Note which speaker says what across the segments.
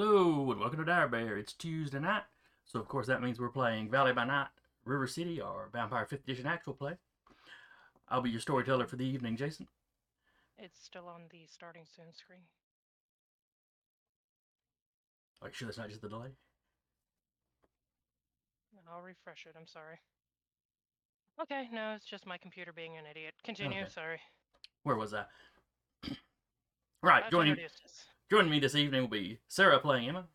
Speaker 1: Hello and welcome to Dire Bear. It's Tuesday night, so of course that means we're playing Valley by Night, River City, or Vampire 5th Edition actual play. I'll be your storyteller for the evening, Jason.
Speaker 2: It's still on the starting soon screen.
Speaker 1: Are you sure that's not just the delay?
Speaker 2: I'll refresh it. I'm sorry. Okay, no, it's just my computer being an idiot. Continue.
Speaker 1: Okay.
Speaker 2: Sorry.
Speaker 1: Where was I? right,
Speaker 2: I've
Speaker 1: joining
Speaker 2: introduced us.
Speaker 1: Joining me this evening will be Sarah playing Emma,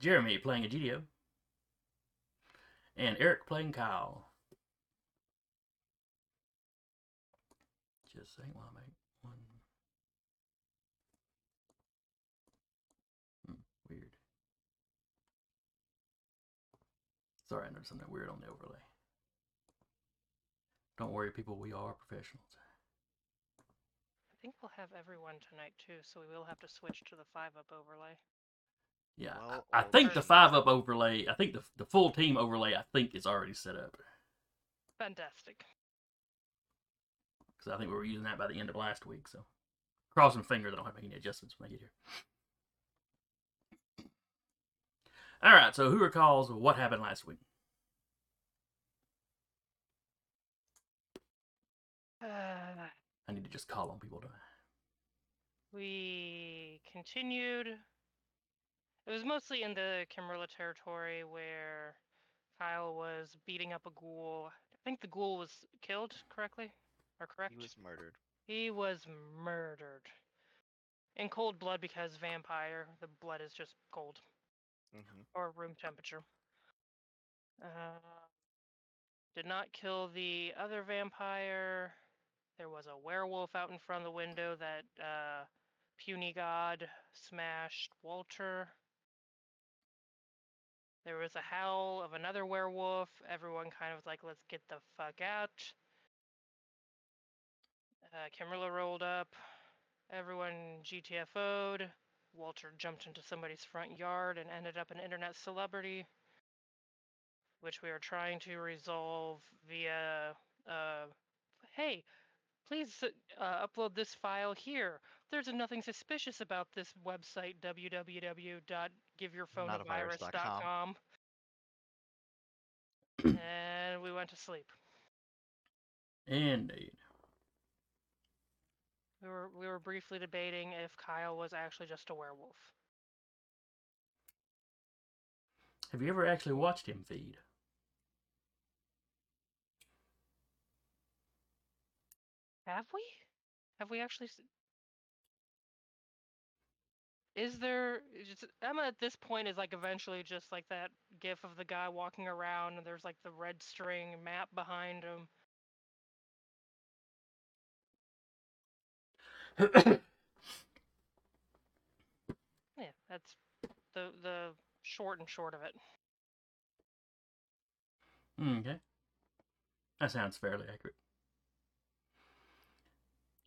Speaker 1: Jeremy playing Egidio, and Eric playing Kyle. Just second while I make one. Hmm, weird. Sorry, I noticed something weird on the overlay. Don't worry, people, we are professionals.
Speaker 2: I think we'll have everyone tonight too, so we will have to switch to the five up overlay.
Speaker 1: Yeah,
Speaker 3: Well,
Speaker 1: I, I think the five up overlay, I think the the full team overlay, I think is already set up
Speaker 2: Fantastic.
Speaker 1: because I think we were using that by the end of last week. So, crossing fingers, I don't have to make any adjustments when I get here. All right, so who recalls what happened last week?
Speaker 2: Uh,
Speaker 1: I need to just call on people to.
Speaker 2: we continued. It was mostly in the Kimberla territory where Kyle was beating up a ghoul. I think the ghoul was killed correctly, or correct?
Speaker 3: He was murdered.
Speaker 2: He was murdered in cold blood because vampire. The blood is just cold
Speaker 3: hmm
Speaker 2: or room temperature. Uh, did not kill the other vampire. There was a werewolf out in front of the window that uh, puny god smashed Walter. There was a howl of another werewolf. Everyone kind of was like, let's get the fuck out. Uh, rolled up. Everyone GTFO'd. Walter jumped into somebody's front yard and ended up an internet celebrity, which we are trying to resolve via, uh, hey, please uh, upload this file here. There's nothing suspicious about this website, www.giveyourphoneavirus.com. and we went to sleep.
Speaker 1: Indeed.
Speaker 2: We were we were briefly debating if Kyle was actually just a werewolf.
Speaker 1: Have you ever actually watched him feed?
Speaker 2: Have we? Have we actually? Is there? Eh, just, Emma at this point is like eventually just like that gif of the guy walking around and there's like the red string map behind him. Yeah, that's the the short and short of it.
Speaker 1: Hmm, okay. That sounds fairly accurate.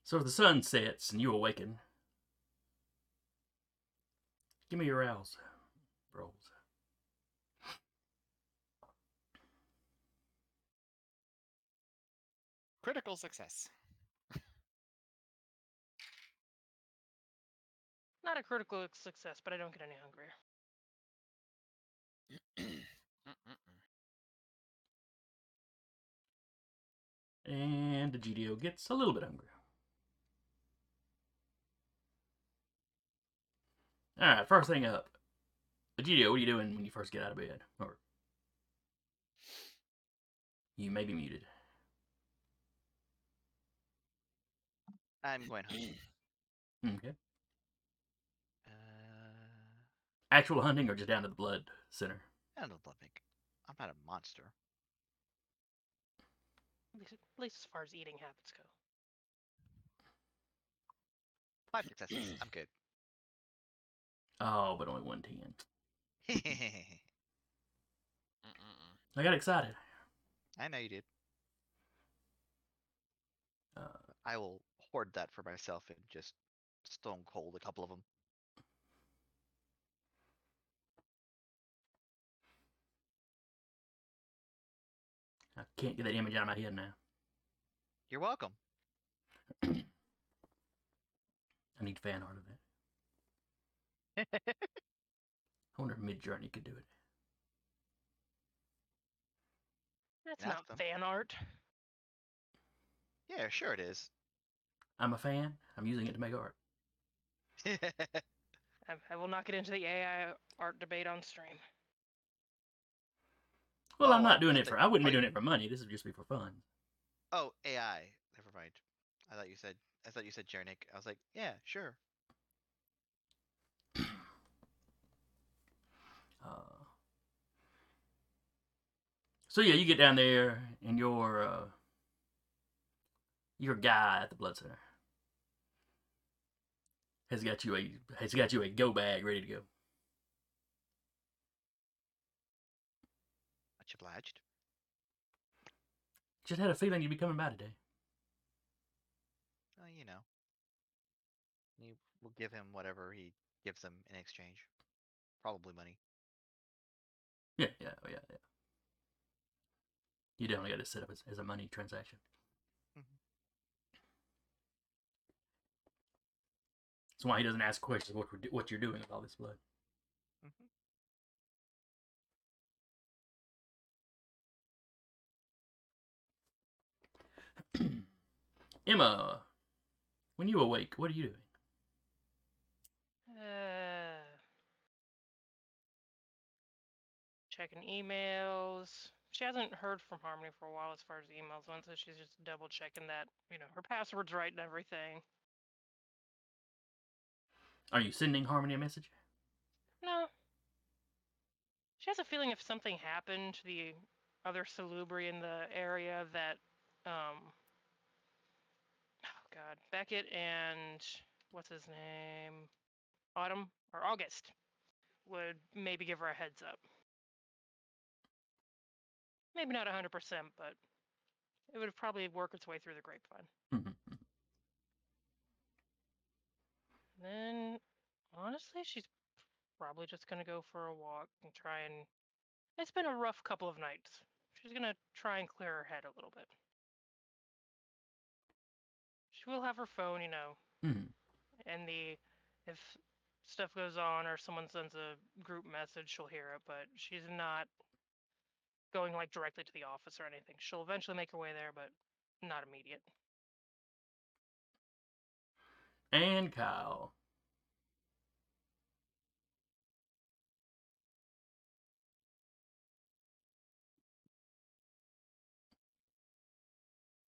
Speaker 1: So the sun sets and you awaken. Give me your rouse rolls.
Speaker 3: Critical success.
Speaker 2: Not a critical success, but I don't get any hungrier.
Speaker 1: And the Egidio gets a little bit hungry. Alright, first thing up. Egidio, what are you doing when you first get out of bed? Or you may be muted.
Speaker 3: I'm going hunting.
Speaker 1: Okay.
Speaker 3: Uh,
Speaker 1: Actual hunting or just down to the blood center?
Speaker 3: I don't think. I'm not a monster.
Speaker 2: At least, at least as far as eating habits go.
Speaker 3: Five successes. I'm good.
Speaker 1: Oh, but only 110. I got excited.
Speaker 3: I know you did.
Speaker 1: Uh,
Speaker 3: I will hoard that for myself and just stone cold a couple of them.
Speaker 1: I can't get that image out of my head now.
Speaker 3: You're welcome.
Speaker 1: I need fan art of that. I wonder if Midjourney could do it.
Speaker 2: That's
Speaker 3: Ask
Speaker 2: not
Speaker 3: them.
Speaker 2: fan art.
Speaker 3: Yeah, sure it is.
Speaker 1: I'm a fan. I'm using it to make art.
Speaker 2: I, I will not get into the AI art debate on stream.
Speaker 1: Well, I'm
Speaker 3: Oh,
Speaker 1: not doing it for. I wouldn't be doing it for money. This would just be for fun.
Speaker 3: oh, AI. Never mind. I thought you said I thought you said Jernick. I was like, yeah, sure.
Speaker 1: Uh, so yeah, you get down there and your uh, your guy at the blood center has got you a has got you a go bag ready to go.
Speaker 3: Much obliged.
Speaker 1: Just had a feeling you'd be coming by today.
Speaker 3: Oh, you know. You will give him whatever he gives them in exchange. Probably money.
Speaker 1: Yeah, yeah, oh, yeah, yeah. You definitely got to set up as, as a money transaction.
Speaker 3: Mm-hmm.
Speaker 1: That's why he doesn't ask questions what we're do- what you're doing with all this blood.
Speaker 3: Mm-hmm.
Speaker 1: Emma, when you awake, what are you doing?
Speaker 2: Uh, checking emails. She hasn't heard from Harmony for a while as far as emails went, so she's just double checking that, you know, her password's right and everything.
Speaker 1: Are you sending Harmony a message?
Speaker 2: No. She has a feeling if something happened to the other Salubri in the area that, um, oh god, Beckett and what's his name, Autumn or August, would maybe give her a heads up. Maybe not 100%, but it would probably work its way through the grapevine.
Speaker 1: Mhm.
Speaker 2: Then, honestly, she's probably just gonna go for a walk and try and. It's been a rough couple of nights. She's gonna try and clear her head a little bit. She will have her phone, you know,
Speaker 1: Mhm.
Speaker 2: and the if stuff goes on or someone sends a group message, she'll hear it. But she's not going like directly to the office or anything. She'll eventually make her way there, but not immediate.
Speaker 1: And Kyle.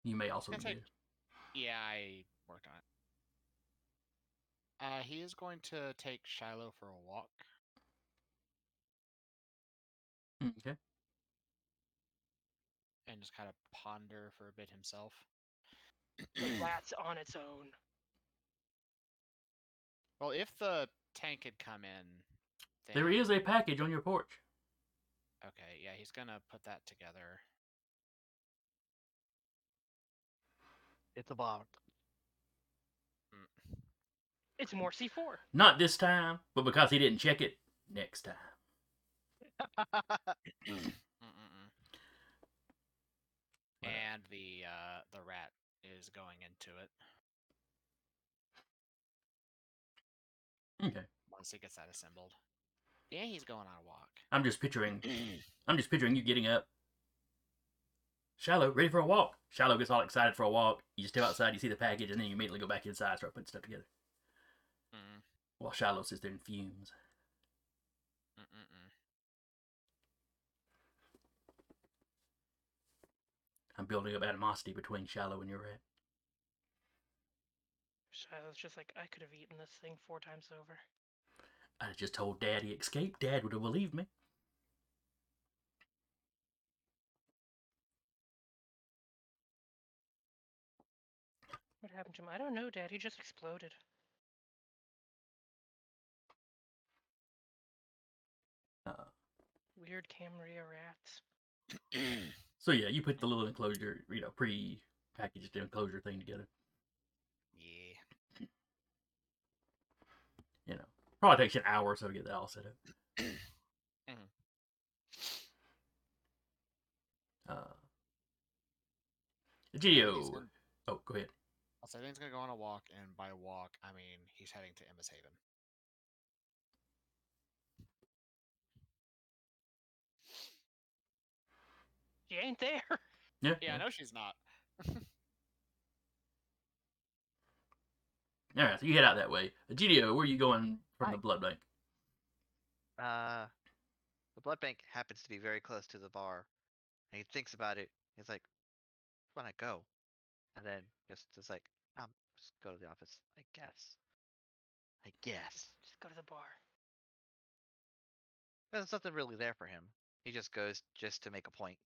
Speaker 1: You may also
Speaker 4: Can
Speaker 1: be
Speaker 4: take- Yeah, I worked on it. Uh, he is going to take Shiloh for a walk.
Speaker 1: Mm, Okay.
Speaker 4: And just kind of ponder for a bit himself.
Speaker 2: The rat's on its own.
Speaker 4: well, if the tank had come in, then,
Speaker 1: There is a package on your porch.
Speaker 4: Okay, yeah, he's gonna put that together.
Speaker 3: It's a bomb. Mm.
Speaker 2: It's more C4.
Speaker 1: Not this time, but because he didn't check it, next time.
Speaker 4: And the uh, the rat is going into it
Speaker 1: Okay.
Speaker 4: once he gets that assembled. Yeah, he's going on a walk.
Speaker 1: I'm just picturing I'm just picturing you getting up. Shiloh, ready for a walk. Shiloh gets all excited for a walk. You step outside, you see the package, and then you immediately go back inside, start putting stuff together.
Speaker 4: Mm,
Speaker 1: While Shiloh sits there in fumes.
Speaker 4: mm-mm-mm.
Speaker 1: I'm building up animosity between Shiloh and your rat.
Speaker 2: Shiloh's just like, I could have eaten this thing four times over.
Speaker 1: I just told Dad he escaped. Dad would have believed me.
Speaker 2: What happened to him? I don't know, Dad. He just exploded.
Speaker 1: Uh,
Speaker 2: Weird Camarilla rats.
Speaker 1: so yeah, you put the little enclosure, you know, pre-packaged enclosure thing together.
Speaker 4: yeah.
Speaker 1: You know, probably takes you an hour or so to get that all set up. Uh, Geo.
Speaker 4: Gonna-
Speaker 1: Oh, go ahead.
Speaker 4: I'll say he's gonna go on a walk, and by walk, I mean he's heading to Emma's Haven.
Speaker 2: She ain't there.
Speaker 1: Yeah.
Speaker 4: Yeah, I know she's not.
Speaker 1: All right, so you head out that way. Egidio, where are you going from
Speaker 3: Hi.
Speaker 1: the blood bank?
Speaker 3: Uh, the blood bank happens to be very close to the bar, and he thinks about it. He's like, "When I go," and then just is like, "Um, just go to the office, I guess." I guess.
Speaker 2: Just go to the bar.
Speaker 3: There's nothing really there for him. He just goes just to make a point.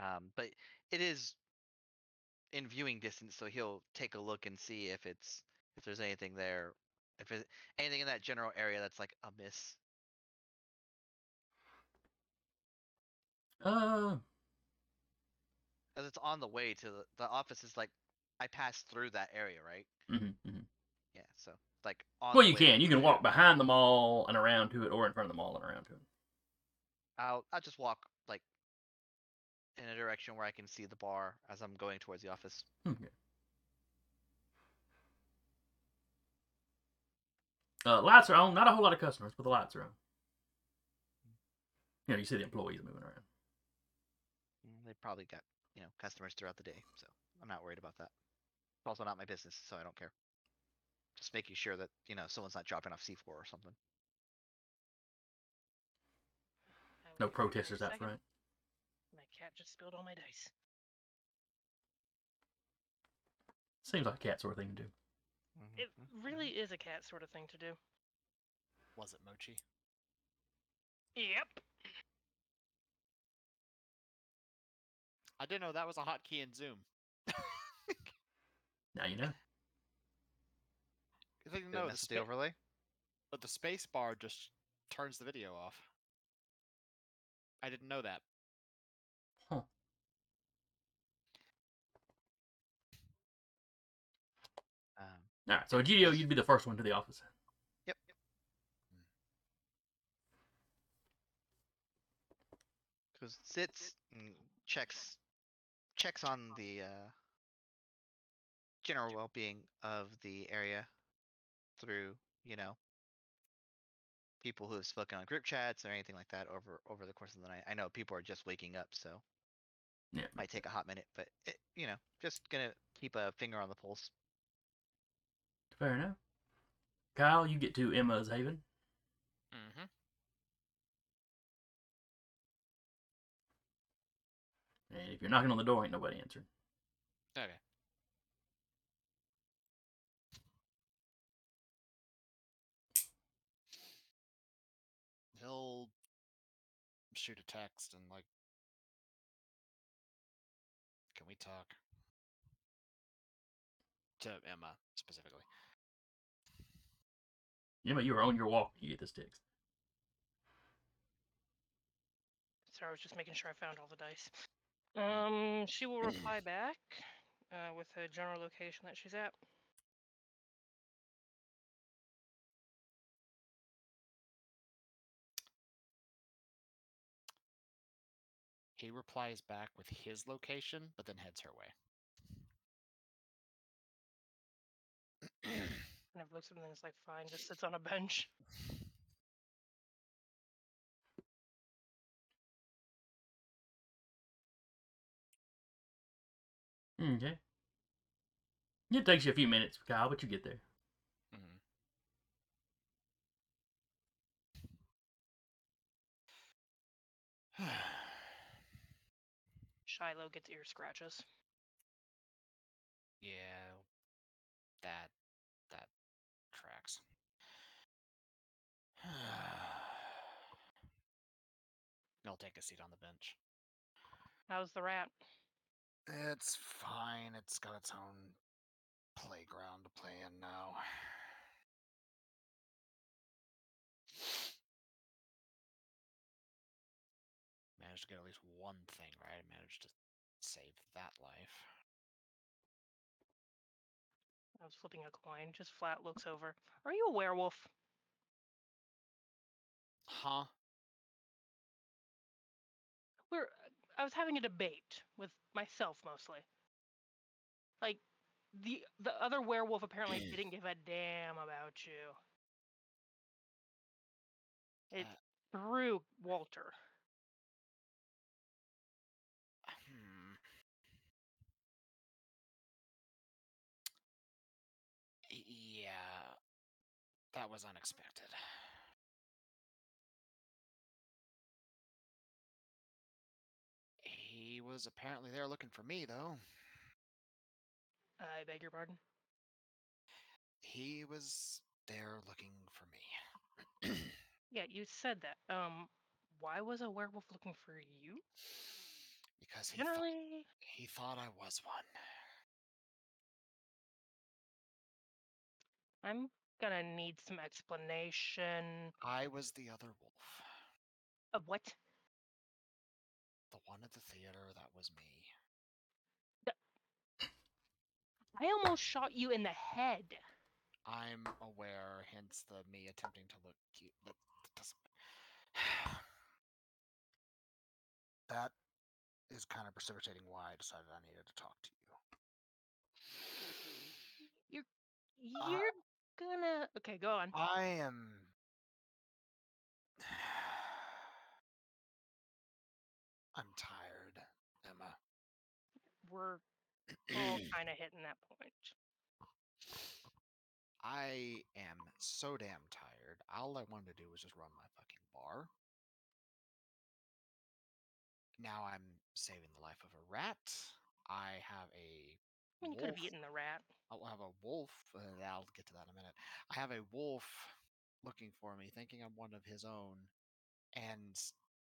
Speaker 3: Um, but it is in viewing distance, so he'll take a look and see if it's if there's anything there, if it anything in that general area that's like amiss.
Speaker 1: Uh,
Speaker 3: As it's on the way to the, the office is like I passed through that area, right?
Speaker 1: mhm, mhm.
Speaker 3: Yeah, so like on
Speaker 1: well, you can. You can walk behind the mall and around to it, or in front of the mall and around to it.
Speaker 3: I'll I'll just walk like in a direction where I can see the bar as I'm going towards the office.
Speaker 1: Okay. Uh, lights are on. Not a whole lot of customers, but the lights are on. You know, you see the employees moving around.
Speaker 3: Mm, They probably got, you know, customers throughout the day, so I'm not worried about that. It's also not my business, so I don't care. Just making sure that, you know, someone's not dropping off C4 or something.
Speaker 1: No
Speaker 2: wait for a
Speaker 1: protesters out front.
Speaker 2: My cat just spilled all my dice.
Speaker 1: Seems like a cat sort of thing to do.
Speaker 2: It
Speaker 3: Mhm,
Speaker 2: really is a cat sort of thing to do.
Speaker 4: Was it Mochi?
Speaker 2: Yep.
Speaker 4: I didn't know that was a hotkey in Zoom.
Speaker 1: Now you know.
Speaker 4: I didn't know
Speaker 3: it
Speaker 4: the,
Speaker 3: mess the overlay?
Speaker 4: but the space bar just turns the video off. I didn't know that.
Speaker 1: All right. So, Egidio, you'd be the first one to the office. Yep.
Speaker 3: Cause sits and checks checks on the uh, general well-being of the area through, you know, people who have spoken on group chats or anything like that over over the course of the night. I know people are just waking up, so
Speaker 1: Yeah.
Speaker 3: might take a hot minute, but it, you know, just gonna keep a finger on the pulse.
Speaker 1: Fair enough. Kyle, you get to Emma's Haven.
Speaker 4: Mm-hmm.
Speaker 1: And if you're knocking on the door, ain't nobody answering.
Speaker 4: Okay. He'll shoot a text and like, can we talk? To Emma specifically.
Speaker 1: Emma, you were on your walk. when You get this text.
Speaker 2: Sorry, I was just making sure I found all the dice. Um, she will reply back uh, with a general location that she's at.
Speaker 4: He replies back with his location, but then heads her way.
Speaker 2: And I've looked at him and it's like, fine, just sits on a bench.
Speaker 1: Okay. It takes you a few minutes, Kyle, but you get there.
Speaker 4: Mhm.
Speaker 2: Shiloh gets ear scratches.
Speaker 4: yeah, that that tracks. I'll take a seat on the bench.
Speaker 2: How's the rat?
Speaker 4: It's fine. It's got its own playground to play in now. Managed to get at least one thing right. I managed to save that life.
Speaker 2: Was flipping a coin. Just flat looks over. Are you a werewolf?
Speaker 4: Huh?
Speaker 2: We're. I was having a debate with myself mostly. Like, the the other werewolf apparently didn't give a damn about you. It
Speaker 4: Uh,
Speaker 2: threw Walter.
Speaker 4: That was unexpected. He was apparently there looking for me, though.
Speaker 2: I beg your pardon.
Speaker 4: He was there looking for me.
Speaker 2: Yeah, you said that. Um, why was a werewolf looking for you?
Speaker 4: because he thought,
Speaker 2: Generally,
Speaker 4: he thought I was one.
Speaker 2: I'm gonna need some explanation
Speaker 4: I was the other wolf.
Speaker 2: of what.
Speaker 4: The one at the theater, that was me.
Speaker 2: I almost shot you in the head.
Speaker 4: I'm aware, hence the me attempting to look cute. That, that doesn't. that is kind of precipitating why I decided I needed to talk to you. Uh,
Speaker 2: You're gonna. Okay, go on.
Speaker 4: I am. I'm tired, Emma.
Speaker 2: We're all kind of hitting that point.
Speaker 4: I am so damn tired. All I wanted to do was just run my fucking bar. Now I'm saving the life of a rat. I have a
Speaker 2: I mean, you could have eaten the rat.
Speaker 4: I'll have a wolf. Uh, I'll get to that in a minute. I have a wolf looking for me, thinking I'm one of his own, and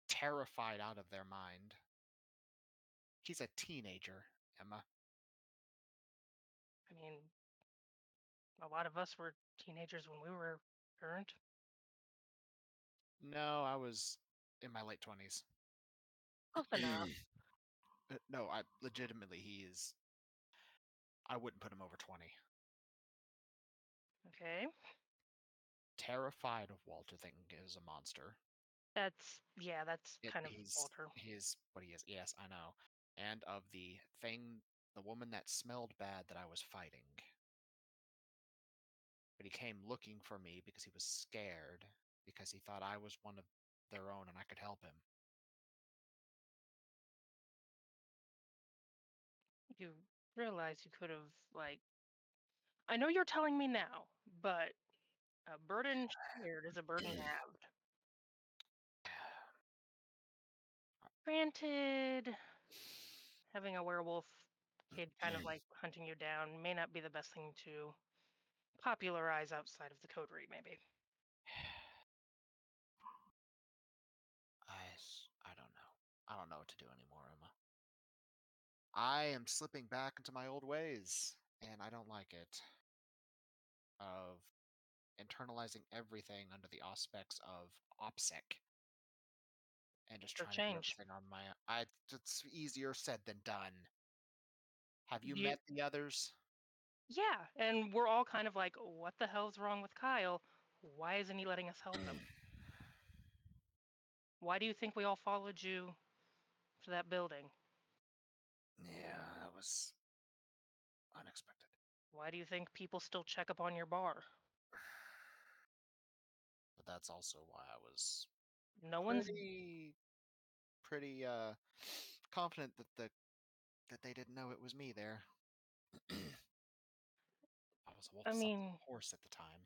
Speaker 4: terrified out of their mind. He's a teenager, Emma.
Speaker 2: I mean, a lot of us were teenagers when we were current.
Speaker 4: No, I was in my late twenties.
Speaker 2: Close enough.
Speaker 4: Uh, no, I legitimately he is. I wouldn't put him over twenty.
Speaker 2: Okay,
Speaker 4: Terrified of Walter, thinking he is a monster.
Speaker 2: that's yeah, that's
Speaker 4: It-
Speaker 2: kind of
Speaker 4: he's,
Speaker 2: Walter.
Speaker 4: He's what he is. Yes, I know. And of the thing, the woman that smelled bad that I was fighting. But he came looking for me because he was scared because he thought I was one of their own and I could help him.
Speaker 2: You realize you could have like. I know you're telling me now, but a burden shared is a burden halved. Granted, having a werewolf kid kind of like hunting you down may not be the best thing to popularize outside of the coterie, maybe.
Speaker 4: I, I don't know. I don't know what to do anymore. I am slipping back into my old ways, and I don't like it. Of internalizing everything under the aspects of OPSEC. And just trying to do
Speaker 2: change.
Speaker 4: everything on my I it's easier said than done. Have you
Speaker 2: You-
Speaker 4: met the others?
Speaker 2: Yeah, and we're all kind of like, what the hell's wrong with Kyle? Why isn't he letting us help him? Why do you think we all followed you to that building?
Speaker 4: Yeah, that was unexpected.
Speaker 2: Why do you think people still check up on your bar?
Speaker 4: But that's also why I was
Speaker 2: No one's
Speaker 4: pretty pretty uh confident that the that they didn't know it was me there. I was a wolf
Speaker 2: I
Speaker 4: son of a
Speaker 2: mean-
Speaker 4: horse at the time.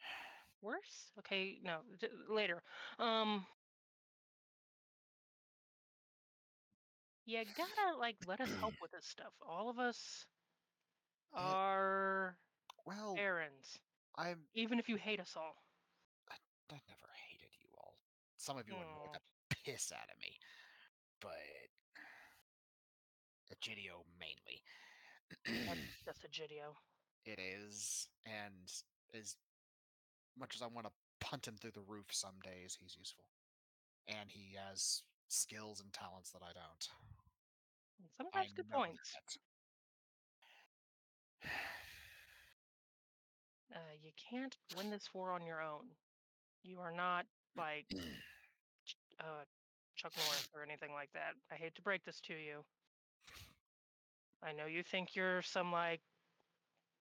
Speaker 2: worse. Okay, no, d- later. Um You gotta like let us help with this stuff. All of us are
Speaker 4: Well,
Speaker 2: errands,
Speaker 4: I'm
Speaker 2: even if you hate us all.
Speaker 4: I never hated you all. Some of you annoyed the piss out of me, but Egidio mainly.
Speaker 2: That's just Egidio.
Speaker 4: it is, and as much as I want to punt him through the roof some days, he's useful, and he has skills and talents that I don't.
Speaker 2: Sometimes
Speaker 4: I
Speaker 2: good points. Uh, you can't win this war on your own. You are not like uh, Chuck Norris or anything like that. I hate to break this to you. I know you think you're some like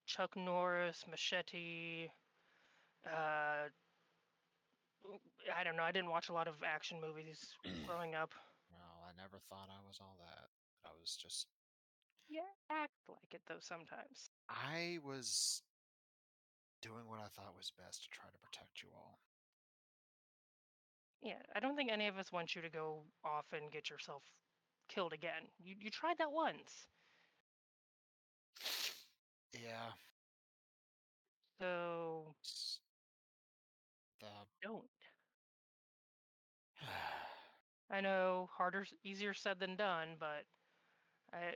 Speaker 2: Chuck Norris, machete. Uh, I don't know. I didn't watch a lot of action movies growing up.
Speaker 4: Well, I never thought I was all that. I was just
Speaker 2: Yeah, act like it though sometimes.
Speaker 4: I was doing what I thought was best to try to protect you all.
Speaker 2: Yeah, I don't think any of us want you to go off and get yourself killed again. You you tried that once.
Speaker 4: Yeah.
Speaker 2: So
Speaker 4: The
Speaker 2: don't. I know harder, easier said than done, but I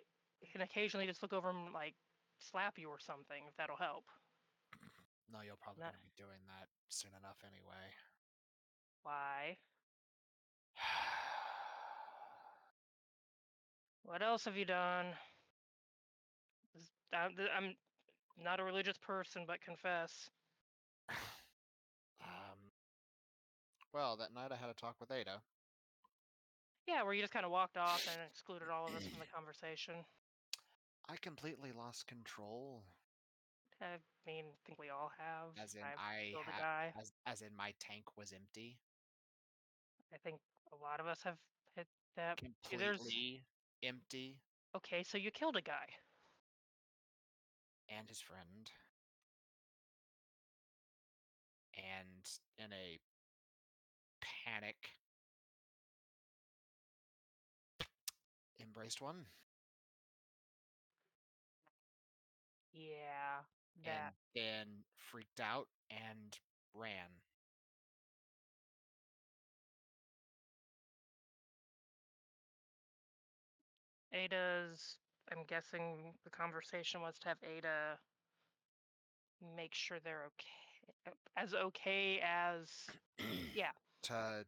Speaker 2: can occasionally just look over and like slap you or something if that'll help.
Speaker 4: no, you'll probably gonna be doing that soon enough anyway.
Speaker 2: Why? What else have you done? I'm, I'm not a religious person, but confess.
Speaker 4: um. Well, that night I had a talk with Ada.
Speaker 2: Yeah, where you just kind of walked off and excluded all of us from the conversation.
Speaker 4: I completely lost control.
Speaker 2: I mean, I think we all have.
Speaker 4: As in, I
Speaker 2: killed a guy.
Speaker 4: as as in my tank was empty,
Speaker 2: I think a lot of us have hit that. See, there's
Speaker 4: completely empty,
Speaker 2: okay, so you killed a guy.
Speaker 4: and his friend, and in a panic, embraced one,
Speaker 2: Yeah, that.
Speaker 4: and then freaked out and ran.
Speaker 2: Ada's. I'm guessing the conversation was to have Ada make sure they're okay, uh, as okay as. Yeah.
Speaker 4: to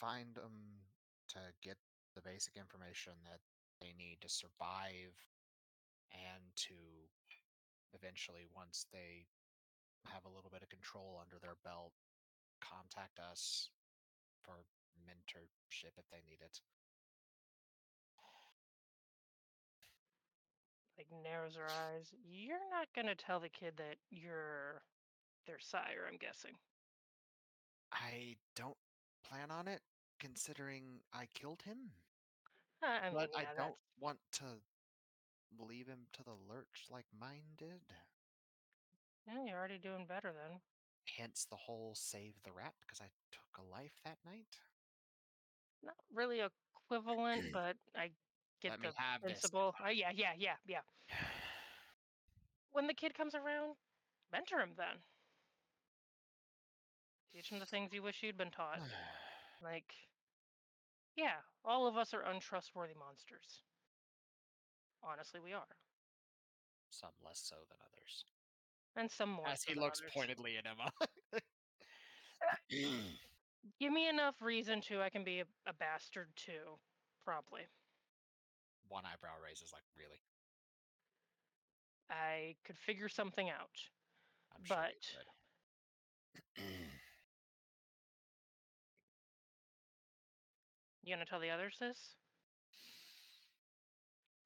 Speaker 4: find them to get the basic information that they need to survive and to eventually once they have a little bit of control under their belt contact us for mentorship if they need it
Speaker 2: like narrows her eyes. You're not gonna tell the kid that you're their sire, I'm guessing.
Speaker 4: i don't plan on it considering i killed him
Speaker 2: I mean,
Speaker 4: but i
Speaker 2: yeah,
Speaker 4: don't
Speaker 2: that's-
Speaker 4: want to leave him to the lurch like mine did
Speaker 2: Yeah, you're already doing better then.
Speaker 4: hence the whole save the rat because I took a life that night.
Speaker 2: Not really equivalent, but I get
Speaker 4: Let
Speaker 2: the
Speaker 4: me have this.
Speaker 2: principle. Uh, yeah, yeah, yeah, yeah. When the kid comes around, mentor him then. Teach him the things you wish you'd been taught. Like, yeah, all of us are untrustworthy monsters. Honestly, we are.
Speaker 4: Some less so than others.
Speaker 2: And some more.
Speaker 4: As he looks
Speaker 2: others.
Speaker 4: pointedly at Emma.
Speaker 2: Give me enough reason to, I can be a, a bastard too. Probably.
Speaker 4: One eyebrow raises, like, really?
Speaker 2: I could figure something out.
Speaker 4: I'm sure
Speaker 2: But-
Speaker 4: You
Speaker 2: gonna tell the others this?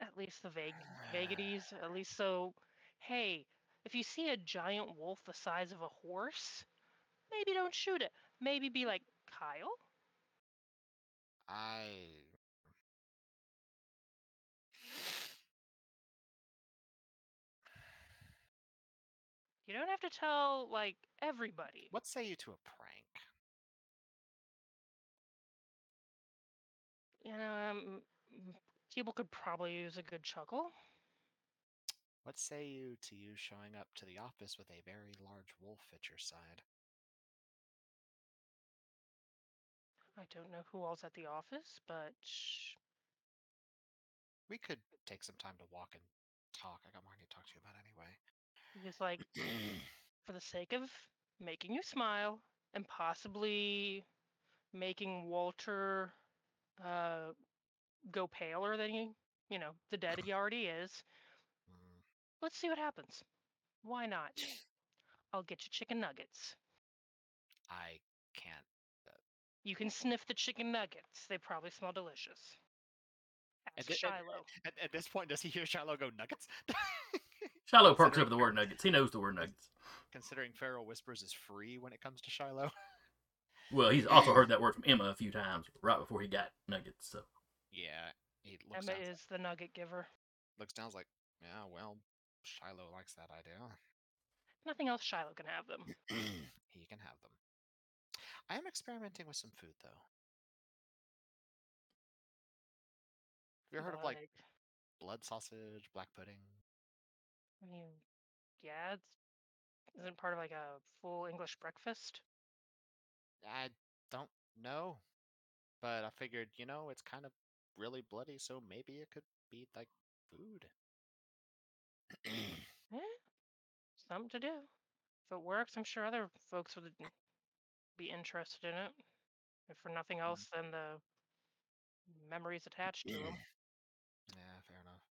Speaker 2: At least the vague vagaries, at least so hey, if you see a giant wolf the size of a horse, maybe don't shoot it. Maybe be like, Kyle?
Speaker 4: I.
Speaker 2: You don't have to tell like everybody.
Speaker 4: What say you to a
Speaker 2: You know, um, people could probably use a good chuckle.
Speaker 4: What say you to you showing up to the office with a very large wolf at your side?
Speaker 2: I don't know who all's at the office, but
Speaker 4: We could take some time to walk and talk. I got more I need to talk to you about anyway.
Speaker 2: just like for the sake of making you smile and possibly making Walter uh, go paler than he, you know, the dead he already is.
Speaker 4: Mm,
Speaker 2: Let's see what happens. Why not? I'll get you chicken nuggets.
Speaker 4: I can't.
Speaker 2: You can sniff the chicken nuggets. They probably smell delicious.
Speaker 4: And
Speaker 2: Ask
Speaker 4: thi- and-
Speaker 2: Shiloh.
Speaker 4: At, at this point, does he hear Shiloh go nuggets?
Speaker 1: Shiloh perks up at the word nuggets. He knows the word nuggets.
Speaker 4: Considering Feral Whispers is free when it comes to Shiloh.
Speaker 1: Well, he's also heard that word from Emma a few times right before he got nuggets. So
Speaker 4: yeah, he looks
Speaker 2: Emma
Speaker 4: down,
Speaker 2: is the nugget giver.
Speaker 4: looks down, like, yeah, well, Shiloh likes that idea.
Speaker 2: Nothing else, Shiloh can have them.
Speaker 4: he can have them. I am experimenting with some food though. Have you ever heard of like blood sausage, black pudding?
Speaker 2: I mean, yeah, it's isn't part of like a full English breakfast.
Speaker 4: I don't know, but I figured you know it's kind of really bloody, so maybe it could be like food.
Speaker 2: Eh, something to do. If it works, I'm sure other folks would be interested in it. If for nothing else than the memories attached to them.
Speaker 4: yeah, fair enough.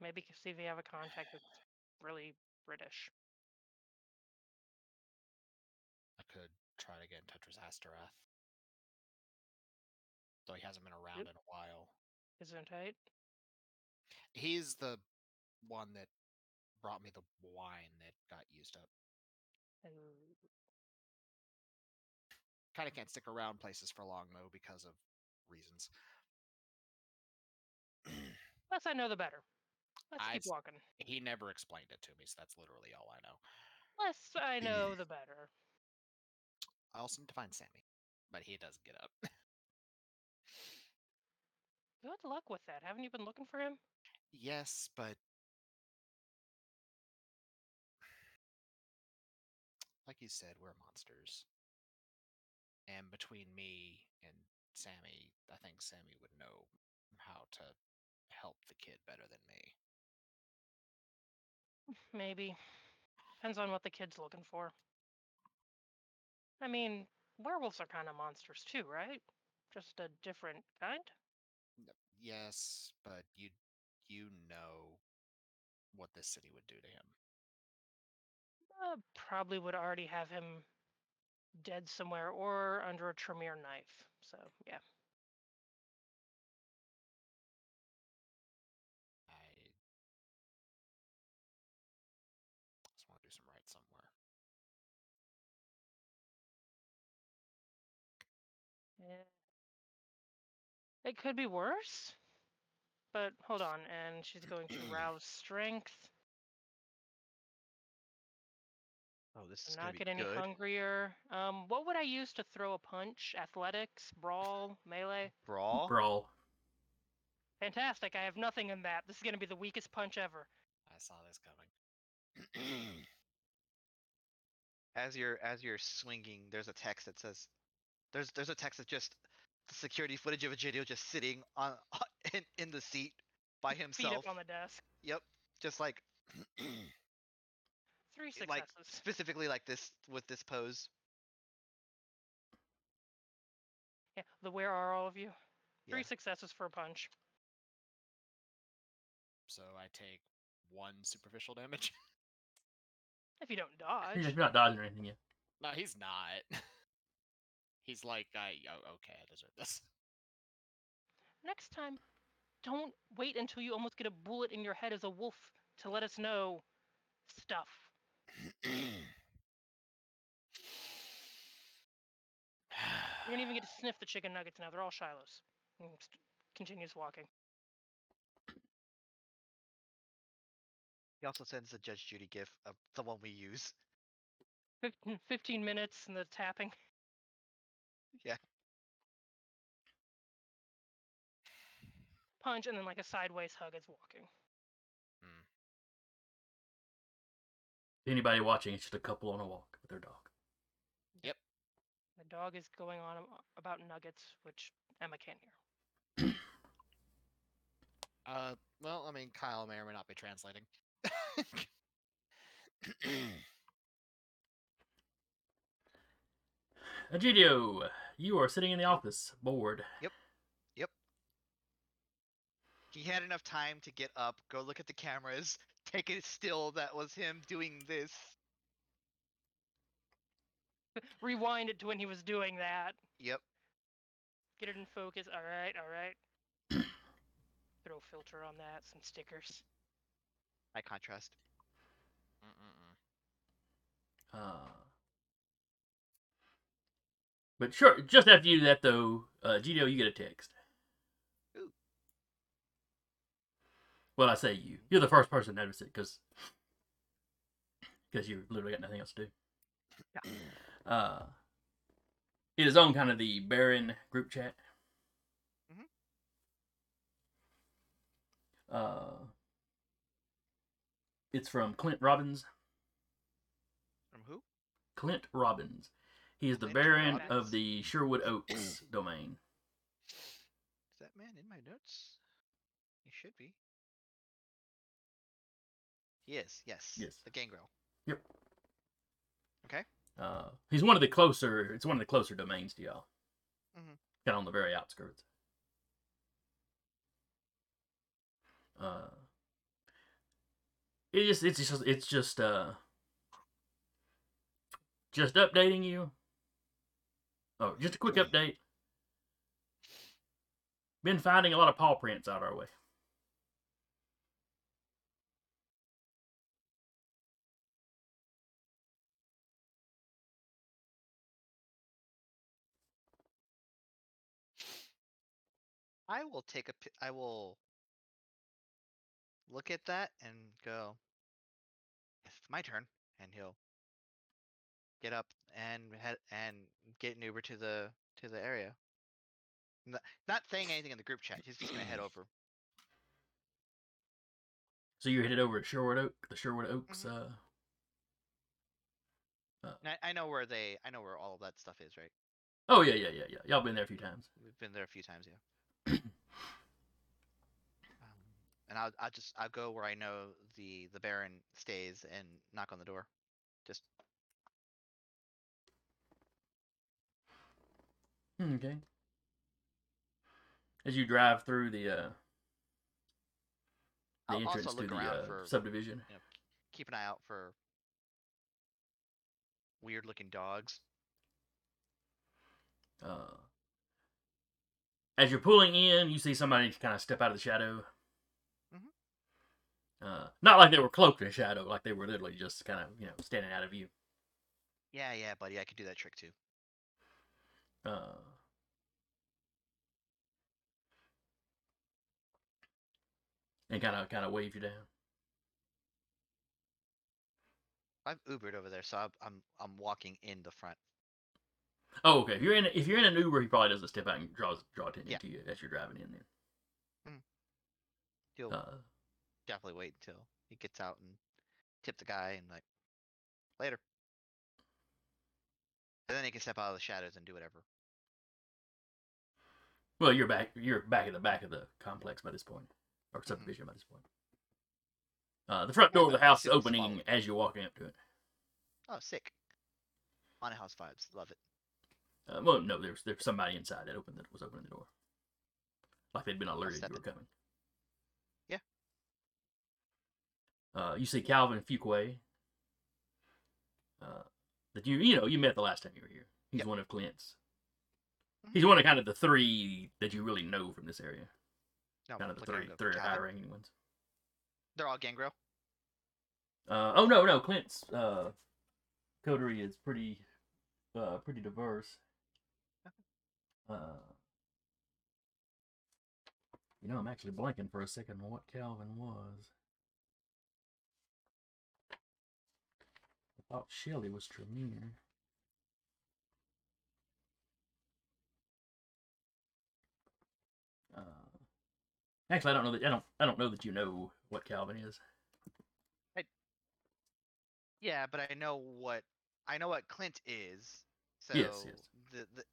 Speaker 2: Maybe see if you have a contact that's really British.
Speaker 4: Try to get in touch with Astaroth. Though he hasn't been around
Speaker 2: Yep.
Speaker 4: in a while.
Speaker 2: Isn't it?
Speaker 4: He's the one that brought me the wine that got used up.
Speaker 2: And
Speaker 4: Kind of mm. can't stick around places for long though because of reasons.
Speaker 2: less I know, the better. Let's
Speaker 4: I
Speaker 2: keep walking.
Speaker 4: he never explained it to me, so that's literally all I know.
Speaker 2: Less I know, the better.
Speaker 4: I also need to find Sammy, but he doesn't get up.
Speaker 2: Good luck with that. Haven't you been looking for him?
Speaker 4: yes, but like you said, we're monsters. And between me and Sammy, I think Sammy would know how to help the kid better than me.
Speaker 2: Maybe. Depends on what the kid's looking for. I mean, werewolves are kind of monsters too, right? Just a different kind?
Speaker 4: Yes, but you you know what this city would do to him.
Speaker 2: Uh, probably would already have him dead somewhere or under a Tremere knife. So, yeah. It could be worse. But hold on, and she's going to rouse strength.
Speaker 3: Oh, this is
Speaker 2: I'm not
Speaker 3: be
Speaker 2: get any
Speaker 3: good.
Speaker 2: hungrier. Um, what would I use to throw a punch? Athletics, brawl, melee?
Speaker 3: Brawl.
Speaker 1: Brawl.
Speaker 2: Fantastic. I have nothing in that. This is going to be the weakest punch ever.
Speaker 4: I saw this coming.
Speaker 3: As you're as you're swinging, there's a text that says, "There's there's a text that just the security footage of Egidio just sitting on in in the seat by himself.
Speaker 2: Feet
Speaker 3: himself.
Speaker 2: up on the desk.
Speaker 3: Yep, just like
Speaker 2: Three
Speaker 3: it, like
Speaker 2: successes.
Speaker 3: specifically like this with this pose.
Speaker 2: Yeah, the where are all of you? Three
Speaker 3: Yeah.
Speaker 2: successes for a punch.
Speaker 4: so I take one superficial damage.
Speaker 2: If you don't dodge.
Speaker 1: if you're not dodging or anything yet.
Speaker 4: no, he's not. He's like, I oh, okay, I deserve this.
Speaker 2: Next time, don't wait until you almost get a bullet in your head as a wolf to let us know stuff. You don't even get to sniff the chicken nuggets now. They're all Shiloh's. And continues walking.
Speaker 3: He also sends the Judge Judy gif of the one we use.
Speaker 2: Fif- 15 minutes and the tapping.
Speaker 3: Yeah.
Speaker 2: Punch and then like a sideways hug as walking.
Speaker 1: Anybody watching, it's just a couple on a walk with their dog. Yep.
Speaker 2: The dog is going on about nuggets, which Emma can't hear.
Speaker 4: Uh, well, I mean, Kyle may or may not be translating.
Speaker 1: Egidio, you are sitting in the office, bored. Yep. Yep.
Speaker 3: He had enough time to get up, go look at the cameras, take it still that was him doing this.
Speaker 2: Rewind it to when he was doing that.
Speaker 3: Yep.
Speaker 2: Get it in focus. All right, all right. Throw a filter on that, some stickers.
Speaker 3: High contrast.
Speaker 4: Mm-mm-mm.
Speaker 1: Uh, but sure, just after you do that, though, uh, Egidio, you get a text.
Speaker 3: Ooh.
Speaker 1: Well, I say you. You're the first person to notice it because because you literally got nothing else to do.
Speaker 3: Yeah.
Speaker 1: Uh, it is on kind of the Baron group chat.
Speaker 3: Mhm.
Speaker 1: Uh, it's from Clint Robbins.
Speaker 3: From who?
Speaker 1: Clint Robbins. He is the Baron of the Sherwood Oaks domain.
Speaker 3: Is that man in my notes? He should be. He is, yes.
Speaker 1: Yes.
Speaker 3: The gangrel.
Speaker 1: Yep.
Speaker 3: Okay.
Speaker 1: Uh, he's one of the closer. It's one of the closer domains to y'all.
Speaker 3: Mhm.
Speaker 1: Kind of on the very outskirts. Uh, it just it's just it's just uh just updating you. Oh, just a quick update. Been finding a lot of paw prints out our way.
Speaker 3: I will take a. I will look at that and go. "Yes, It's my turn, and he'll get up and head and get an Uber to the to the area. N- Not saying anything in the group chat. He's just gonna head over.
Speaker 1: So you're headed over to Sherwood Oak, the Sherwood Oaks. Uh,
Speaker 3: And I, I know where they. I know where all of that stuff is, right?
Speaker 1: oh yeah, yeah, yeah, yeah. Y'all been there a few times.
Speaker 3: We've been there a few times, yeah. um, and I'll I'll just I'll go where I know the the Baron stays and knock on the door. Just
Speaker 1: Okay. As you drive through the uh, the
Speaker 3: I'll
Speaker 1: entrance to the uh,
Speaker 3: for-
Speaker 1: subdivision.
Speaker 3: keep an eye out for weird looking dogs.
Speaker 1: Uh, as you're pulling in, you see somebody kind of step out of the shadow.
Speaker 3: Mhm.
Speaker 1: Uh, not like they were cloaked in shadow, like they were literally just kind of you know standing out of view.
Speaker 3: Yeah, yeah, buddy, I could do that trick too.
Speaker 1: Uh, and kind of kind of wave you down.
Speaker 3: I've Ubered over there, so I'm I'm, I'm walking in the front.
Speaker 1: Oh, okay. If you're in if you're in an Uber, he probably doesn't step out and draw draw attention
Speaker 3: Yeah.
Speaker 1: to you as you're driving in. Then,
Speaker 3: He'll
Speaker 1: uh,
Speaker 3: definitely wait until he gets out and tip the guy and like later. And then he can step out of the shadows and do whatever.
Speaker 1: Well, you're back. You're back at the back of the complex by this point, or subdivision by this point. Uh, the front door of the house is opening as you're walking up to it.
Speaker 3: Oh, sick. Haunted house vibes. Love it.
Speaker 1: Uh, well, no, there's there's somebody inside that opened that was opening the door, like they'd been alerted you were coming.
Speaker 3: Yeah.
Speaker 1: Uh, you see Calvin Fuquay. Uh, that you you know you met the last time you were here. He's
Speaker 3: Yep.
Speaker 1: one of Clint's. He's one of kind of the three that you really know from this area.
Speaker 3: No,
Speaker 1: Kind of the three three high ranking ones.
Speaker 3: They're all gangrel.
Speaker 1: Uh, oh no no Clint's uh, coterie is pretty uh, pretty diverse. Uh, you know, I'm actually blanking for a second on what Calvin was. I thought Shelley was Tremere. Actually, I don't know that I don't I don't know that you know what Calvin is.
Speaker 3: Yeah, but I know what I know what Clint is. So
Speaker 1: Yes, yes.
Speaker 3: The, the,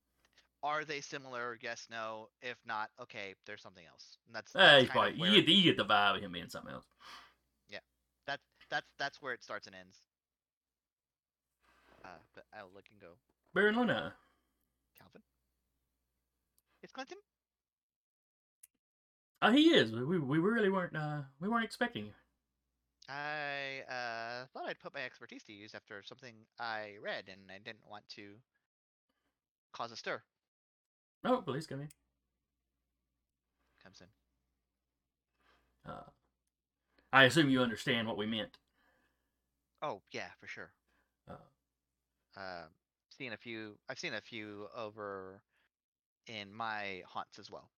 Speaker 3: are they similar? Yes, no. If not, okay, there's something else. And that's,
Speaker 1: Uh,
Speaker 3: that's
Speaker 1: he's probably,
Speaker 3: where,
Speaker 1: you, get the, you get the vibe of him being something else.
Speaker 3: Yeah, that's that's that's where it starts and ends. Uh, but I'll look and go,
Speaker 1: Baron Luna.
Speaker 3: Calvin. It's Clinton.
Speaker 1: Oh, he is. We, we really weren't uh we weren't expecting you.
Speaker 3: I uh, thought I'd put my expertise to use after something I read, and I didn't want to cause a stir.
Speaker 1: Oh, please come in.
Speaker 3: Comes in.
Speaker 1: Uh, I assume you understand what we meant.
Speaker 3: Oh yeah, for sure.
Speaker 1: Uh,
Speaker 3: Uh, seen a few. I've seen a few over in my haunts as well.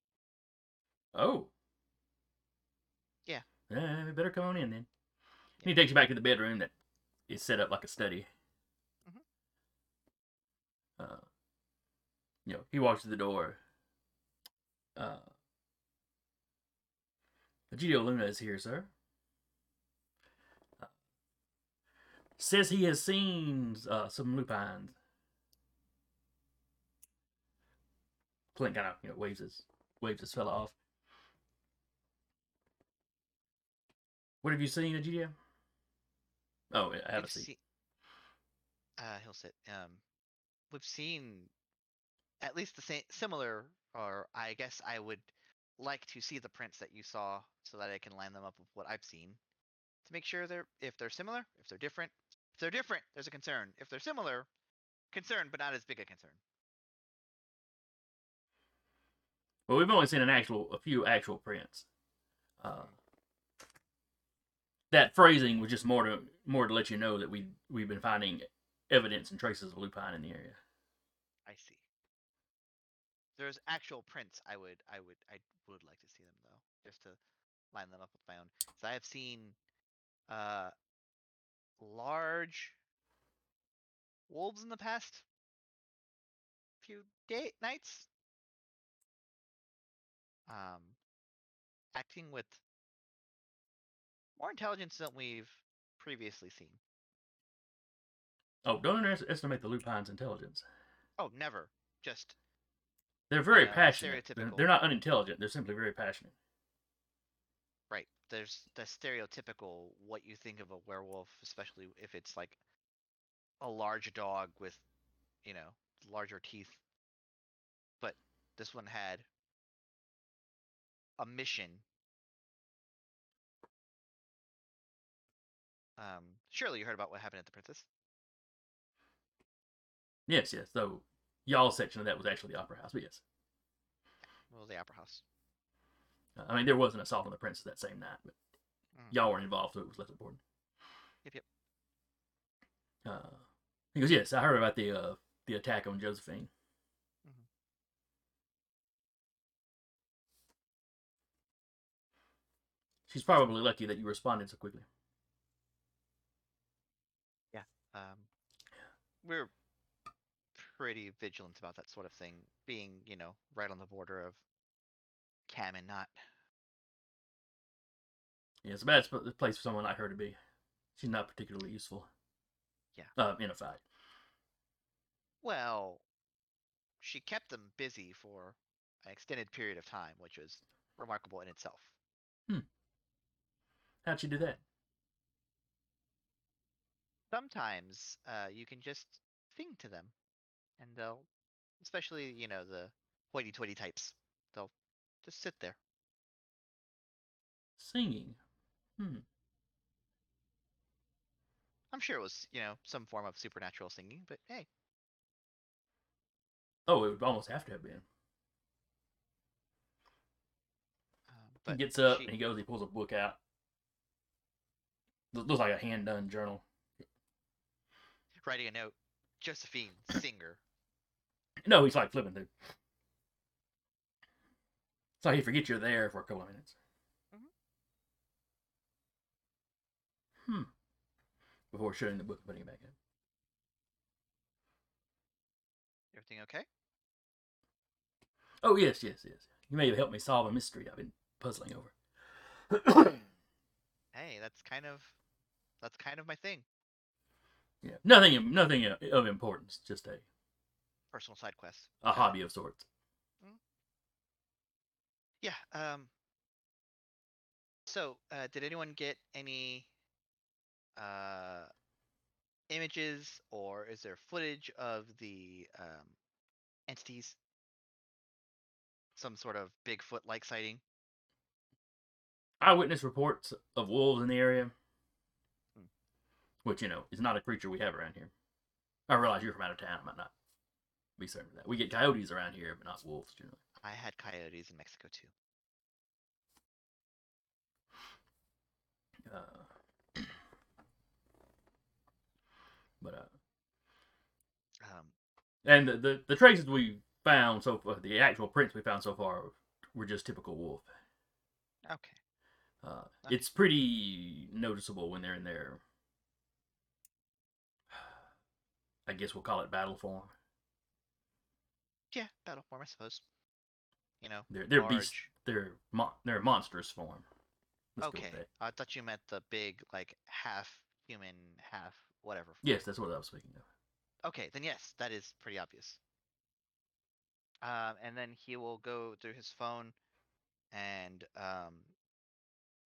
Speaker 1: Oh.
Speaker 3: Yeah.
Speaker 1: Uh, we better come on in then. And he takes you back to the bedroom that is set up like a study.
Speaker 3: Mhm.
Speaker 1: Uh, you know, he walks through the door. Uh, Egidio Luna is here, sir. Uh, says he has seen uh, some lupines. Clint kind of you know waves his waves his fella off. What have you seen, Egidio? Oh, I have a seat.
Speaker 3: see- uh, he'll sit. Um, we've seen at least the same, similar, or I guess I would like to see the prints that you saw so that I can line them up with what I've seen to make sure they're if they're similar, if they're different. If they're different, there's a concern. If they're similar, concern, but not as big a concern.
Speaker 1: Well, we've only seen an actual, a few actual prints. Uh, that phrasing was just more to more to let you know that we we've been finding evidence and traces of lupine in the area.
Speaker 3: I see. There's actual prints. I would, I would, I would like to see them though, just to line them up with my own. So I have seen, uh, large wolves in the past few day nights. Um, acting with more intelligence than we've previously seen.
Speaker 1: Oh, don't underestimate the lupine's intelligence.
Speaker 3: Oh, never. Just
Speaker 1: They're very
Speaker 3: Yeah,
Speaker 1: passionate. They're, they're not unintelligent. They're simply very passionate.
Speaker 3: Right. There's the stereotypical what you think of a werewolf, especially if it's like a large dog with, you know, larger teeth. But this one had a mission. Um, surely you heard about what happened at the princess.
Speaker 1: Yes, yes. So y'all's section of that was actually the opera house, but yes.
Speaker 3: Well, the opera house.
Speaker 1: Uh, I mean, there was an assault on the princess that same night, but
Speaker 3: Mhm.
Speaker 1: y'all weren't involved, so it was less important.
Speaker 3: Yep, yep.
Speaker 1: Uh, he goes, yes, I heard about the uh, the attack on Josephine.
Speaker 3: Mhm.
Speaker 1: She's probably lucky that you responded so quickly.
Speaker 3: Um, we're pretty vigilant about that sort of thing, being, you know, right on the border of Cam and not.
Speaker 1: Yeah, it's a bad sp- place for someone like her to be. She's not particularly useful.
Speaker 3: Yeah.
Speaker 1: Uh, in a fight.
Speaker 3: Well, she kept them busy for an extended period of time, which was remarkable in itself.
Speaker 1: How'd she do that?
Speaker 3: Sometimes uh, you can just sing to them, and they'll, especially you know the hoity-toity types, they'll just sit there.
Speaker 1: Singing. Hmm.
Speaker 3: I'm sure it was you know some form of supernatural singing, but hey,
Speaker 1: Oh, it would almost have to have been.
Speaker 3: uh,
Speaker 1: he gets up
Speaker 3: she-
Speaker 1: and he goes. He pulls a book out. Looks like a hand done journal.
Speaker 3: Writing a note, Josephine, singer.
Speaker 1: No, he's like flipping through. Like he forgets you're there for a couple of minutes. Hmm. Before shutting the book and putting it back in.
Speaker 3: Everything okay?
Speaker 1: Oh yes, yes, yes. You may have helped me solve a mystery I've been puzzling over.
Speaker 3: Hey, that's kind of that's kind of my thing.
Speaker 1: Yeah, nothing, nothing of importance. Just a
Speaker 3: Personal side quest.
Speaker 1: a hobby of sorts.
Speaker 3: Yeah. Um. So, uh, did anyone get any uh images, or is there footage of the um entities? Some sort of Bigfoot-like sighting.
Speaker 1: Eyewitness reports of wolves in the area. Which you know is not a creature we have around here. I realize you're from out of town. I might not be certain of that. We get coyotes around here, but not wolves generally.
Speaker 3: I had coyotes in Mexico too.
Speaker 1: Uh, but uh,
Speaker 3: Um.
Speaker 1: and the, the the traces we found so far, the actual prints we found so far, were just typical wolf.
Speaker 3: Okay.
Speaker 1: Uh,
Speaker 3: Okay.
Speaker 1: it's pretty noticeable when they're in their I guess we'll call it battle form.
Speaker 3: Yeah, battle form, I suppose. You know,
Speaker 1: They're they're beast. They're mon- they're monstrous form. Let's
Speaker 3: Okay. I thought you meant the big, like half human, half whatever.
Speaker 1: Yes, that's what I was speaking of.
Speaker 3: Okay, then yes, that is pretty obvious. Um, and then he will go through his phone and um,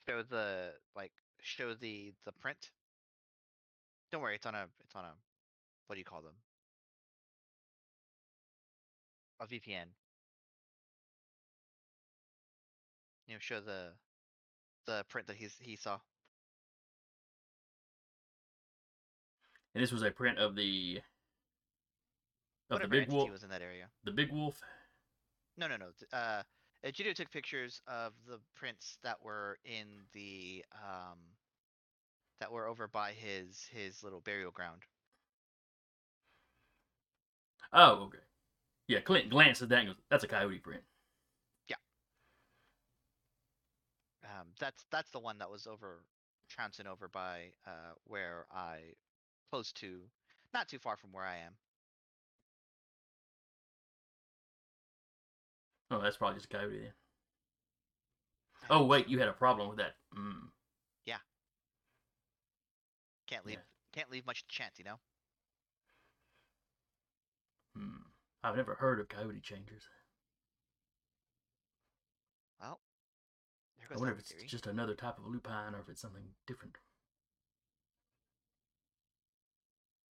Speaker 3: show the like show the the print. Don't worry, it's on a it's on a what do you call them? A VPN. You know, show the the print that he's he saw.
Speaker 1: And this was a print of the of the big wolf.
Speaker 3: was in that area.
Speaker 1: The big wolf.
Speaker 3: No, no, no. Uh, Egidio took pictures of the prints that were in the um, that were over by his his little burial ground.
Speaker 1: Oh, okay. Yeah, Clint glanced at that and goes, "That's a coyote print." Yeah.
Speaker 3: Um, that's that's the one that was over trouncing over by uh where I close to, not too far from where I am.
Speaker 1: Oh, that's probably just a coyote then. Oh wait, you had a problem with that. Mm.
Speaker 3: Can't leave
Speaker 1: Yeah.
Speaker 3: can't leave much to chance, you know.
Speaker 1: Hmm. I've never heard of coyote changers.
Speaker 3: Well, there
Speaker 1: I wonder if it's
Speaker 3: theory.
Speaker 1: just another type of lupine or if it's something different.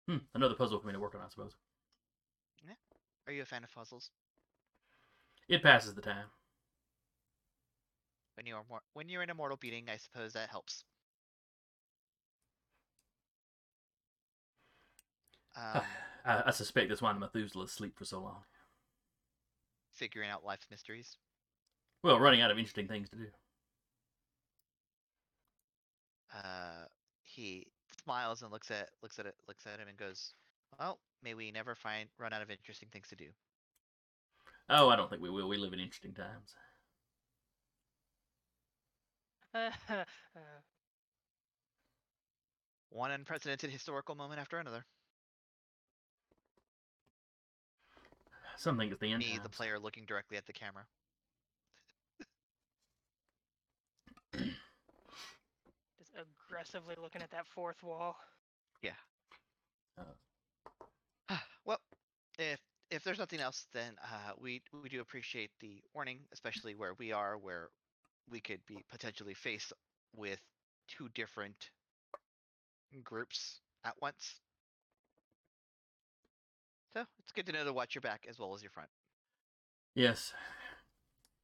Speaker 1: Hmm. Another puzzle for me to work on, I suppose. Yeah.
Speaker 3: Are you a fan of puzzles?
Speaker 1: It passes the time.
Speaker 3: When you are more when you're in a mortal beating, I suppose that helps. Um,
Speaker 1: I, I suspect that's why Methuselah sleep for so long.
Speaker 3: figuring out life's mysteries.
Speaker 1: Well, running out of interesting things to do.
Speaker 3: uh, he smiles and looks at looks at it looks at him and goes, "Well, may we never find run out of interesting things to do."
Speaker 1: Oh, I don't think we will. We live in interesting times.
Speaker 3: One unprecedented historical moment after another.
Speaker 1: Some think it's the end
Speaker 3: Me, the player, looking directly at the camera.
Speaker 2: just aggressively looking at that fourth wall. Yeah. Oh.
Speaker 3: Well, if if there's nothing else, then uh, we we do appreciate the warning, especially where we are, where we could be potentially faced with two different groups at once. So it's good to know to watch your back as well as your front.
Speaker 1: Yes.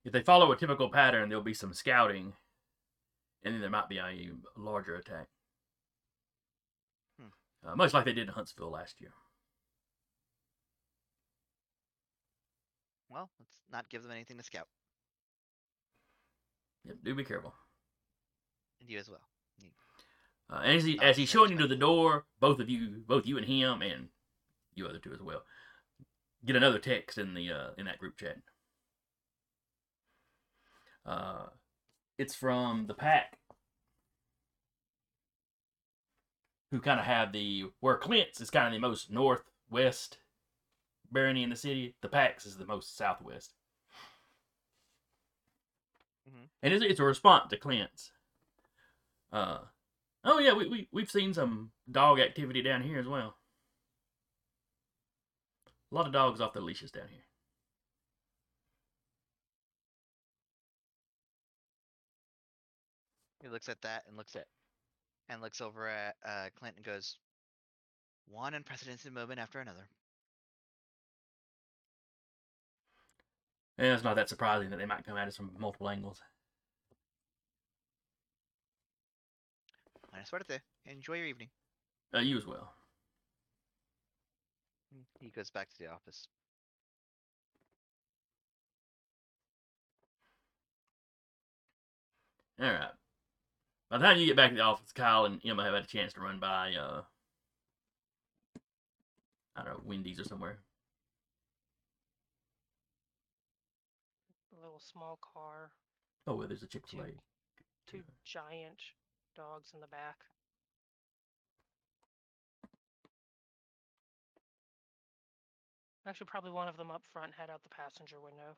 Speaker 1: If they follow a typical pattern, there'll be some scouting, and then there might be a larger attack.
Speaker 3: Hmm.
Speaker 1: Uh, much like they did in Huntsville last year.
Speaker 3: Well, let's not give them anything to scout.
Speaker 1: Yep, do be careful.
Speaker 3: And you as well.
Speaker 1: Uh, and as, he, as he's showing you to the door, both of you, both you and him, and you other two as well, get another text in the uh, in that group chat. Uh, it's from the pack, who kind of have the where Clint's is kind of the most northwest barony in the city. The Pax is the most southwest,
Speaker 3: Mhm.
Speaker 1: and it's, it's a response to Clint's. Uh, Oh yeah, we, we we've seen some dog activity down here as well. A lot of dogs off their leashes down here.
Speaker 3: He looks at that and looks at and looks over at uh, Clint and goes, "One unprecedented moment after another."
Speaker 1: And it's not that surprising that they might come at us from multiple angles.
Speaker 3: Buena suerte. Enjoy your evening.
Speaker 1: Uh, you as well.
Speaker 3: Mm, He goes back to the office.
Speaker 1: All right. By the time you get back to the office, Kyle and Emma have had a chance to run by, uh, I don't know, Wendy's or somewhere.
Speaker 2: A little small car,
Speaker 1: Oh, well, there's a Chick Fil A.
Speaker 2: two giant dogs in the back. Actually, probably one of them up front head out the passenger window.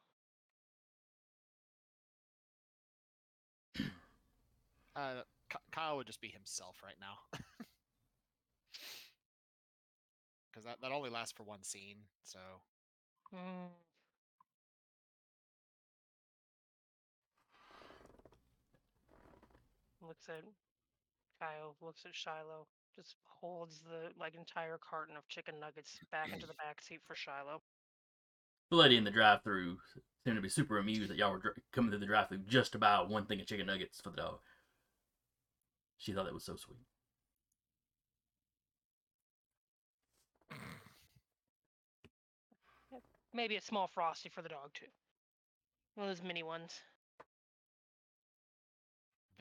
Speaker 4: Uh, Kyle would just be himself right now. Because that, that only lasts for one scene, so
Speaker 2: Mm. Looks at Kyle, looks at Shiloh, just holds the like entire carton of chicken nuggets back into the back seat for Shiloh.
Speaker 1: The lady in the drive-through seemed to be super amused that y'all were dr- coming through the drive-through just to buy one thing of chicken nuggets for the dog. She thought that was so sweet.
Speaker 2: Maybe a small frosty for the dog too. One of those mini ones.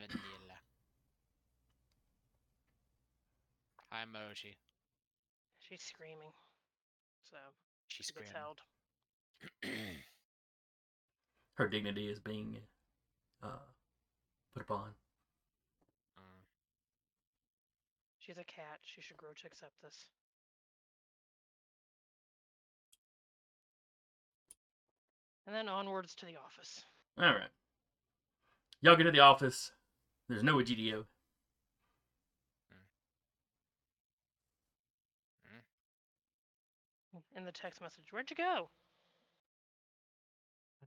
Speaker 4: vanilla. Hi, Mochi.
Speaker 2: She's screaming, so
Speaker 4: She's
Speaker 2: she gets
Speaker 4: screaming.
Speaker 2: held.
Speaker 1: Her dignity is being uh, put upon.
Speaker 4: Mm.
Speaker 2: She's a cat. She should grow to accept this. And then onwards to the office.
Speaker 1: All right. Y'all get to the office. There's no Egidio.
Speaker 2: In the text message, where'd you go?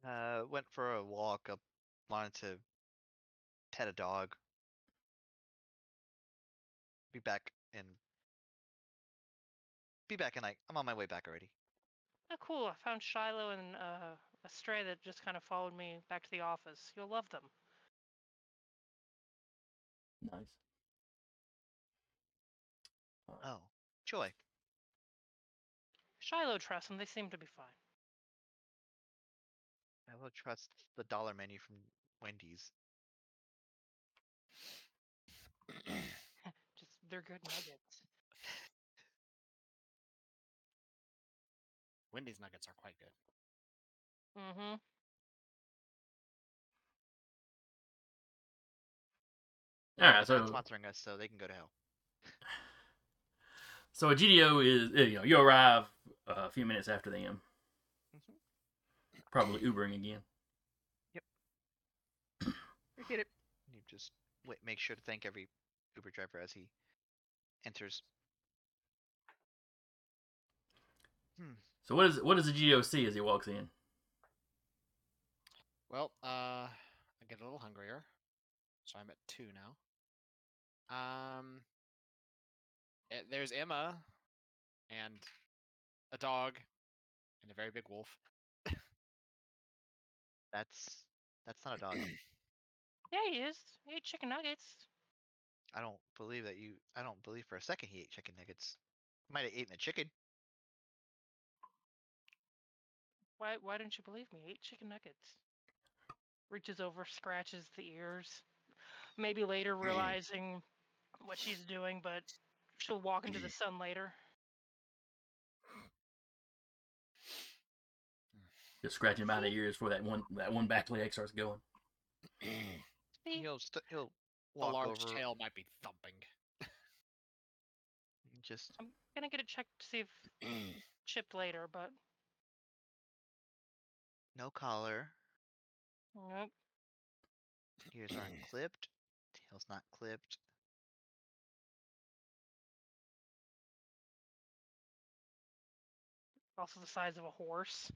Speaker 3: Uh, went for a walk up, wanted to pet a dog. Be back in. Be back in like I'm on my way back already.
Speaker 2: Oh, cool. I found Shiloh and uh, a stray that just kind of followed me back to the office. You'll love them.
Speaker 1: Nice.
Speaker 3: Oh, joy.
Speaker 2: Shiloh trusts them. They seem to be fine.
Speaker 3: I will trust the dollar menu from Wendy's.
Speaker 2: Just they're good nuggets.
Speaker 4: Wendy's nuggets are quite good.
Speaker 2: Mm-hmm.
Speaker 1: All right.
Speaker 3: They're
Speaker 1: So
Speaker 3: not sponsoring us, so they can go to hell.
Speaker 1: So a Egidio is uh, you know you arrive uh, a few minutes after them,
Speaker 3: Mhm.
Speaker 1: probably Ubering again.
Speaker 3: You get it. You just wait, make sure to thank every Uber driver as he enters. Hmm.
Speaker 1: So what is what does the see as he walks in?
Speaker 4: Well, uh, I get a little hungrier, so I'm at two now. Um, eh, there's Emma, and a dog, and a very big wolf.
Speaker 3: That's that's not a dog.
Speaker 2: Yeah, he is. He ate chicken nuggets.
Speaker 3: I don't believe that you. I don't believe for a second he ate chicken nuggets. Might have eaten a chicken.
Speaker 2: Why? Why didn't you believe me? He ate chicken nuggets. Reaches over, scratches the ears. Maybe later hmm. realizing what she's doing, but she'll walk into the sun later.
Speaker 1: Just scratching by the ears for that one that one back leg starts going.
Speaker 3: He'll st- he'll
Speaker 4: The
Speaker 3: walk
Speaker 4: large
Speaker 3: over.
Speaker 4: tail might be thumping.
Speaker 3: and Just
Speaker 2: I'm gonna get it checked to see if chipped later, but
Speaker 3: no collar.
Speaker 2: nope.
Speaker 3: Ears aren't clipped. Tail's not clipped.
Speaker 2: Also the size of a horse.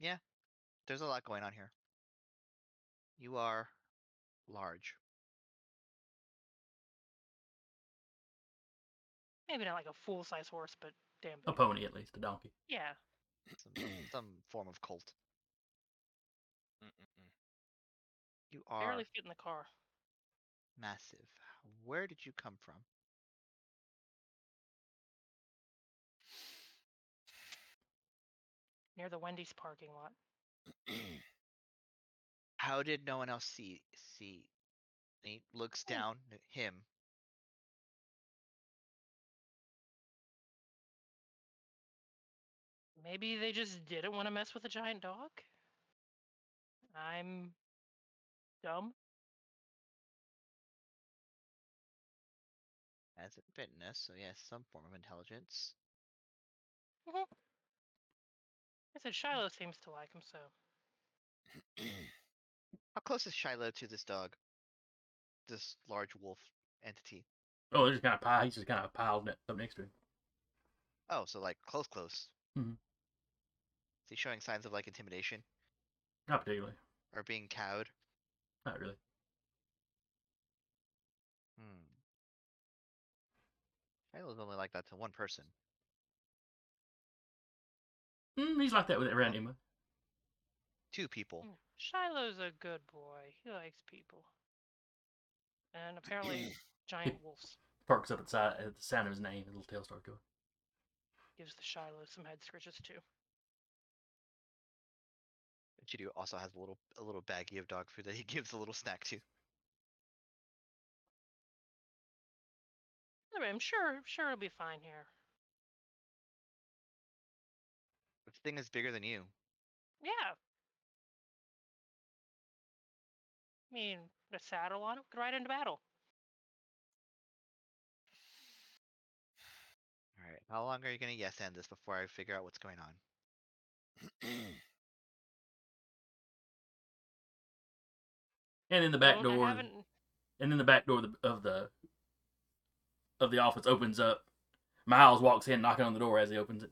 Speaker 3: Yeah, there's a lot going on here. You are large.
Speaker 2: Maybe not like a full size horse, but damn
Speaker 1: A pony at least, a donkey.
Speaker 2: Yeah.
Speaker 3: Some, some form of cult.
Speaker 4: Mm-mm-mm.
Speaker 3: You are
Speaker 2: Barely fit in the car.
Speaker 3: massive. Where did you come from?
Speaker 2: Near the Wendy's parking lot.
Speaker 3: How did no one else see see? He looks
Speaker 2: Hmm.
Speaker 3: down at him.
Speaker 2: Maybe they just didn't want to mess with a giant dog? I'm dumb.
Speaker 3: Hasn't fitness, us, so yes, some form of intelligence.
Speaker 2: I said Shiloh seems to like him, so
Speaker 3: How close is Shiloh to this dog? This large wolf entity.
Speaker 1: Oh, they're just kind of pile. He's just kind of piled up next to him.
Speaker 3: Oh, so like close, close.
Speaker 1: Mhm.
Speaker 3: Is he showing signs of like intimidation
Speaker 1: Not particularly.
Speaker 3: or being cowed?
Speaker 1: Not really.
Speaker 3: Hmm. Shiloh's only like that to one person.
Speaker 1: Mm, he's like that with it around Emma.
Speaker 3: Two people.
Speaker 2: Mm, Shiloh's a good boy. He likes people. And apparently giant wolves
Speaker 1: Perks up at the, side, at the sound of his name. His little tail starts going.
Speaker 2: gives the Shiloh some head scratches too.
Speaker 3: And Egidio also has a little a little baggie of dog food that he gives a little snack to.
Speaker 2: Anyway, I'm sure sure it'll be fine here.
Speaker 3: Thing is bigger than you.
Speaker 2: Yeah. I mean, put a saddle on it, we could ride into battle.
Speaker 3: Alright, how long are you gonna yes end this before I figure out what's going on?
Speaker 1: And then the back
Speaker 2: Well,
Speaker 1: door, and then the back door of the, of the of the office opens up. Miles walks in, knocking on the door as he opens it.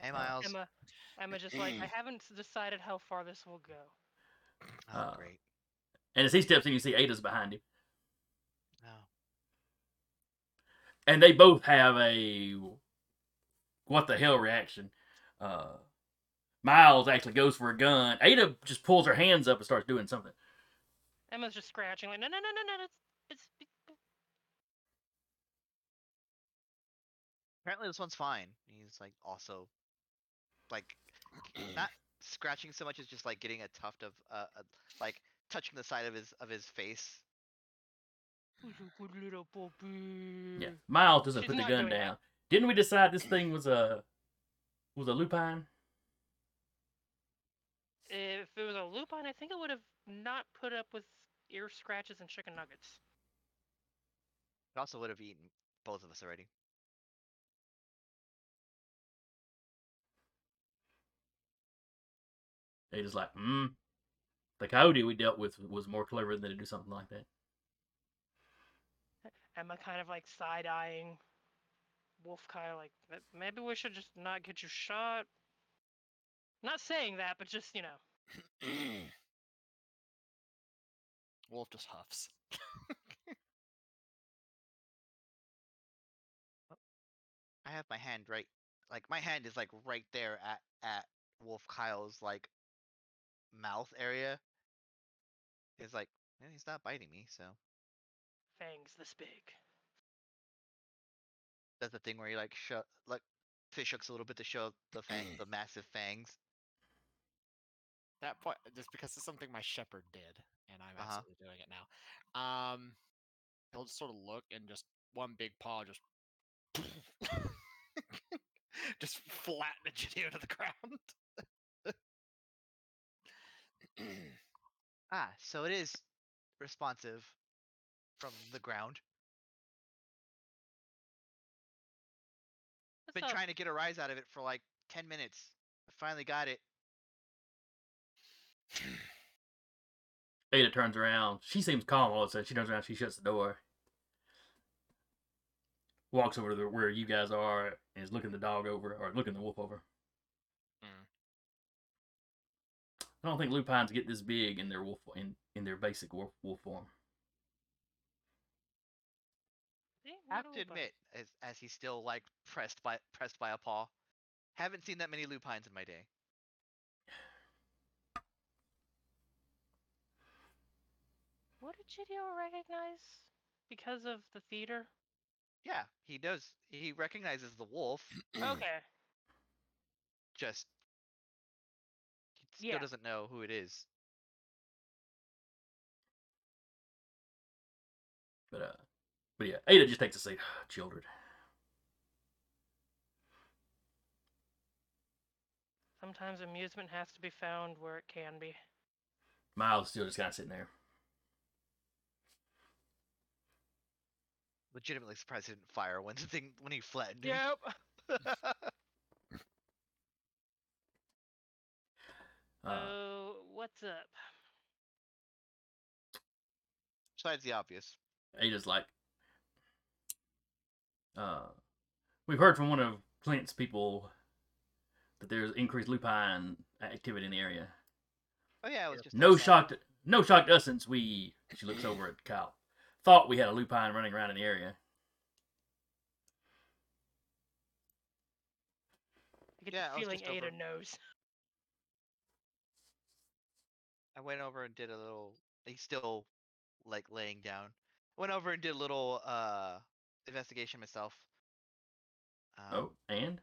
Speaker 3: Hey
Speaker 1: Uh,
Speaker 3: Miles.
Speaker 2: Emma, Emma just like I haven't decided how far this will go.
Speaker 3: Oh
Speaker 1: uh,
Speaker 3: great.
Speaker 1: And as he steps in, you see Ada's behind him,
Speaker 3: Oh.
Speaker 1: and they both have a what the hell reaction. Uh, Miles actually goes for a gun. Ada just pulls her hands up and starts doing something.
Speaker 2: Emma's just scratching like no no no no no it's it's be- be-"
Speaker 3: Apparently this one's fine. He's like also like not scratching so much as just like getting a tuft of uh, uh like touching the side of his of his face.
Speaker 2: "Who's a good little puppy.
Speaker 1: Yeah, Miles doesn't
Speaker 2: She's
Speaker 1: put the gun
Speaker 2: doing that.
Speaker 1: down. Didn't we decide this thing was a was a lupine?
Speaker 2: If it was a lupine, I think it would have not put up with ear scratches and chicken nuggets.
Speaker 3: It also would have eaten both of us already.
Speaker 1: Ada's like, hmm. The coyote we dealt with was more clever than to do something like that.
Speaker 2: Emma kind of like side eyeing Wolf kind of like maybe we should just not get you shot. Not saying that, but just you know.
Speaker 4: Wolf just huffs.
Speaker 3: I have my hand right like my hand is like right there at at Wolf Kyle's like mouth area. is like eh, he's not biting me, so
Speaker 2: Fangs this big.
Speaker 3: that's the thing where he like show like fish hooks a little bit to show the fang the massive fangs.
Speaker 4: that point, just because it's something my shepherd did, and I'm
Speaker 3: Uh-huh.
Speaker 4: absolutely doing it now. Um, he'll just sort of look and just one big paw just just flatten a Gideon to the ground.
Speaker 3: Ah, so it is responsive from the ground.
Speaker 2: What's
Speaker 3: Been
Speaker 2: up?
Speaker 3: trying to get a rise out of it for like ten minutes. I finally got it.
Speaker 1: Ada turns around. She seems calm all of a sudden. She turns around. She shuts the door. Walks over to the, where you guys are and is looking the dog over or looking the wolf over.
Speaker 4: Mm.
Speaker 1: I don't think lupines get this big in their wolf in, in their basic wolf, wolf form.
Speaker 3: I have to admit, as as he's still like pressed by pressed by a paw, haven't seen that many lupines in my day.
Speaker 2: What did Gideon recognize because of the theater?
Speaker 3: Yeah, he does. He recognizes the wolf.
Speaker 2: okay.
Speaker 3: Just he still
Speaker 2: Yeah.
Speaker 3: doesn't know who it is.
Speaker 1: But uh, but yeah, Ada just takes a seat. Children.
Speaker 2: Sometimes amusement has to be found where it can be.
Speaker 1: Miles is still just kind of sitting there.
Speaker 3: Legitimately surprised he didn't fire when the thing when he flattened. him.
Speaker 2: Yep.
Speaker 1: Uh,
Speaker 2: what's up?
Speaker 3: Besides the obvious.
Speaker 1: Ada's like, uh, we've heard from one of Clint's people that there's increased lupine activity in the area.
Speaker 3: Oh yeah, it was just
Speaker 1: No
Speaker 3: outside.
Speaker 1: shock, to, no shock to us since we. She looks over at Kyle. Thought we had a lupine running around in the area.
Speaker 2: I get
Speaker 3: Yeah,
Speaker 2: the feeling Ada
Speaker 3: over-
Speaker 2: knows.
Speaker 3: I went over and did a little. He's still like laying down. Went over and did a little uh investigation myself. Um,
Speaker 1: oh, and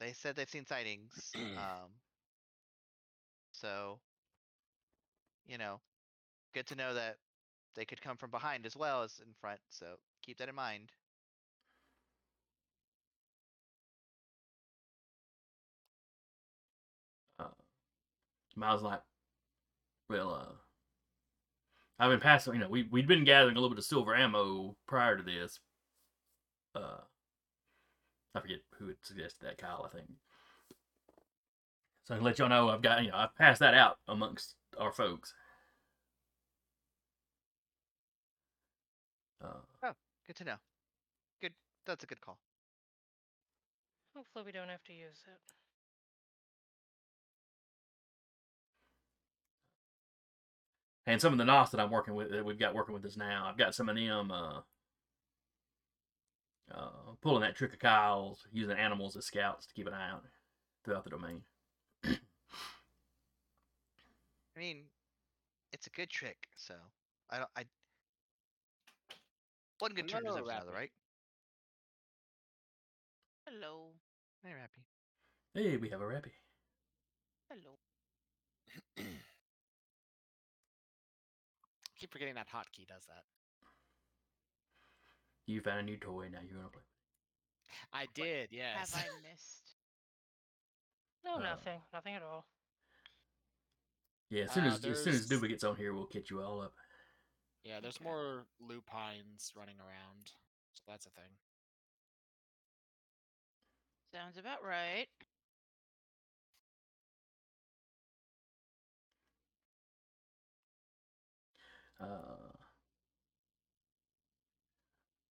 Speaker 3: They said they've seen sightings. um. So. You know, good to know that they could come from behind as well as in front. So keep that in mind.
Speaker 1: uh, Miles like, well, uh, I've been passing. You know, we we'd been gathering a little bit of silver ammo prior to this. Uh, I forget who had suggested that, Kyle, I think. So I can let y'all know I've got you know I've passed that out amongst our folks. Uh,
Speaker 3: Good to know. Good. That's a good call.
Speaker 2: Hopefully we don't have to use it.
Speaker 1: And some of the NOS that I'm working with that we've got working with us now, I've got some of them uh, uh, pulling that trick of Kyle's, using animals as scouts to keep an eye out throughout the domain.
Speaker 3: I mean, it's a good trick. So I don't. I. One good turn
Speaker 4: Hello,
Speaker 3: deserves another, right?
Speaker 2: Hello.
Speaker 3: Hey, Rappy.
Speaker 1: Hey, we have a rappy.
Speaker 2: Hello.
Speaker 4: keep forgetting that hotkey does that.
Speaker 1: You found a new toy. Now you're gonna play.
Speaker 4: I did, yes.
Speaker 5: Have I missed?
Speaker 2: No,
Speaker 1: Uh,
Speaker 2: nothing. Nothing at all.
Speaker 1: Yeah, as soon
Speaker 4: Uh,
Speaker 1: as as soon as
Speaker 4: there's-
Speaker 1: Duba gets on here, we'll catch you all up.
Speaker 4: yeah, there's
Speaker 2: Okay.
Speaker 4: more lupines running around, so that's a thing.
Speaker 5: Sounds about right.
Speaker 1: Uh,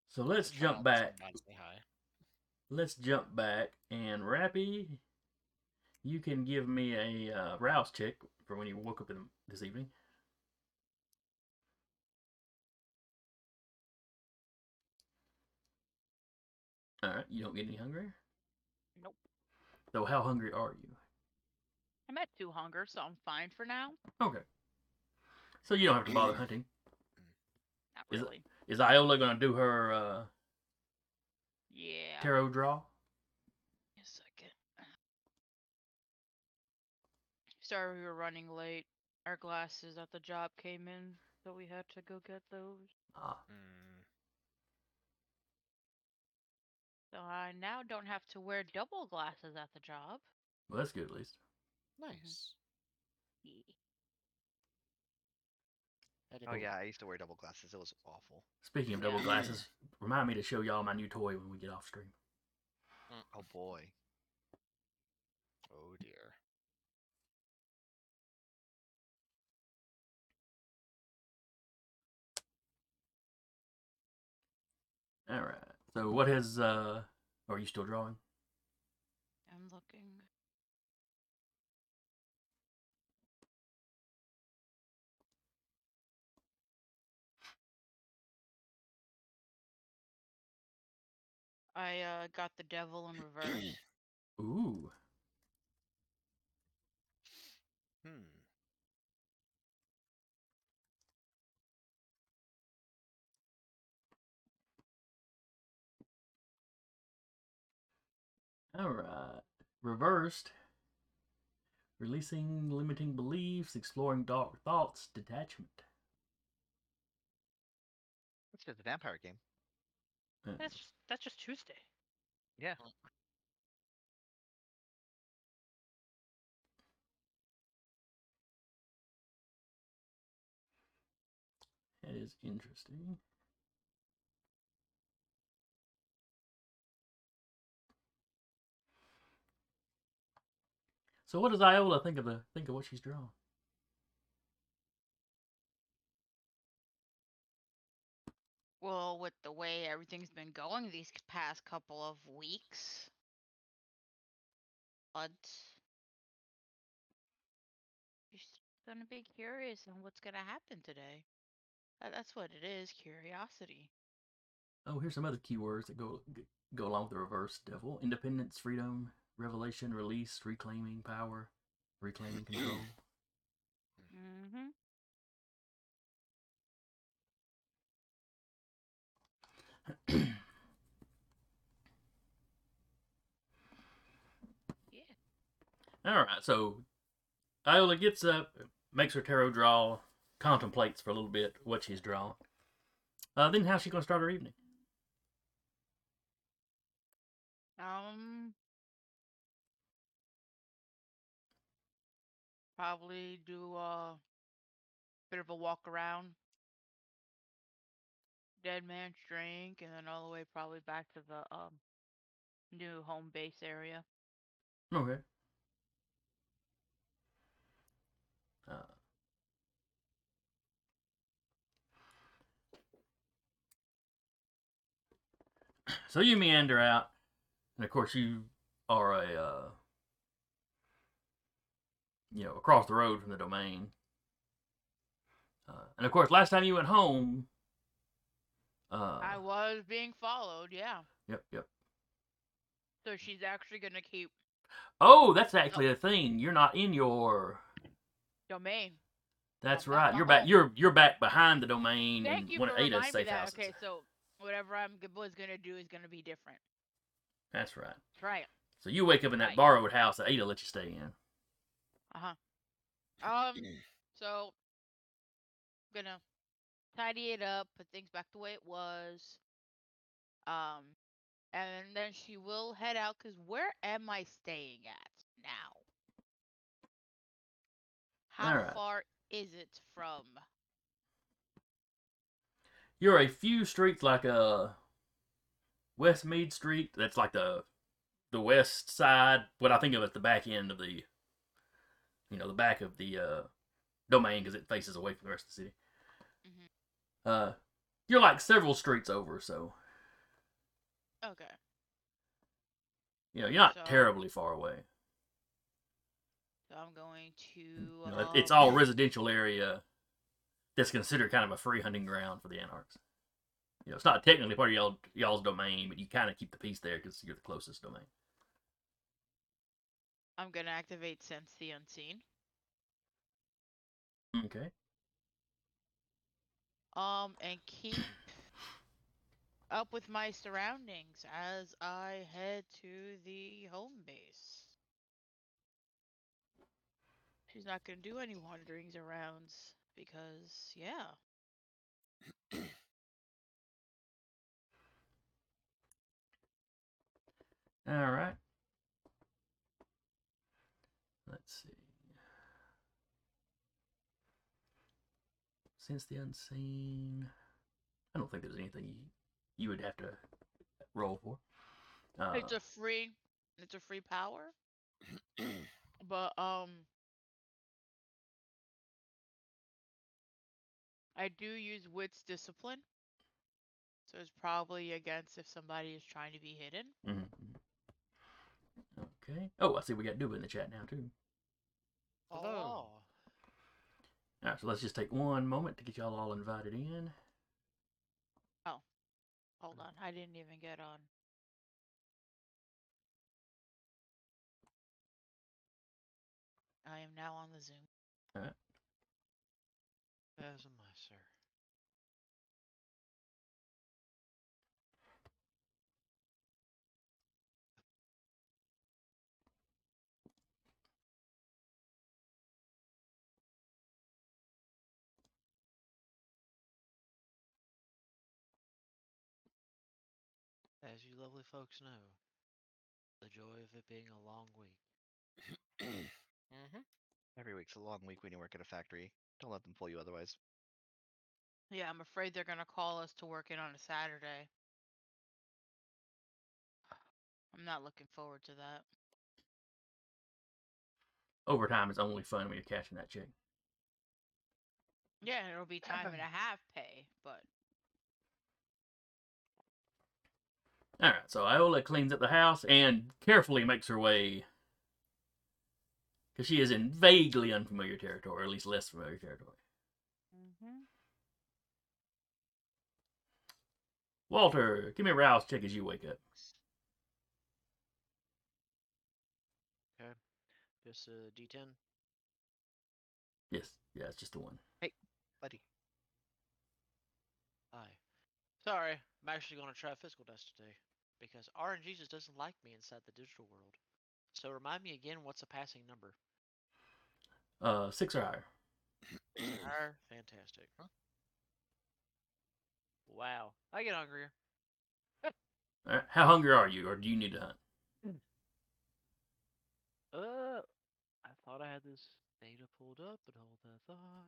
Speaker 1: so let's
Speaker 4: Just
Speaker 1: jump back.
Speaker 4: hi.
Speaker 1: Let's jump back and Rappy, you can give me a uh, rouse check for when you woke up in, this evening. All right, you don't get any hungrier.
Speaker 5: Nope.
Speaker 1: So how hungry are you?
Speaker 5: I'm at two hunger, so I'm fine for now.
Speaker 1: Okay. So you don't have to bother hunting.
Speaker 5: Not
Speaker 1: Is
Speaker 5: really.
Speaker 1: Is Iola gonna do her uh,
Speaker 5: Yeah.
Speaker 1: tarot draw?
Speaker 5: A second. Sorry we were running late. Our glasses at the job came in, so we had to go get those.
Speaker 1: Ah,
Speaker 4: Hmm.
Speaker 5: So I now don't have to wear double glasses at the job.
Speaker 1: well, that's good at least.
Speaker 4: Nice.
Speaker 5: Yeah.
Speaker 4: Very
Speaker 3: Oh yeah, I used to wear double glasses. It was awful.
Speaker 1: Speaking of double
Speaker 5: Yeah.
Speaker 1: glasses, remind me to show y'all my new toy when we get off stream.
Speaker 3: Oh boy.
Speaker 4: Oh dear.
Speaker 1: All right. So what has uh? Are you still drawing?
Speaker 5: I'm looking. I uh, got the devil in reverse.
Speaker 1: Ooh.
Speaker 4: Hmm.
Speaker 1: All right. Reversed. Releasing limiting beliefs, exploring dark thoughts, detachment.
Speaker 3: Let's just the vampire game.
Speaker 2: That's just that's just Tuesday.
Speaker 3: Yeah.
Speaker 1: That is interesting. So what does Iola think of the think of what she's drawn?
Speaker 5: Well, with the way everything's been going these past couple of weeks, but she's gonna be curious on what's gonna happen today. That's what it is, curiosity.
Speaker 1: Oh, here's some other keywords that go go along with the reverse devil: independence, freedom, revelation, release, reclaiming power, reclaiming control.
Speaker 5: Mm-hmm. Yeah.
Speaker 1: All right, so Iola gets up, makes her tarot draw, contemplates for a little bit what she's drawn. Uh, then how's she gonna start her evening?
Speaker 5: Um. Probably do a bit of a walk around. Dead man's drink, and then all the way probably back to the um new home base area.
Speaker 1: Okay. Uh, so you meander out, and of course you are a, uh, you know, across the road from the domain. Uh, and of course, last time you went home, uh,
Speaker 5: I was being followed, yeah.
Speaker 1: yep, yep.
Speaker 5: So she's actually gonna keep
Speaker 1: Oh, that's actually a thing. You're not in your.
Speaker 5: domain.
Speaker 1: That's
Speaker 5: Oh,
Speaker 1: right.
Speaker 5: oh,
Speaker 1: You're back.
Speaker 5: oh.
Speaker 1: You're you're back behind the domain
Speaker 5: Thank
Speaker 1: and
Speaker 5: you
Speaker 1: one
Speaker 5: for
Speaker 1: Ada's
Speaker 5: reminding me
Speaker 1: safe
Speaker 5: that.
Speaker 1: houses.
Speaker 5: Okay, so whatever I'm g- was gonna do is gonna be different.
Speaker 1: That's right.
Speaker 5: That's right.
Speaker 1: So you wake up in that
Speaker 5: Right.
Speaker 1: borrowed house that Ada let you stay in.
Speaker 5: Uh huh. Um. So, gonna tidy it up, put things back the way it was. Um, and then she will head out. Cause where am I staying at now? How
Speaker 1: Alright.
Speaker 5: far is it from?
Speaker 1: You're a few streets like uh Westmead Street. That's like the the west side. What I think of as the back end of the, you know, the back of the uh domain because it faces away from the rest of the city. Uh, you're like several streets over, so
Speaker 5: Okay.
Speaker 1: you know you're not
Speaker 5: So-
Speaker 1: terribly far away.
Speaker 5: So I'm going to.
Speaker 1: You know, it- it's
Speaker 5: um,
Speaker 1: all residential area that's considered kind of a free hunting ground for the Anarchs. You know, it's not technically part of y'all, y'all's domain, but you kind of keep the peace there because you're the closest domain.
Speaker 5: I'm gonna activate Sense the Unseen.
Speaker 1: Okay.
Speaker 5: Um, and keep up with my surroundings as I head to the home base. She's not gonna do any wanderings arounds because, yeah.
Speaker 1: All right. Let's see. Sense the Unseen, I don't think there's anything you, you would have to roll for. Uh,
Speaker 5: it's a free, it's a free power. but um, I do use wits discipline. So it's probably against if somebody is trying to be hidden.
Speaker 1: mhm, mhm. Okay. Oh, I see we got Duba in the chat now too.
Speaker 4: Hello.
Speaker 1: All right, so let's just take one moment to get y'all all invited in.
Speaker 5: Oh, hold on, I didn't even get on. I am now on the Zoom.
Speaker 6: As am I, sir. Lovely folks know, the joy of it being a long week.
Speaker 3: mm-hmm. Every week's a long week when you work at a factory. Don't let them fool you otherwise.
Speaker 5: Yeah, I'm afraid they're gonna call us to work in on a Saturday. I'm not looking forward to that.
Speaker 1: overtime is only fun when you're catching that chick.
Speaker 5: Yeah, it'll be time and a half pay, but
Speaker 1: All right, so Iola cleans up the house and carefully makes her way because she is in vaguely unfamiliar territory, or at least less familiar territory.
Speaker 5: mm-hmm.
Speaker 1: Walter, give me a rouse check as you wake up.
Speaker 6: Okay, just a D10.
Speaker 1: Yes, yeah, it's just the one.
Speaker 3: Hey, buddy.
Speaker 6: Hi. Sorry, I'm actually going to try a physical test today because RNG just doesn't like me inside the digital world. So remind me again, what's a passing number?
Speaker 1: Uh, six or higher.
Speaker 6: Higher? Fantastic. Wow, I get hungrier.
Speaker 1: All right, how hungry are you, or do you need to hunt?
Speaker 6: Uh, I thought I had this data pulled up, but hold that thought.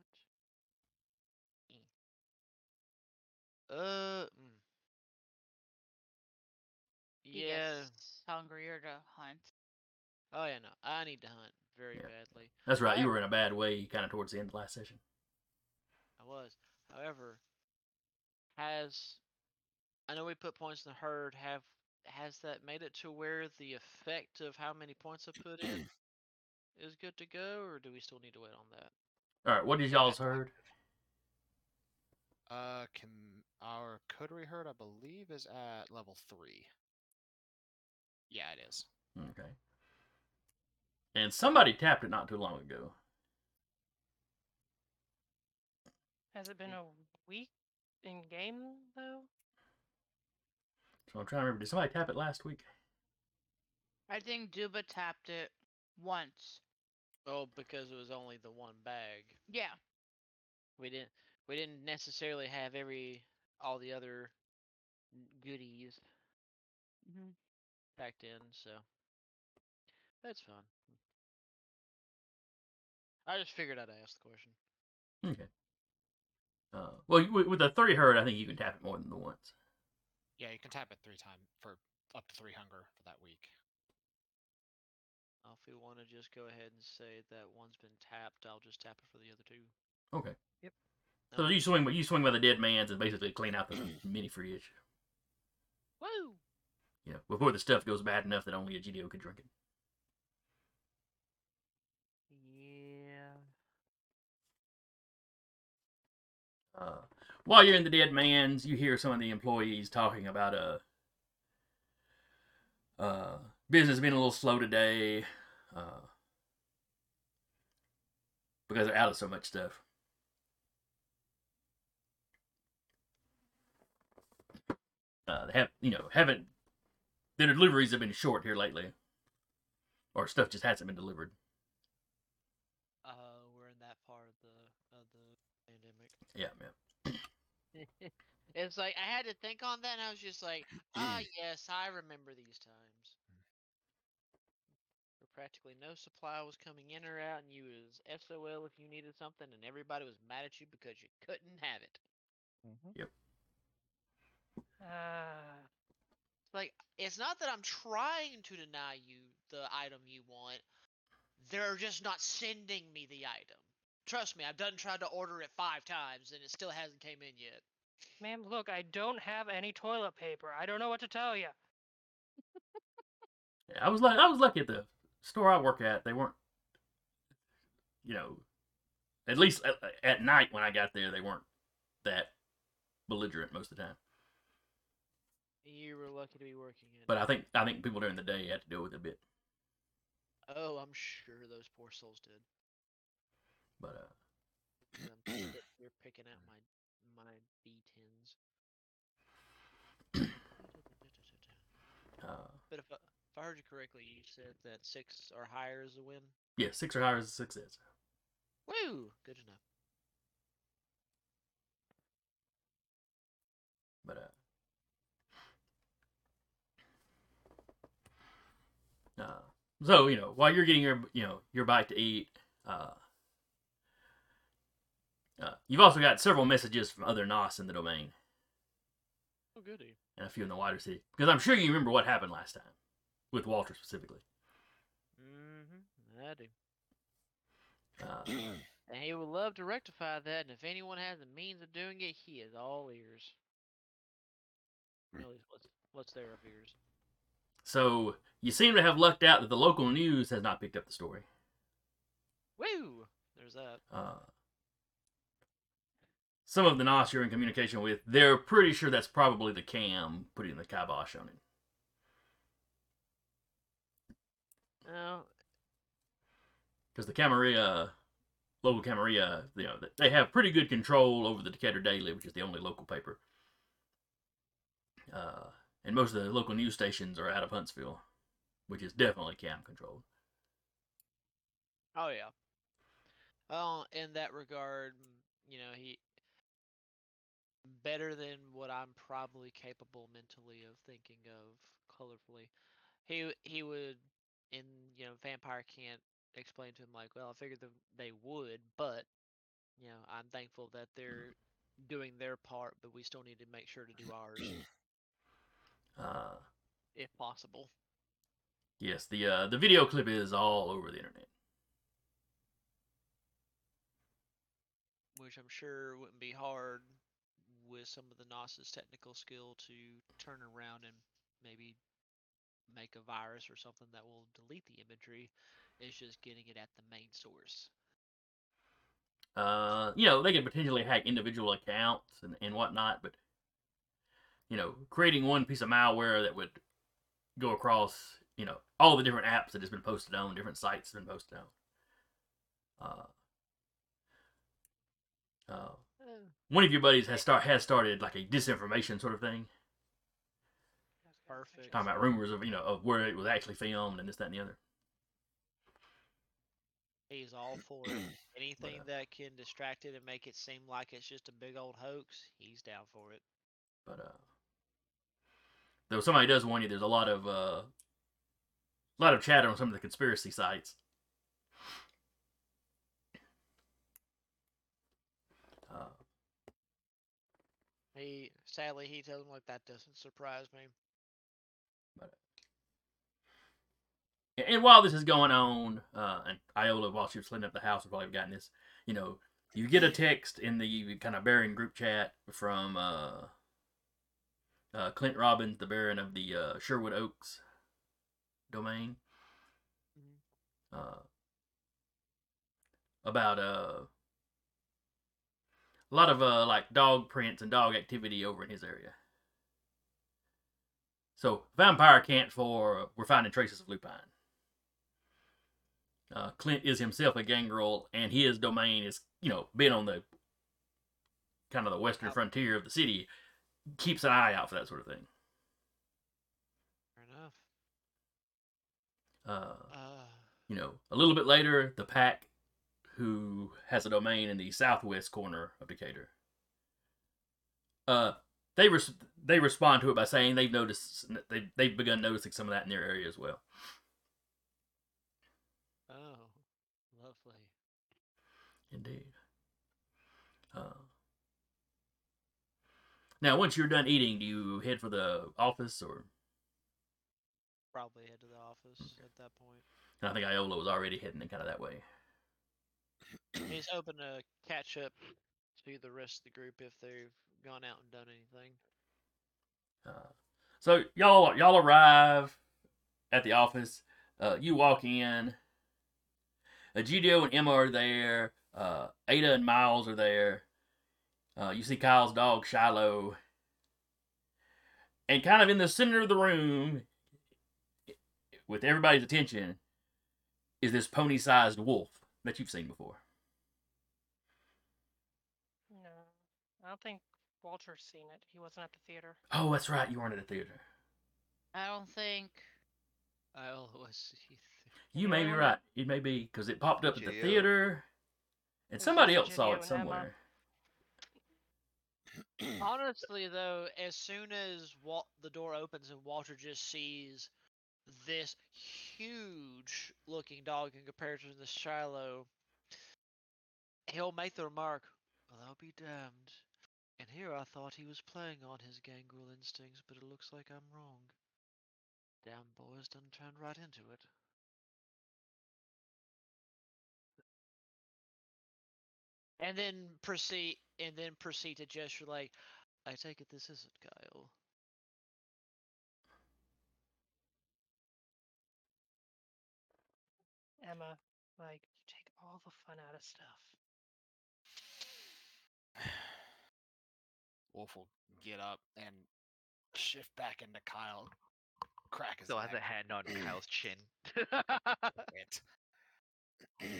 Speaker 6: Eh. Uh, mm.
Speaker 5: He
Speaker 6: yeah.
Speaker 5: gets hungrier to hunt.
Speaker 6: Oh yeah, no, I need to hunt very
Speaker 1: Yeah.
Speaker 6: badly.
Speaker 1: That's right, you were in a bad way kind of towards the end of last session.
Speaker 6: I was. However, has I know we put points in the herd. Have has that made it to where the effect of how many points I put in is good to go, or do we still need to wait on that?
Speaker 1: All right, what is y'all's herd?
Speaker 4: Uh, can our coterie herd, I believe, is at level three. Yeah, it is.
Speaker 1: Okay. And somebody tapped it not too long ago.
Speaker 2: Has it been a week in game though?
Speaker 1: So I'm trying to remember. Did somebody tap it last week?
Speaker 5: I think Duba tapped it once.
Speaker 6: Oh, because it was only the one bag.
Speaker 5: Yeah.
Speaker 6: We didn't. We didn't necessarily have every all the other goodies
Speaker 5: Mm-hmm.
Speaker 6: Packed in, so that's fine. I just figured I'd ask the question.
Speaker 1: Okay. Uh, well, with, with a three herd, I think you can tap it more than the once.
Speaker 4: Yeah, you can tap it three times for up to three hunger for that week.
Speaker 6: If we want to just go ahead and say that one's been tapped, I'll just tap it for the other two.
Speaker 1: Okay.
Speaker 6: Yep.
Speaker 1: So you swing, you swing by the dead man's and basically clean out the mini fridge.
Speaker 6: Woo!
Speaker 1: Yeah, before the stuff goes bad enough that only a GDO could drink it.
Speaker 6: Yeah.
Speaker 1: Uh, while you're in the dead man's, you hear some of the employees talking about uh, uh, business being a little slow today, uh, because they're out of so much stuff. Uh, they have, you know, haven't. Their deliveries have been short here lately, or stuff just hasn't been delivered.
Speaker 6: Uh, we're in that part of the of the pandemic.
Speaker 1: Yeah, man.
Speaker 6: it's like I had to think on that, and I was just like, ah, yes, I remember these times. Where practically no supply was coming in or out, and you was SOL if you needed something, and everybody was mad at you because you couldn't have it. Yep.
Speaker 2: Uh,
Speaker 6: It's like it's not that I'm trying to deny you the item you want. They're just not sending me the item. Trust me, I've done tried to order it five times and it still hasn't came in yet.
Speaker 2: ma'am, look, I don't have any toilet paper. I don't know what to tell you.
Speaker 1: Yeah, I was like, I was lucky at the store I work at. They weren't, you know, at least at, at night when I got there, they weren't that belligerent most of the time.
Speaker 6: You were lucky to be working in.
Speaker 1: But I think I think people during the day had to deal with it a bit.
Speaker 6: oh, I'm sure those poor souls did.
Speaker 1: But uh,
Speaker 6: I'm here picking out my my D10s.
Speaker 1: uh,
Speaker 6: But if I, if I heard you correctly, you said that six or higher is a win.
Speaker 1: yeah, six or higher is a success.
Speaker 6: Woo! Good to know.
Speaker 1: But uh, uh, so you know, while you're getting your you know your bite to eat, uh, uh, you've also got several messages from other NOS in the domain
Speaker 6: Oh, goody.
Speaker 1: and a few in the wider city because I'm sure you remember what happened last time with Walter specifically.
Speaker 6: Mm-hmm. I do.
Speaker 1: Uh,
Speaker 6: And he would love to rectify that, and if anyone has the means of doing it, he is all ears. Really, what's, what's there of ears?
Speaker 1: So you seem to have lucked out that the local news has not picked up the story.
Speaker 6: Woo! There's that.
Speaker 1: Uh, some of the NOS you're in communication with, they're pretty sure that's probably the cam putting the kibosh on it.
Speaker 6: Well,
Speaker 1: because the Camarilla, local Camarilla, you know, they have pretty good control over the Decatur Daily, which is the only local paper. Uh, and most of the local news stations are out of Huntsville, which is definitely cam controlled.
Speaker 6: oh yeah. Well, in that regard, you know, he better than what I'm probably capable mentally of thinking of colorfully. He he would, in you know, vampire can't explain to him like, well, I figured they would, but you know, I'm thankful that they're doing their part, but we still need to make sure to do ours
Speaker 1: Uh,
Speaker 6: if possible.
Speaker 1: yes, the uh, the video clip is all over the internet.
Speaker 6: which I'm sure wouldn't be hard with some of the NASA's technical skill to turn around and maybe make a virus or something that will delete the imagery. It's just getting it at the main source.
Speaker 1: Uh, you know, they could potentially hack individual accounts and, and whatnot, but you know, creating one piece of malware that would go across, you know, all the different apps that has been posted on, different sites have been posted on. Uh, uh, one of your buddies has start has started like a disinformation sort of thing,
Speaker 6: Perfect.
Speaker 1: talking about rumors of you know of where it was actually filmed and this that and the other.
Speaker 6: He's all for it. Anything that can distract it and make it seem like it's just a big old hoax, he's down for it.
Speaker 1: But uh, though somebody does warn you, there's a lot of uh, a lot of chatter on some of the conspiracy sites. Uh,
Speaker 6: He sadly he tells him like that doesn't surprise me.
Speaker 1: and while this is going on, uh, and Iola, while she was cleaning up the house, would probably have gotten this. You know, you get a text in the kind of Baron group chat from uh, uh, Clint Robbins, the Baron of the uh, Sherwood Oaks domain, uh, about uh, a lot of uh, like dog prints and dog activity over in his area. So vampire can't for we're finding traces of lupine. Uh, Clint is himself a gangrel, and his domain is, you know, been on the kind of the western frontier of the city, keeps an eye out for that sort of thing.
Speaker 6: Fair enough.
Speaker 1: Uh,
Speaker 6: Uh,
Speaker 1: you know, a little bit later, the pack, who has a domain in the southwest corner of Decatur, uh, they res- they respond to it by saying they've noticed they they've begun noticing some of that in their area as well.
Speaker 6: oh, lovely.
Speaker 1: Indeed. Now, once you're done eating, do you head for the office, or
Speaker 6: Probably head to the office at that point.
Speaker 1: and I think Iola was already heading kind of that way.
Speaker 6: He's hoping to catch up to the rest of the group if they've gone out and done anything.
Speaker 1: Uh, so y'all y'all arrive at the office. Uh, you walk in. Egidio and Emma are there. Uh, Ada and Miles are there. Uh, you see Kyle's dog Shiloh. And kind of in the center of the room, with everybody's attention, is this pony-sized wolf that you've seen before.
Speaker 2: No, I don't think Walter's seen it. He wasn't at the theater.
Speaker 1: Oh, that's right. You weren't at the theater.
Speaker 5: I don't think.
Speaker 6: I always
Speaker 1: You may be right. It may be because it popped up at the theater, and somebody else saw it
Speaker 2: and Emma.
Speaker 1: somewhere.
Speaker 6: Honestly, though, as soon as the door opens and Walter just sees this huge looking dog in comparison to the Shiloh, he'll make the remark, Well, I'll be damned. And here I thought he was playing on his gangrel instincts, but it looks like I'm wrong. Damn boys done turned right into it. And then proceed and then proceed to gesture like, I take it this isn't Kyle.
Speaker 2: Emma, like, you take all the fun out of stuff.
Speaker 4: Wolf will get up and shift back into Kyle. Crack his
Speaker 3: Still has a hand on Kyle's chin.
Speaker 4: It.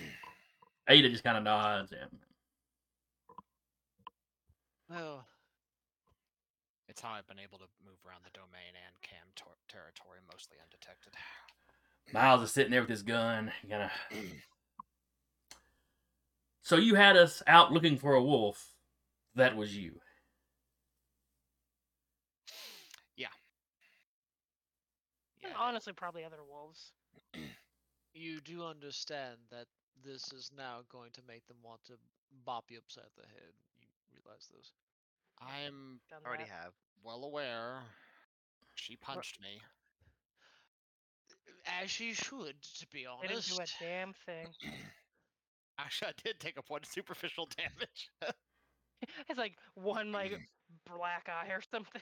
Speaker 1: Ada just kind of nods. Yeah.
Speaker 6: Well,
Speaker 4: It's how I've been able to move around the domain and cam tor- territory mostly undetected.
Speaker 1: Miles is sitting there with his gun, kind of. So you had us out looking for a wolf. That was you.
Speaker 2: And
Speaker 4: Yeah,
Speaker 2: honestly, probably other wolves.
Speaker 6: you do understand that this is now going to make them want to bop you upside the head. You realize this?
Speaker 4: I'm
Speaker 2: Done
Speaker 3: Already
Speaker 2: that.
Speaker 3: have.
Speaker 4: well aware. She punched me.
Speaker 6: As she should, to be
Speaker 2: They didn't
Speaker 6: honest.
Speaker 2: do a damn thing.
Speaker 4: Actually, I did take a point of superficial damage.
Speaker 2: It's like one like black eye or something.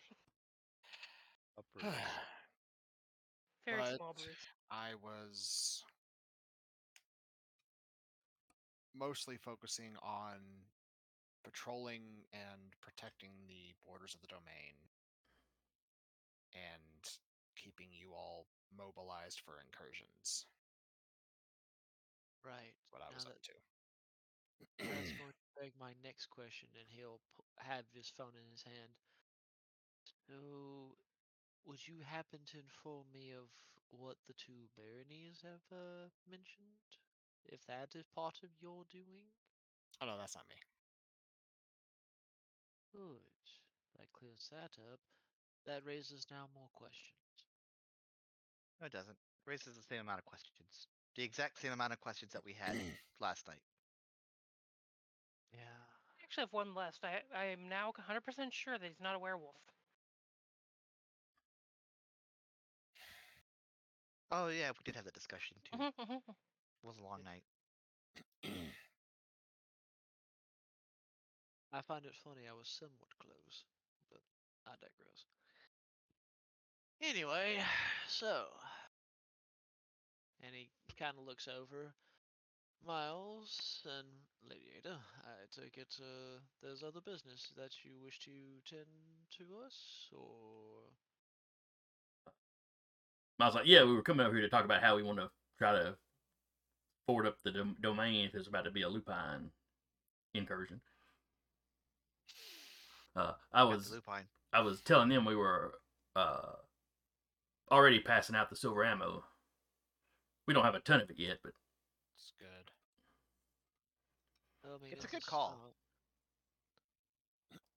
Speaker 3: A bruise.
Speaker 2: Very
Speaker 4: But-
Speaker 2: small bruise.
Speaker 4: I was mostly focusing on patrolling and protecting the borders of the domain and keeping you all mobilized for incursions.
Speaker 6: Right.
Speaker 4: What I
Speaker 6: now
Speaker 4: was up
Speaker 6: that-
Speaker 4: to.
Speaker 6: That's going to beg my next question, and he'll have his phone in his hand. So, would you happen to inform me of what the two baronies have uh, mentioned? If that is part of your doing?
Speaker 4: Oh no, that's not me.
Speaker 6: Good. That clears that up. That raises now more questions.
Speaker 3: No, it doesn't. Raises the same amount of questions. The exact same amount of questions that we had last night.
Speaker 6: Yeah.
Speaker 2: I actually have one less. I I am now 100% sure that he's not a werewolf.
Speaker 3: Oh yeah, we did have that discussion too.
Speaker 2: Mhm, mhm.
Speaker 3: It was a long night.
Speaker 6: I find it funny I was somewhat close, but I digress. Anyway, so. And he kind of looks over. Miles and Lady I take it uh, there's other business that you wish to tend to us, or.
Speaker 1: Was like, yeah, we were coming over here to talk about how we want to try to forward up the dom- domain if there's about to be a lupine incursion. Uh, I was
Speaker 3: lupine.
Speaker 1: I was telling them we were uh, already passing out the silver ammo. We don't have a ton of it yet, but
Speaker 4: It's good.
Speaker 3: It's a good call.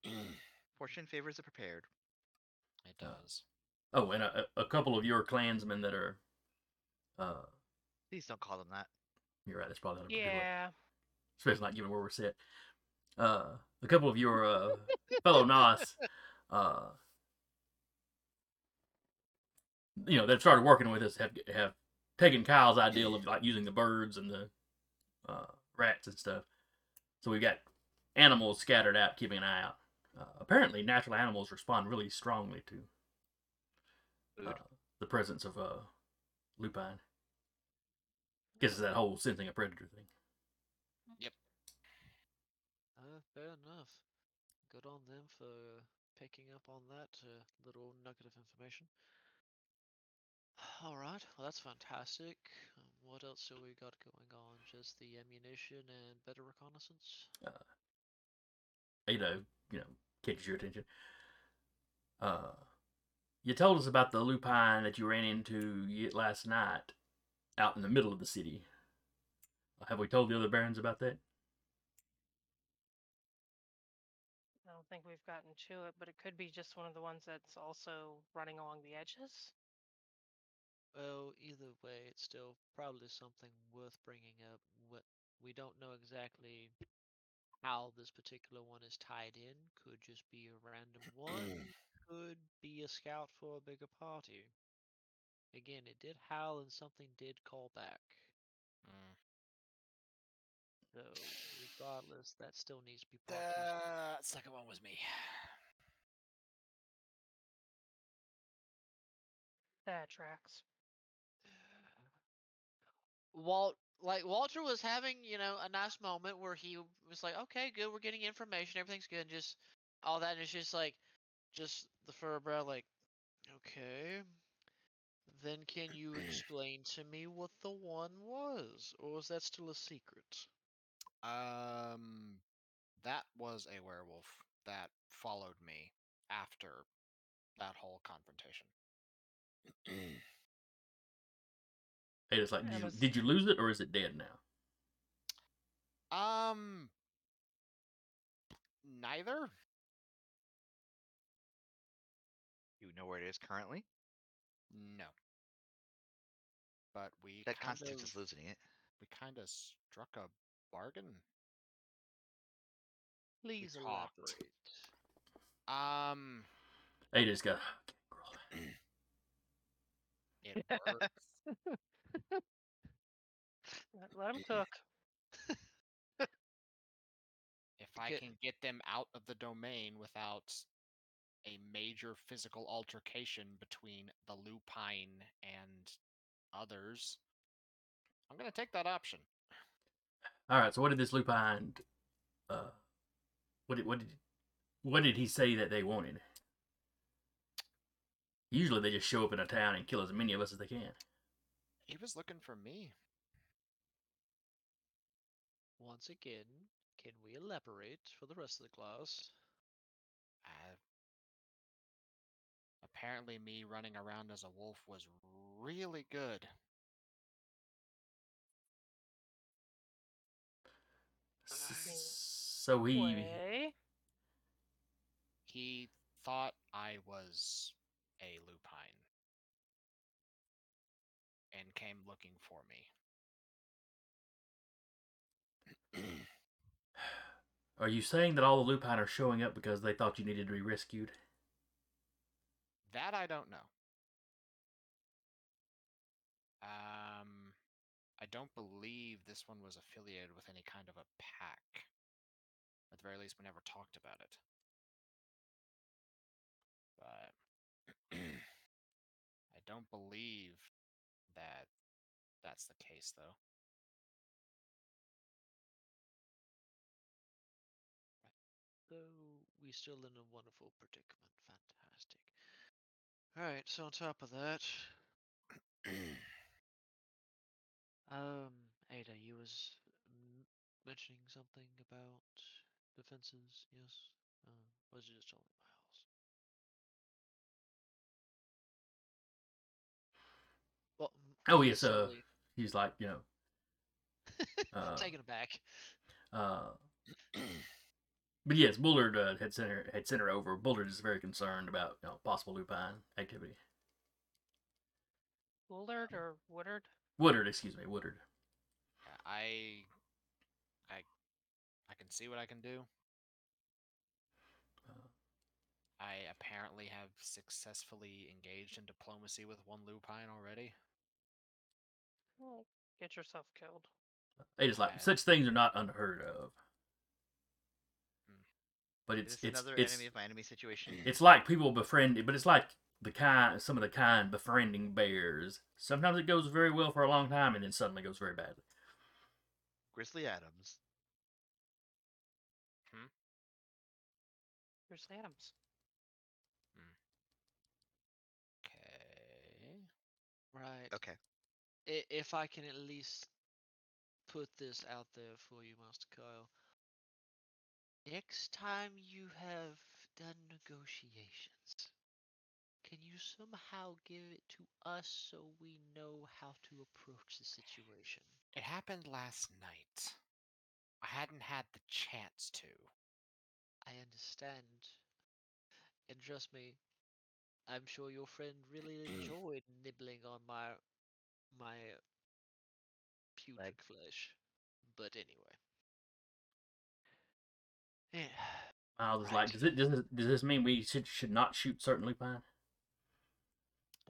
Speaker 3: Fortune favors the prepared.
Speaker 4: It does.
Speaker 1: oh, and a, a couple of your clansmen that are. Uh,
Speaker 3: Please don't call them that.
Speaker 1: you're right. That's probably not a good word.
Speaker 2: Yeah.
Speaker 1: especially not given where we're set. Uh, a couple of your uh, fellow Nos, uh, you know, that started working with us have have taken Kyle's ideal of like using the birds and the uh, rats and stuff. So we've got animals scattered out, keeping an eye out. Uh, apparently, natural animals respond really strongly to uh, the presence of uh, lupine. Guess it's that whole sensing a predator thing.
Speaker 6: Uh, fair enough. Good on them for picking up on that uh, little nugget of information. All right, well that's fantastic. Um, what else do we got going on? Just the ammunition and better reconnaissance.
Speaker 1: Ada, you know, catches your attention. Uh, you told us about the lupine that you ran into last night out in the middle of the city. Have we told the other barons about that?
Speaker 2: Think we've gotten to it, but it could be just one of the ones that's also running along the edges.
Speaker 6: Well, either way, it's still probably something worth bringing up. What we don't know exactly how this particular one is tied in. Could just be a random one. Could be a scout for a bigger party. Again, it did howl and something did call back.
Speaker 4: Mm.
Speaker 6: So we Regardless, that still needs to be part of.
Speaker 4: The second one was me.
Speaker 2: That tracks.
Speaker 6: Walt, like Walter was having, you know, a nice moment where he was like, "Okay, good, we're getting information, everything's good," and just all that, and it's just like, just the fur brow, like, okay. Then can you explain to me what the one was, or was that still a secret?
Speaker 4: Um, that was a werewolf that followed me after that whole confrontation.
Speaker 1: Hey, it's like, did you, did you lose it or is it dead now?
Speaker 4: um, neither.
Speaker 3: You know where it is currently?
Speaker 4: No. But we
Speaker 3: That
Speaker 4: kind
Speaker 3: constitutes
Speaker 4: of
Speaker 3: losing it.
Speaker 4: we kind of struck a bargain.
Speaker 6: Please
Speaker 4: talked.
Speaker 6: elaborate.
Speaker 4: Um,
Speaker 1: Hey, just got.
Speaker 4: it works.
Speaker 2: Let, let him cook.
Speaker 4: if I
Speaker 6: Get-
Speaker 4: can get them out of the domain without a major physical altercation between the lupine and others, I'm gonna take that option.
Speaker 1: All right. So what did this lupine? Uh, what did what did what did he say that they wanted? Usually they just show up in a town and kill as many of us as they can.
Speaker 4: He was looking for me.
Speaker 6: Once again, can we elaborate for the rest of the class?
Speaker 4: Uh, apparently, me running around as a wolf was really good.
Speaker 1: So he
Speaker 2: Way.
Speaker 4: He thought I was a lupine and came looking for me.
Speaker 1: Are you saying that all the lupine are showing up because they thought you needed to be rescued?
Speaker 4: That I don't know. Um, I don't believe this one was affiliated with any kind of a pack. At the very least, we never talked about it. But I don't believe that that's the case, though.
Speaker 6: Though we still in a wonderful predicament. Fantastic. Alright, so on top of that, um, Ada, you was m- mentioning something about defenses, yes? Uh, was it just only Miles? Well, m-
Speaker 1: Oh
Speaker 6: me
Speaker 1: yes, uh, he's like you know, uh,
Speaker 6: taken aback.
Speaker 1: uh, but yes, Bullard uh, had sent her had sent her over. Bullard is very concerned about you know, possible lupine activity.
Speaker 2: Bullard or Woodard?
Speaker 1: Woodard, excuse me, Woodard.
Speaker 4: I, I, I can see what I can do.
Speaker 1: Uh,
Speaker 4: I apparently have successfully engaged in diplomacy with one lupine already.
Speaker 2: Well, get yourself killed.
Speaker 1: They just like
Speaker 4: Uh,
Speaker 1: such things are not unheard of.
Speaker 4: Hmm.
Speaker 1: But it's it's
Speaker 3: another
Speaker 1: it's
Speaker 3: enemy of my enemy situation?
Speaker 1: it's like people befriend, but it's like the kind some of the kind befriending bears. Sometimes it goes very well for a long time, and then suddenly goes very badly.
Speaker 3: Grizzly Adams. Hmm?
Speaker 2: Here's Adams. Hmm.
Speaker 4: Okay.
Speaker 6: Right.
Speaker 3: Okay.
Speaker 6: I- if I can at least put this out there for you, Master Kyle. Next time you have done negotiations, can you somehow give it to us so we know how to approach the situation?
Speaker 4: It happened last night. I hadn't had the chance to.
Speaker 6: I understand. And trust me, I'm sure your friend really enjoyed nibbling on my my putrid
Speaker 3: Leg.
Speaker 6: flesh. But anyway. Yeah.
Speaker 1: Miles is
Speaker 6: Right.
Speaker 1: like, does it does this, does this mean we should should not shoot certain lupine?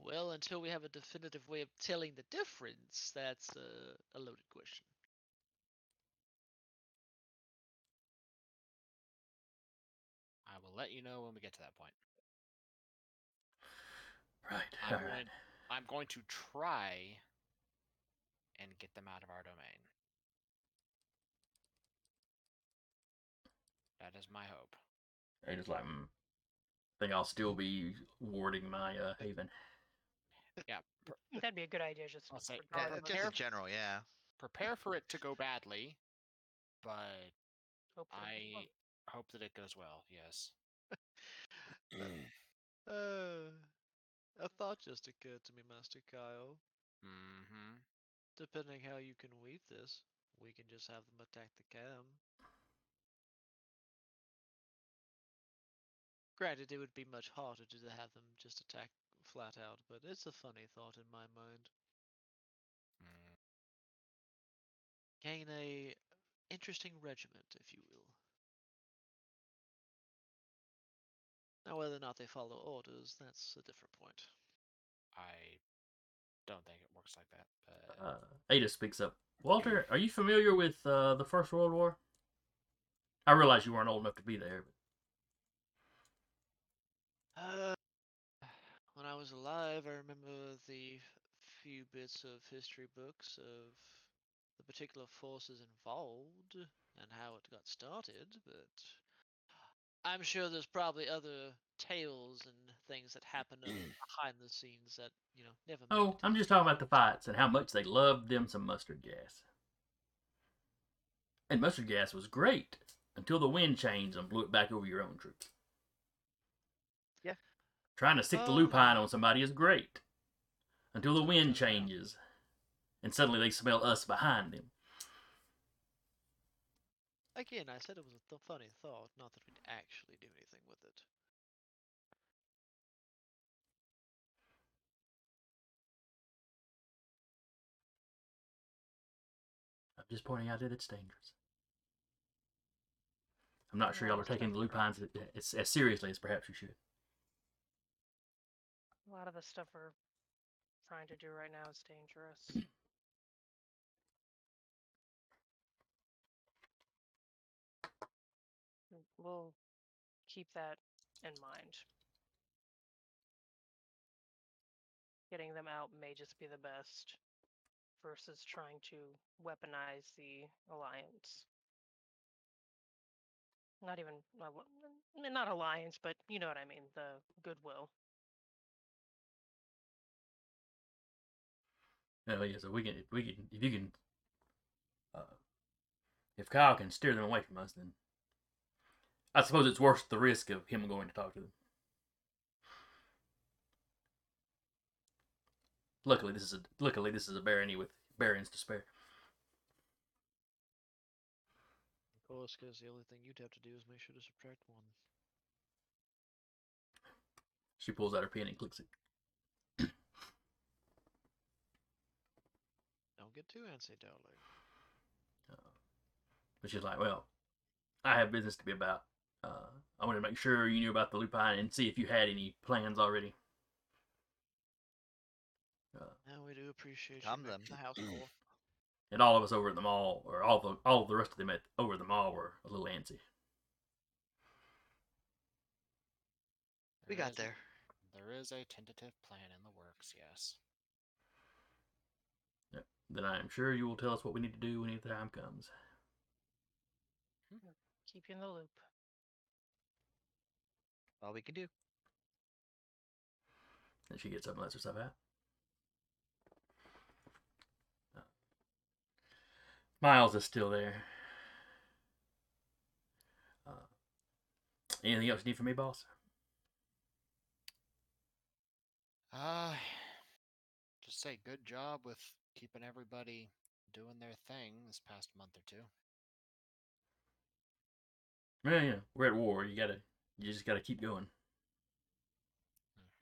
Speaker 6: Well, until we have a definitive way of telling the difference, that's a loaded question.
Speaker 4: I will let you know when we get to that point.
Speaker 1: Right.
Speaker 4: I'm. Going, I'm going to try and get them out of our domain. That is my hope.
Speaker 1: And just like, I think I'll still be warding my uh, haven.
Speaker 4: Yeah, pr-
Speaker 2: That'd be a good idea. Just
Speaker 4: I'll say,
Speaker 3: Yeah,
Speaker 4: uh,
Speaker 3: just in general, yeah.
Speaker 4: prepare for it to go badly, but
Speaker 2: Hopefully
Speaker 4: I
Speaker 2: won't.
Speaker 4: hope that it goes well. Yes.
Speaker 6: Uh, a thought just occurred to me, Master Kyle.
Speaker 4: Mm-hmm.
Speaker 6: Depending how you can weave this, we can just have them attack the cam. Granted, it would be much harder to have them just attack flat out, but it's a funny thought in my mind.
Speaker 4: Mm.
Speaker 6: Gain a interesting regiment, if you will. Now, whether or not they follow orders, that's a different point.
Speaker 4: I don't think it works like that, but
Speaker 1: Uh, Ada speaks up. Walter, are you familiar with uh, the First World War? I realize you weren't old enough to be there. But...
Speaker 6: Uh, when I was alive, I remember the few bits of history books of the particular forces involved and how it got started, but I'm sure there's probably other tales and things that happen uh, behind the scenes that you know never.
Speaker 1: Oh,
Speaker 6: it.
Speaker 1: I'm just talking about the fights and how much they loved them some mustard gas. And mustard gas was great until the wind changed and blew it back over your own troops. Trying to stick the
Speaker 6: Oh.
Speaker 1: lupine on somebody is great until the wind changes and suddenly they smell us behind them.
Speaker 6: Again, I said it was a th- funny thought, not that we'd actually do anything with it.
Speaker 1: I'm just pointing out that it's dangerous. I'm not sure y'all are taking the lupines as, as seriously as perhaps you should.
Speaker 2: A lot of the stuff we're trying to do right now is dangerous. Mm, We'll keep that in mind. Getting them out may just be the best versus trying to weaponize the alliance. Not even not alliance, but you know what I mean, the goodwill.
Speaker 1: Oh yeah, so we can if we can if you can uh, if Kyle can steer them away from us, then I suppose it's worth the risk of him going to talk to them. Luckily, this is a luckily this is a barony with barons to spare.
Speaker 6: Of course, because the only thing you'd have to do is make sure to subtract one.
Speaker 1: She pulls out her pen and clicks it.
Speaker 6: Get too antsy, darling.
Speaker 1: Uh, but she's like, "Well, I have business to be about. Uh, I wanted to make sure you knew about the lupine and see if you had any plans already." Uh,
Speaker 6: Now we do appreciate
Speaker 3: Calm
Speaker 6: you making
Speaker 3: them.
Speaker 6: the house full.
Speaker 1: and all of us over at the mall, or all the all of the rest of them at over at the mall, were a little antsy.
Speaker 3: We got there.
Speaker 4: There is a tentative plan in the works, yes.
Speaker 1: Then I am sure you will tell us what we need to do when the time comes.
Speaker 2: Keep you in the loop.
Speaker 3: All we can do.
Speaker 1: And she gets up and lets herself out. Miles is still there. Uh, anything else you need from me, boss?
Speaker 4: Uh, just say good job with keeping everybody doing their thing this past month or two.
Speaker 1: Yeah, yeah. We're at war. You gotta, you just gotta keep going.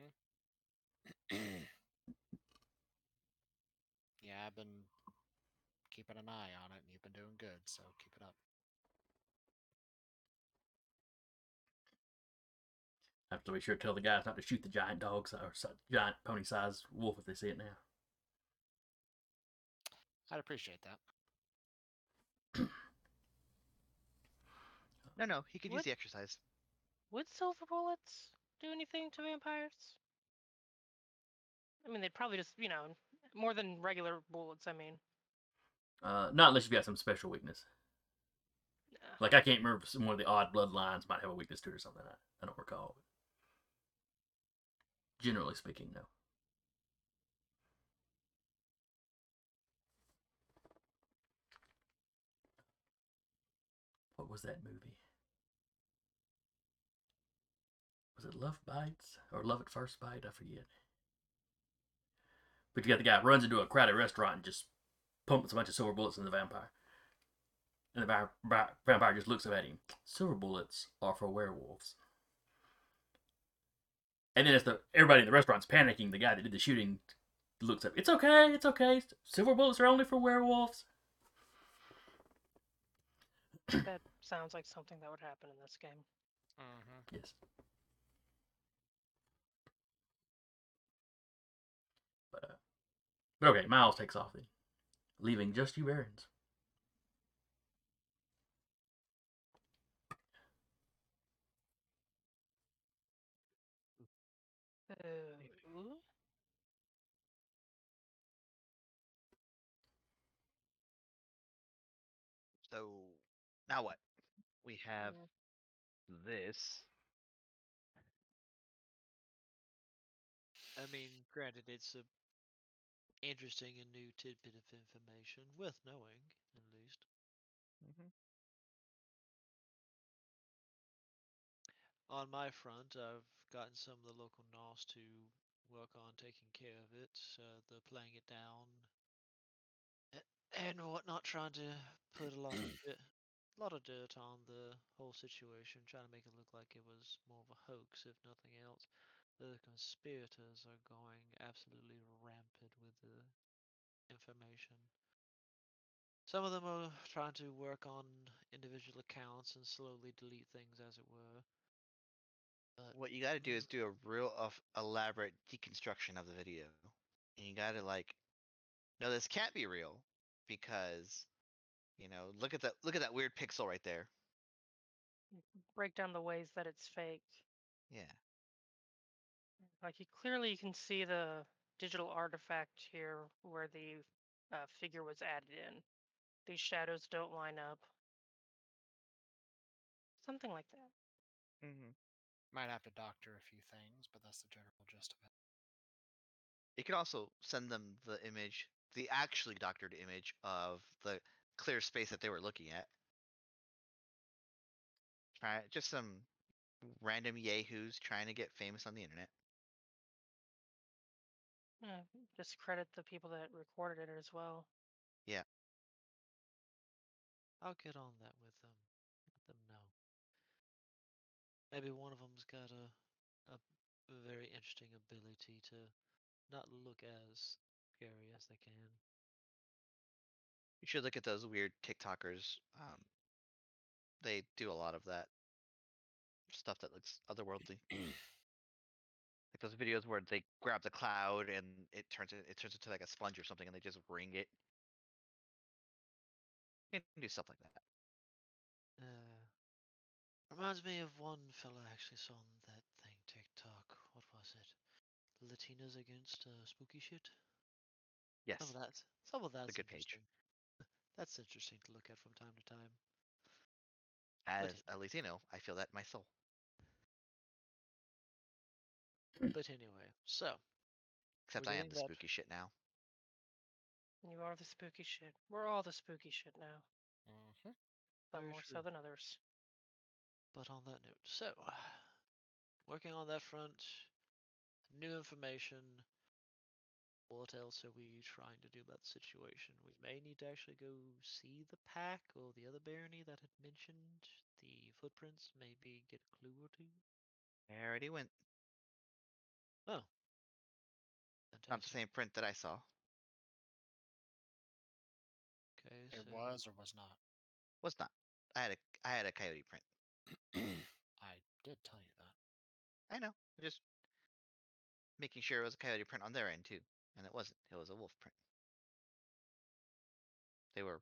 Speaker 4: Mm-hmm. yeah, I've been keeping an eye on it, and you've been doing good, so keep it up.
Speaker 1: have to be sure to tell the guys not to shoot the giant dogs or giant pony-sized wolf if they see it now.
Speaker 4: I'd appreciate that.
Speaker 3: No, no, he could use the exercise.
Speaker 2: would silver bullets do anything to vampires? I mean, they'd probably just, you know, more than regular bullets. I mean,
Speaker 1: Uh, not unless you've got some special weakness.
Speaker 2: Nah.
Speaker 1: Like I can't remember if some one of the odd bloodlines might have a weakness to it or something. I, I don't recall. Generally speaking, no. Was that movie? Was it Love Bites or Love at First Bite? I forget. But you got the guy runs into a crowded restaurant and just pumps a bunch of silver bullets in the vampire. And the va- va- vampire just looks up at him. Silver bullets are for werewolves. And then as the everybody in the restaurant's panicking, the guy that did the shooting looks up. It's okay, it's okay. Silver bullets are only for werewolves.
Speaker 2: that sounds like something that would happen in this game.
Speaker 4: Mm-hmm.
Speaker 1: Yes. But uh, but okay, Miles takes off then, leaving just you Barons.
Speaker 2: Uh,
Speaker 3: So now what? We have
Speaker 2: Yeah.
Speaker 3: this.
Speaker 6: I mean, granted, it's a interesting and new tidbit of information worth knowing, at least.
Speaker 3: Mhm.
Speaker 6: On my front, I've gotten some of the local NOS to work on taking care of it, uh, the playing it down, and whatnot, trying to put a lot of dirt, a lot of dirt on the whole situation, trying to make it look like it was more of a hoax, if nothing else. The conspirators are going absolutely rampant with the information. Some of them are trying to work on individual accounts and slowly delete things, as it were. But
Speaker 3: What you got to do is do a real of elaborate deconstruction of the video, and you got to like, no, this can't be real because, you know, look at that, look at that weird pixel right there.
Speaker 2: break down the ways that it's fake.
Speaker 3: Yeah.
Speaker 2: Like you clearly you can see the digital artifact here where the uh, figure was added in. These shadows don't line up. Something like that.
Speaker 3: Mm-hmm.
Speaker 4: Might have to doctor a few things, but that's the general gist of it.
Speaker 3: You could also send them the image, the actually doctored image of the clear space that they were looking at. Try just some random yahoos trying to get famous on the internet.
Speaker 2: Yeah, discredit the people that recorded it as well. Yeah.
Speaker 6: I'll get on that with them. Let them know. Maybe one of them's got a, a a very interesting ability to not look as scary as they can.
Speaker 3: You should look at those weird TikTokers. Um, they do a lot of that stuff that looks otherworldly. like those videos where they grab the cloud and it turns it, it turns into like a sponge or something, and they just wring it. You can do stuff like that.
Speaker 6: Uh, reminds me of one fella I actually saw on that thing TikTok. What was it? Latinas against uh, spooky shit.
Speaker 3: Yes.
Speaker 6: Some of that. Some of that's a
Speaker 3: good page.
Speaker 6: Interesting. That's interesting to look at from time to time.
Speaker 3: As
Speaker 6: But-
Speaker 3: a Latino, I feel that in my soul.
Speaker 6: But anyway, so
Speaker 3: Except I am the
Speaker 6: that-
Speaker 3: spooky shit now.
Speaker 2: You are the spooky shit. We're all the spooky shit now,
Speaker 4: Mm-hmm.
Speaker 2: some
Speaker 6: Very
Speaker 2: more
Speaker 6: true.
Speaker 2: so than others.
Speaker 6: But on that note, so working on that front, new information. What else are we trying to do about the situation? We may need to actually go see the pack or the other barony that had mentioned the footprints. Maybe get a clue or two.
Speaker 3: I already went.
Speaker 6: Oh,
Speaker 3: Not the same print that I saw.
Speaker 6: Okay,
Speaker 4: It
Speaker 6: so
Speaker 4: was or was not.
Speaker 3: Was not. I had a I had a coyote print.
Speaker 4: I did tell you that.
Speaker 3: I know. I'm just making sure it was a coyote print on their end too, and it wasn't. It was a wolf print. They were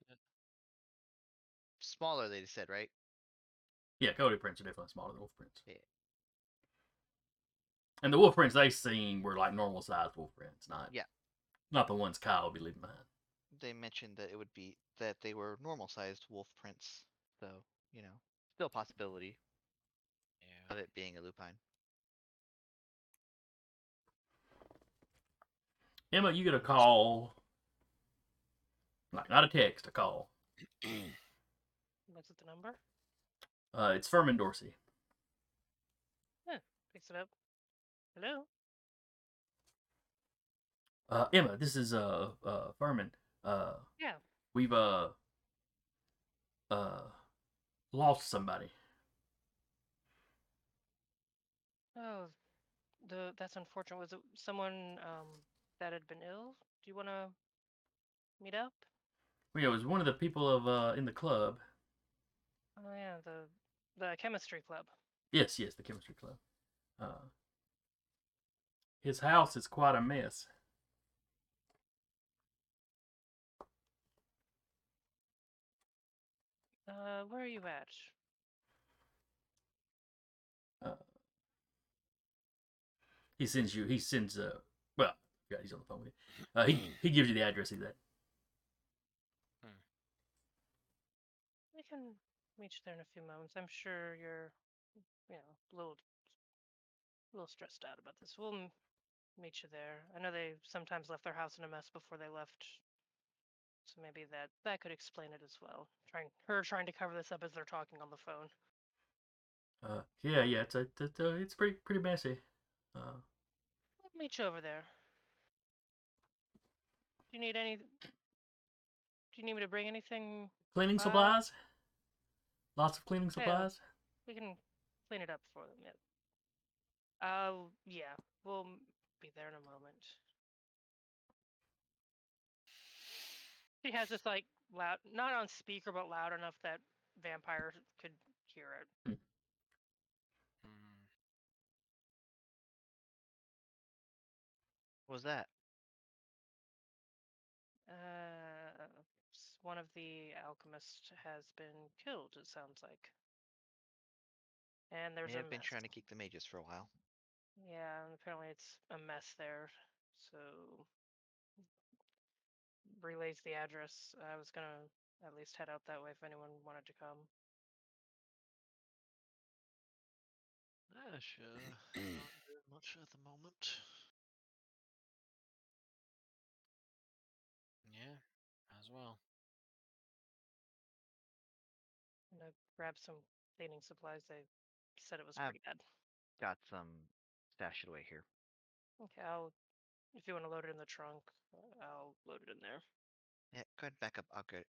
Speaker 3: smaller. They said right.
Speaker 1: Yeah, Cody prints are definitely smaller than wolf prints. Yeah. And the wolf prints they seen were like normal sized wolf prints, not
Speaker 3: Yeah.
Speaker 1: not the ones Kyle will be leaving behind.
Speaker 3: They mentioned that it would be that they were normal sized wolf prints, so you know, still a possibility
Speaker 4: Yeah.
Speaker 3: of it being a lupine.
Speaker 1: Emma, you get a call, like not a text, a call.
Speaker 2: What's it the number?
Speaker 1: Uh, it's Furman Dorsey.
Speaker 2: Picks it up. Hello?
Speaker 1: Uh, Emma, this is uh uh Furman. Uh,
Speaker 2: Yeah.
Speaker 1: we've uh uh lost somebody.
Speaker 2: Oh, the that's unfortunate. Was it someone um that had been ill? Do you want to meet up?
Speaker 1: Well, yeah, it was one of the people of uh in the club.
Speaker 2: Oh yeah, the the chemistry club.
Speaker 1: Yes, yes, the chemistry club. Uh, his house is quite a mess.
Speaker 2: Uh, where are you at?
Speaker 1: Uh, He sends you. He sends. Uh, he's on the phone with you. Uh, he he gives you the address he's at.
Speaker 2: We can meet you there in a few moments. I'm sure you're, you know, a little, a little stressed out about this. We'll meet you there. I know they sometimes left their house in a mess before they left, so maybe that that could explain it as well. Trying her trying to cover this up as they're talking on the phone.
Speaker 1: Uh, yeah, yeah, it's a, it's, a, it's pretty pretty messy. Uh,
Speaker 2: We'll meet you over there. Do you need any? Do you need me to bring anything?
Speaker 1: cleaning
Speaker 2: Uh,
Speaker 1: supplies. Lots of cleaning
Speaker 2: yeah.
Speaker 1: supplies.
Speaker 2: We can clean it up for them. Yeah. Uh, yeah. We'll m- be there in a moment. She has this like loud, not on speaker, but loud enough that vampires could hear it.
Speaker 4: Mm.
Speaker 3: What was that?
Speaker 2: Uh, s- one of the alchemists has been killed. It sounds like. And there's
Speaker 3: May
Speaker 2: a
Speaker 3: have been
Speaker 2: mess.
Speaker 3: trying to keep the mages for a while.
Speaker 2: Yeah, and apparently it's a mess there. So relays the address. I was gonna at least head out that way if anyone wanted to come.
Speaker 6: Yeah, sure. Not doing much at the moment.
Speaker 4: Yeah, as well.
Speaker 2: Grabbed some cleaning supplies. They said it was
Speaker 3: Ah.
Speaker 2: pretty bad.
Speaker 3: Got some stashed away here.
Speaker 2: Okay, I'll. If you want to load it in the trunk, uh, I'll load it in there.
Speaker 3: Yeah, go ahead, back up. I'll get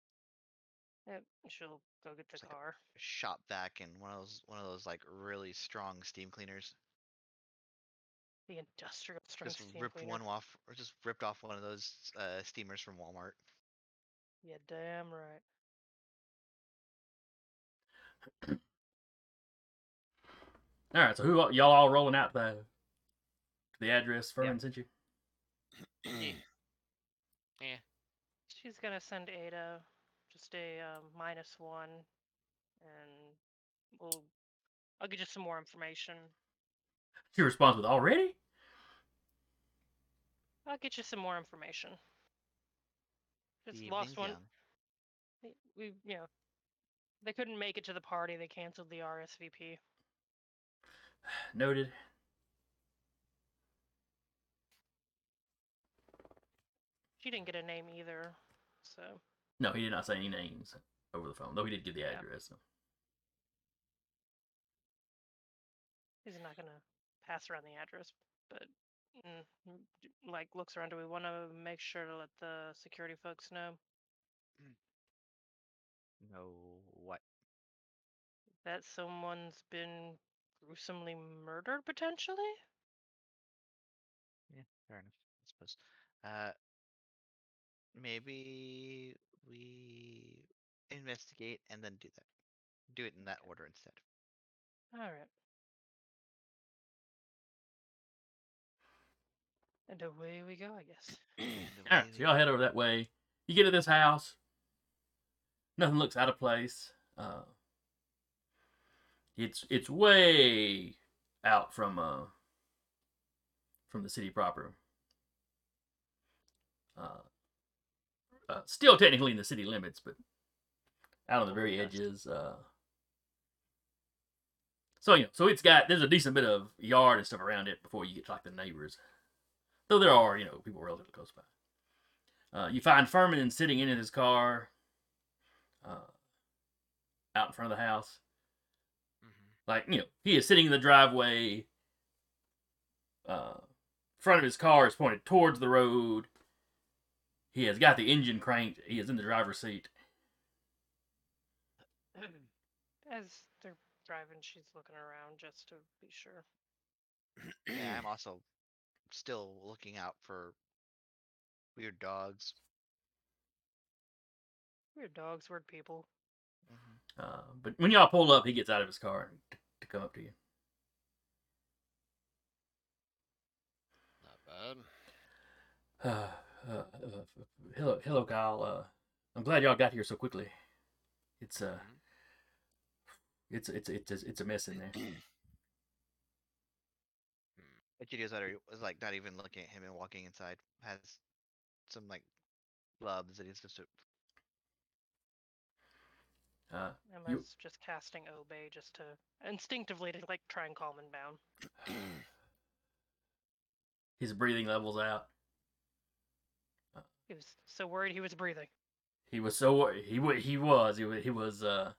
Speaker 2: Yep, she'll go get the
Speaker 3: It's like a-
Speaker 2: car.
Speaker 3: shop vac and one of those one of those like really strong steam cleaners.
Speaker 2: The industrial strength
Speaker 3: Just
Speaker 2: steam
Speaker 3: ripped
Speaker 2: cleaner.
Speaker 3: one off, or just ripped off one of those uh, steamers from Walmart.
Speaker 2: Yeah, damn right.
Speaker 1: All right, so who all- y'all all rolling out the the address Furman sent you?
Speaker 6: Yeah.
Speaker 2: She's gonna send Ada just a um, minus one, and we'll. I'll get you some more information.
Speaker 1: She responds with already.
Speaker 2: I'll get you some more information.
Speaker 3: The
Speaker 2: Just lost one.
Speaker 3: young.
Speaker 2: We, we, you know, they couldn't make it to the party. They canceled the RSVP.
Speaker 1: Noted.
Speaker 2: She didn't get a name either, so
Speaker 1: No, he did not say any names over the phone, though he did give the
Speaker 2: Yeah.
Speaker 1: address. So.
Speaker 2: he's not gonna pass around the address. But mm, mm, like, looks around. Do we want to make sure to let the security folks know
Speaker 3: No, what?
Speaker 2: that someone's been gruesomely murdered potentially?
Speaker 3: Yeah, fair enough. I suppose. Uh, maybe we investigate and then do that. Do it in that order instead.
Speaker 2: All right. And away we go, I guess.
Speaker 3: And
Speaker 1: All right, so y'all head over that way. You get to this house. Nothing looks out of place. Uh, it's it's way out from uh from the city proper. Uh, uh, still technically in the city limits, but out on the very edges. Uh, so you know, so it's got there's a decent bit of yard and stuff around it before you get to like the neighbors. Though there are you know people relatively close by. Uh, you find Furman sitting in his car, uh, out in front of the house.
Speaker 4: hmm
Speaker 1: Like you know, he is sitting in the driveway. Uh, front of his car is pointed towards the road. He has got the engine cranked. He is in the driver's seat.
Speaker 2: As they're driving, she's looking around just to be sure.
Speaker 3: Yeah, I'm also still looking out for weird dogs.
Speaker 2: Weird dogs, weird people.
Speaker 3: Mhm.
Speaker 1: Uh, but when y'all pull up, he gets out of his car to, to come up to you.
Speaker 4: Not bad.
Speaker 1: Uh, uh, uh, hello, hello, Kyle. Uh, I'm glad y'all got here so quickly. It's uh,
Speaker 4: Mhm.
Speaker 1: it's it's it's it's, it's a mess in there.
Speaker 3: But Egidio's letter was like not even looking at him and walking inside. Has some like gloves that he's just
Speaker 1: Uh,
Speaker 2: Emma's just casting obey just to instinctively to like try and calm him down.
Speaker 1: his breathing levels out.
Speaker 2: He was so worried he was breathing.
Speaker 1: He was so he he was he was he was uh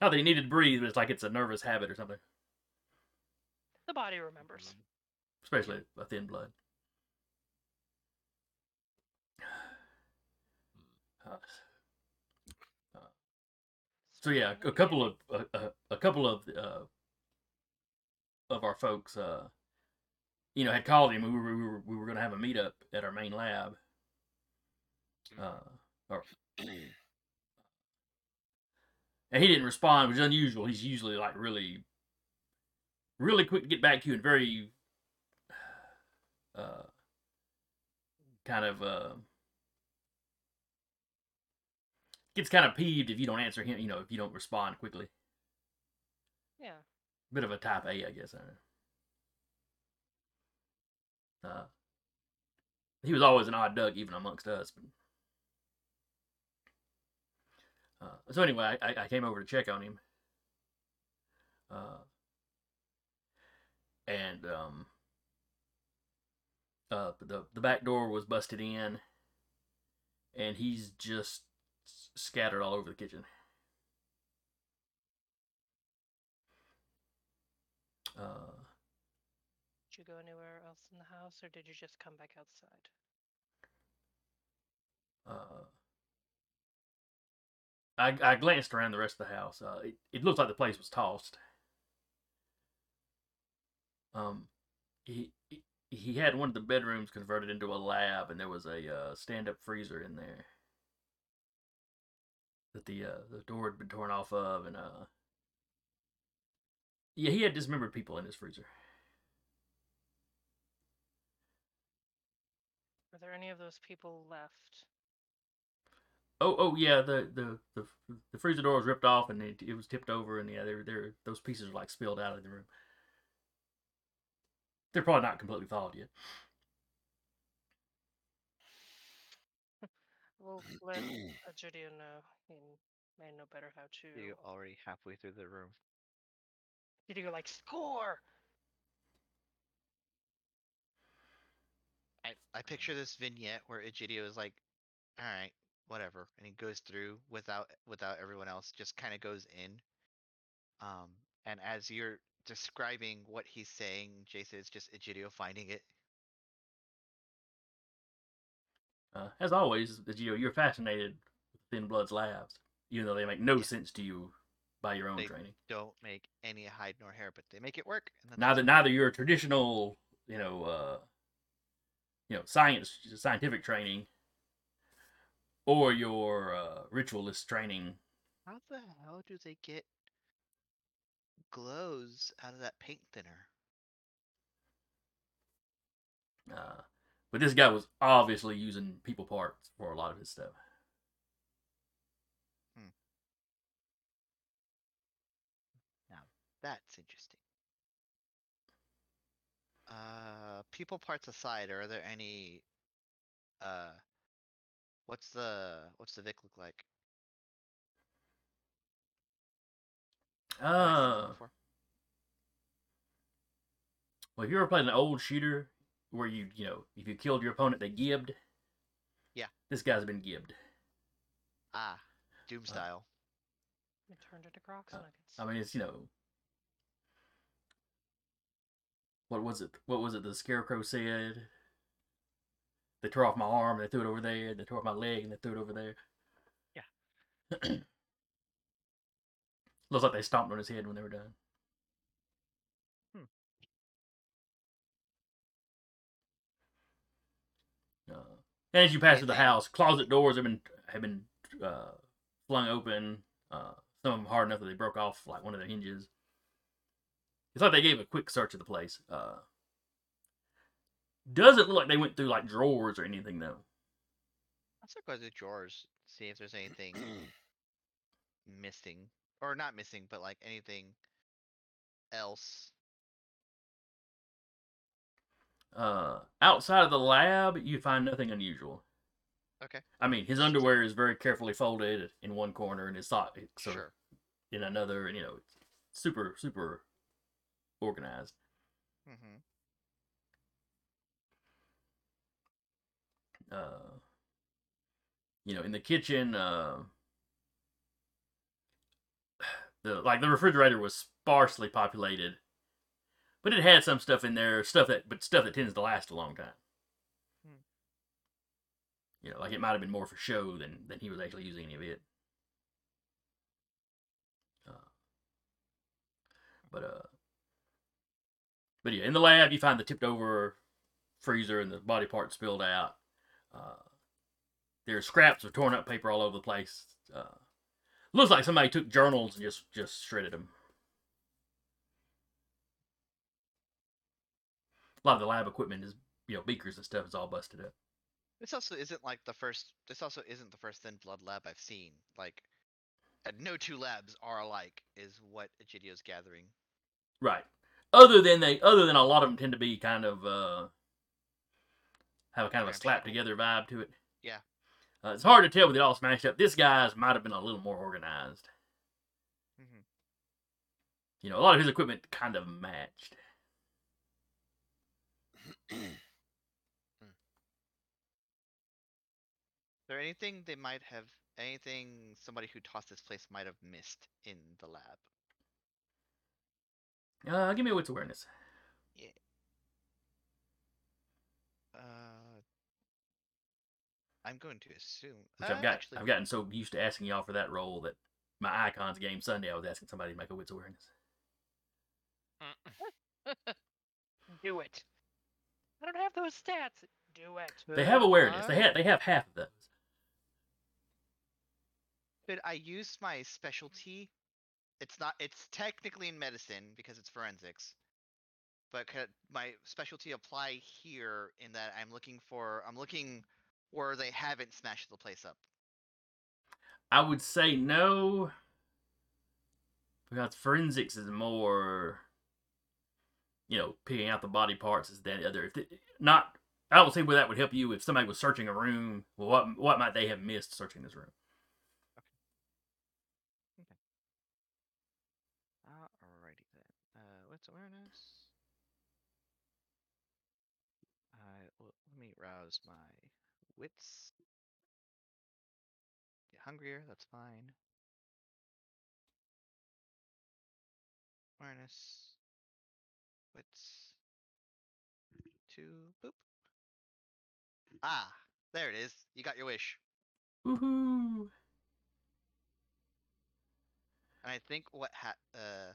Speaker 1: not that he needed to breathe, but it's like it's a nervous habit or something,
Speaker 2: The body remembers.
Speaker 1: especially a thin blood. Uh, uh, so yeah, a couple of a, a, a couple of uh, of our folks, uh, you know, had called him. We were we were, we were going to have a meetup at our main lab. Uh, or, and he didn't respond, which is unusual. He's usually like really, really quick to get back to you and very, uh, kind of uh, gets kind of peeved if you don't answer him. You know, if you don't respond quickly.
Speaker 2: Yeah.
Speaker 1: Bit of a type A, I guess. I. Uh, he was always an odd duck, even amongst us. But, uh, so anyway, I, I came over to check on him. Uh, and um, uh, the the back door was busted in, and he's just scattered all over the kitchen. Uh,
Speaker 2: Did you go anywhere else in the house or did you just come back outside?
Speaker 1: uh, I, I glanced around the rest of the house. Uh, it, it looked like the place was tossed. Um, he he- he had one of the bedrooms converted into a lab, and there was a uh, stand-up freezer in there that the uh, the door had been torn off of, and uh, yeah, he had dismembered people in his freezer.
Speaker 2: Are there any of those people left?
Speaker 1: Oh, oh yeah, the the the, the freezer door was ripped off and it, it was tipped over, and yeah, there there those pieces are like spilled out of the room. They're probably not completely thawed yet.
Speaker 2: We'll let Egidio know. He may know better how to.
Speaker 3: you already halfway through the room.
Speaker 2: Did you go like score?
Speaker 3: I, I picture this vignette where Egidio is like, all right, whatever, and he goes through without without everyone else, just kind of goes in. Um, and as you're describing what he's saying, Jason, it's just Egidio finding it.
Speaker 1: Uh, as always, you you're fascinated with Thin Blood's labs, even though they make no sense to you by your own
Speaker 3: They
Speaker 1: training.
Speaker 3: Don't make any hide nor hair, but they make it work.
Speaker 1: Neither neither your traditional, you know, uh, you know, science scientific training, or your uh, ritualist training.
Speaker 3: How the hell do they get glows out of that paint thinner?
Speaker 1: Uh, but this guy was obviously using people parts for a lot of his stuff.
Speaker 3: Now, that's interesting. Uh, people parts aside, are there any? Uh, what's the what's the Vic look like? Have I seen one
Speaker 1: Uh, well, if you ever played an old shooter where you, you know, if you killed your opponent, they gibbed.
Speaker 3: Yeah.
Speaker 1: This guy's been gibbed.
Speaker 3: Ah, Doom
Speaker 1: Uh,
Speaker 3: style.
Speaker 2: It turned into Crocs
Speaker 1: Uh,
Speaker 2: nuggets.
Speaker 1: I mean, it's you know, what was it? What was it? The scarecrow said. They tore off my arm. And they threw it over there. They tore off my leg and they threw it over there.
Speaker 3: Yeah.
Speaker 1: Looks like they stomped on his head when they were done.
Speaker 3: Hmm.
Speaker 1: Uh, and as you pass through the house, closet doors have been have been uh, flung open. Uh, some of them hard enough that they broke off like one of the hinges. It's like they gave a quick search of the place. Uh, doesn't look like they went through like drawers or anything though.
Speaker 3: Let's at the drawers, see if there's anything missing, or not missing, but like anything else.
Speaker 1: Uh, outside of the lab, you find nothing unusual.
Speaker 3: Okay.
Speaker 1: I mean, his underwear is very carefully folded in one corner, and his socks are
Speaker 3: Sure.
Speaker 1: in another, and you know, it's super super organized.
Speaker 3: Mm-hmm.
Speaker 1: uh, you know, in the kitchen, uh, the like the refrigerator was sparsely populated, but it had some stuff in there, stuff that but stuff that tends to last a long time.
Speaker 3: Hmm.
Speaker 1: You know, like it might have been more for show than than he was actually using any of it. Uh, but uh, but yeah, in the lab you find the tipped over freezer and the body parts spilled out. Uh, there's scraps of torn up paper all over the place. Uh, looks like somebody took journals and just just shredded them. A lot of the lab equipment is, you know, beakers and stuff is all busted up.
Speaker 3: This also isn't like the first. This also isn't the first thin blood lab I've seen. Like, no two labs are alike, is what Egidio's gathering.
Speaker 1: Right. Other than they, other than a lot of them tend to be kind of uh, have a kind of a slap together vibe to it.
Speaker 3: Yeah.
Speaker 1: Uh, it's hard to tell with it all smashed up. This guy's might have been a little more organized.
Speaker 3: Mm-hmm.
Speaker 1: You know, a lot of his equipment kind of matched.
Speaker 3: Is there anything they might have? Anything somebody who tossed this place might have missed in the lab?
Speaker 1: Uh, give me a wits awareness.
Speaker 3: Uh, I'm going to assume.
Speaker 1: Which
Speaker 3: uh,
Speaker 1: I've got.
Speaker 3: Actually,
Speaker 1: I've gotten so used to asking y'all for that role that my icons game Sunday I was asking somebody to make a wits awareness.
Speaker 2: Do it. I don't have those stats. Do it.
Speaker 1: They have awareness. They have. They have half of those.
Speaker 3: Could I use my specialty? It's not. It's technically in medicine because it's forensics. But could my specialty apply here in that I'm looking for? I'm looking where they haven't smashed the place up.
Speaker 1: I would say no, because forensics is more, you know, picking out the body parts is that other. If it, not, I don't see where that would help you if somebody was searching a room. Well, what what might they have missed searching this room? Okay. okay.
Speaker 3: Alrighty then. Uh, what's awareness? I l- let me rouse my wits. Get hungrier. That's fine. Awareness. Wits. Two. Boop. Ah, there it is. You got your wish.
Speaker 1: Woohoo!
Speaker 3: And I think what ha uh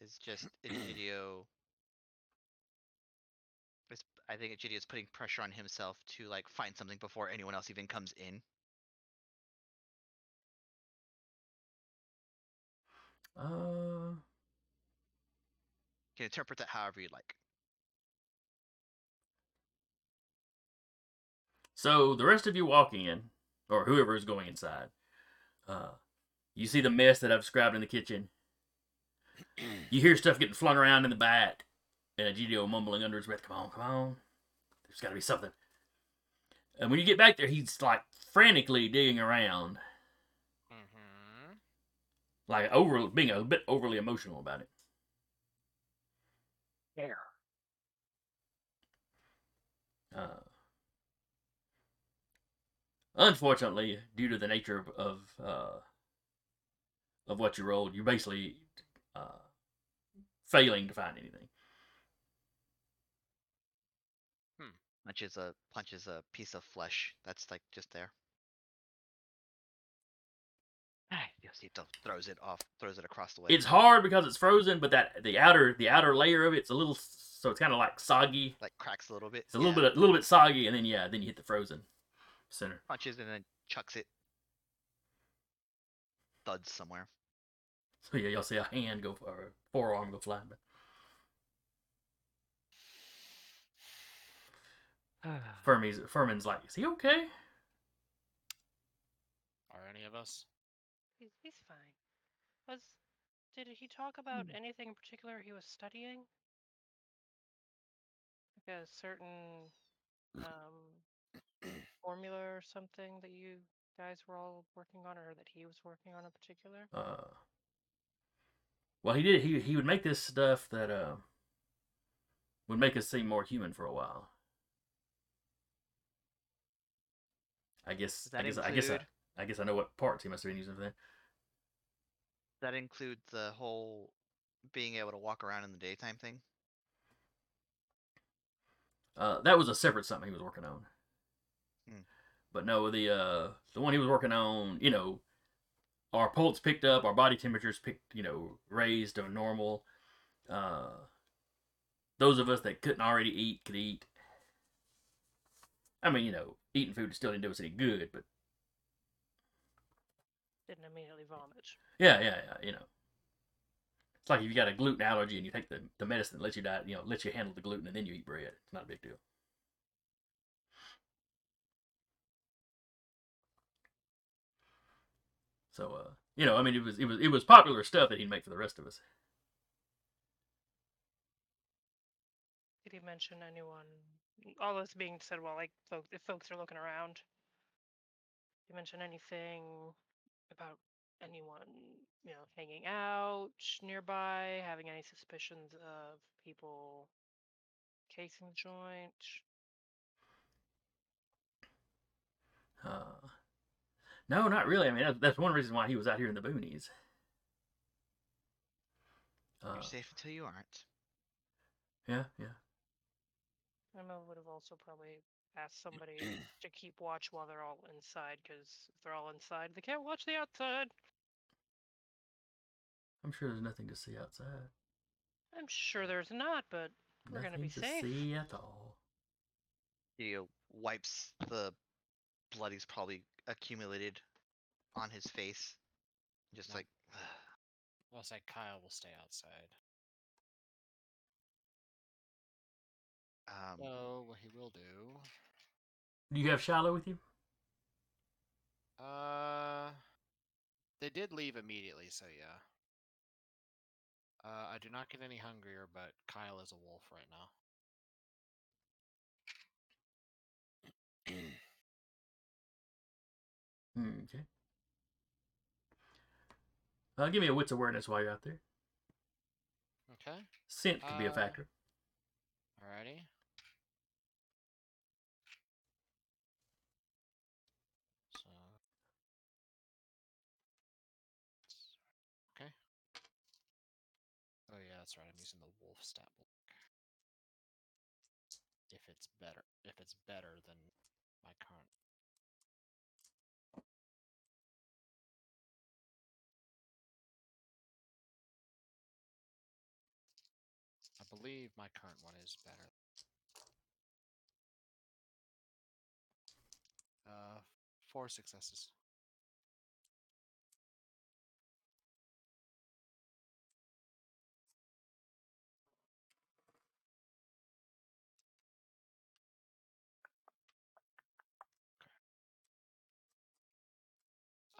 Speaker 3: is just Egidio is I think Egidio is putting pressure on himself to like find something before anyone else even comes in.
Speaker 1: Uh,
Speaker 3: can interpret that however you like.
Speaker 1: so the rest of you walking in, or whoever is going inside. Uh, you see the mess that I've described in the kitchen. You hear stuff getting flung around in the back, and Egidio mumbling under his breath, "Come on, come on, there's got to be something." And when you get back there, he's like frantically digging around,
Speaker 4: Mm-hmm.
Speaker 1: like over being a bit overly emotional about it.
Speaker 3: There.
Speaker 1: Uh, unfortunately, due to the nature of of, uh, of what you rolled, you're basically uh, failing to find anything.
Speaker 3: Punches a punches a piece of flesh that's like just there. Ah, Yosito throws it off, throws it across the way.
Speaker 1: It's hard because it's frozen, but that the outer the outer layer of it's a little so it's kind of like soggy.
Speaker 3: like cracks a little bit.
Speaker 1: It's a little bit a little bit soggy, and then yeah, then you hit the frozen center.
Speaker 3: punches and then chucks it. Thuds somewhere.
Speaker 1: So yeah, you'll see a hand go or a forearm go flying. But Fermi's Furman's like, is he okay?
Speaker 4: Are any of us?
Speaker 2: He's, he's fine. Was did he talk about
Speaker 1: Hmm.
Speaker 2: anything in particular he was studying? Like a certain um, formula or something that you guys were all working on, or that he was working on in particular?
Speaker 1: Uh, well, he did. He he would make this stuff that uh would make us seem more human for a while. I guess. I
Speaker 3: that
Speaker 1: guess. I guess. I,
Speaker 3: include-
Speaker 1: I guess I know what parts he must have been using for that.
Speaker 3: That include the whole being able to walk around in the daytime thing.
Speaker 1: Uh, that was a separate something he was working on.
Speaker 3: Hmm.
Speaker 1: But no, the uh, the one he was working on, you know, our pulse picked up, our body temperatures picked, you know, raised to normal. Uh, those of us that couldn't already eat could eat. I mean, you know, eating food still didn't do us any good, but
Speaker 2: Didn't immediately vomit.
Speaker 1: yeah, yeah, yeah, you know. It's like if you got a gluten allergy and you take the, the medicine that lets you die, you know, lets you handle the gluten and then you eat bread. It's not a big deal. So, uh, you know, I mean, it was it was it was popular stuff that he'd make for the rest of us.
Speaker 2: Did he mention anyone? All this being said, well, like, folk, if folks are looking around, did he mention anything about anyone, you know, hanging out nearby, having any suspicions of people casing the joint?
Speaker 1: Uh, no, not really. I mean, that's, that's one reason why he was out here in the boonies. Uh,
Speaker 3: You're safe until you aren't.
Speaker 1: yeah, yeah.
Speaker 2: Emma would have also probably asked somebody to keep watch while they're all inside, because if they're all inside, they can't watch the outside.
Speaker 1: I'm sure there's nothing to see outside.
Speaker 2: I'm sure there's not, but We're gonna be
Speaker 1: Nothing to
Speaker 2: safe.
Speaker 1: see at all.
Speaker 3: He uh, wipes the blood he's probably accumulated on his face. Just
Speaker 4: No.
Speaker 3: like
Speaker 4: I'll say Kyle will stay outside.
Speaker 3: Um
Speaker 4: So what he will do?
Speaker 1: Do you have Shiloh with you?
Speaker 4: Uh, they did leave immediately, so yeah. Uh, I do not get any hungrier, but Kyle is a wolf right now.
Speaker 1: Hmm, okay. Uh, give me a wits awareness while you're out there.
Speaker 4: Okay.
Speaker 1: Scent could be a
Speaker 4: Uh,
Speaker 1: factor.
Speaker 4: Alrighty. So. s- Okay. Oh yeah, that's right. I'm using the wolf stat block. If it's better, if it's better than my current. I believe my current one is better. Uh, four successes.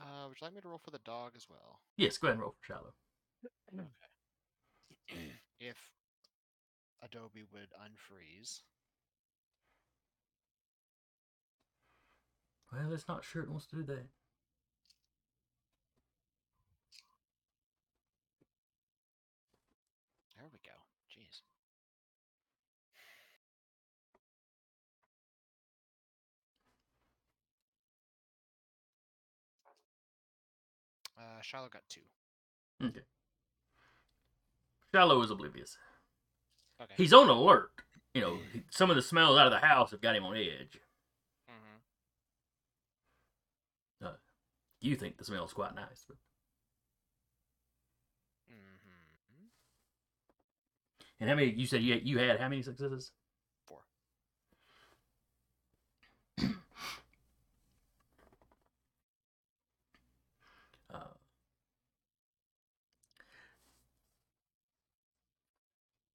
Speaker 4: Uh, would you like me to roll for the dog as well?
Speaker 1: Yes, go ahead and roll for Shiloh.
Speaker 4: if Adobe would unfreeze.
Speaker 1: Well, it's not sure it wants to do that.
Speaker 4: There we go. Jeez. Uh, Shiloh got two.
Speaker 1: Okay. Shiloh is oblivious.
Speaker 4: Okay.
Speaker 1: He's on alert. You know, some of the smells out of the house have got him on edge.
Speaker 4: Mm-hmm.
Speaker 1: You think the smell's quite nice, but
Speaker 4: hmm
Speaker 1: and how many? You said you you had how many successes?
Speaker 4: Four.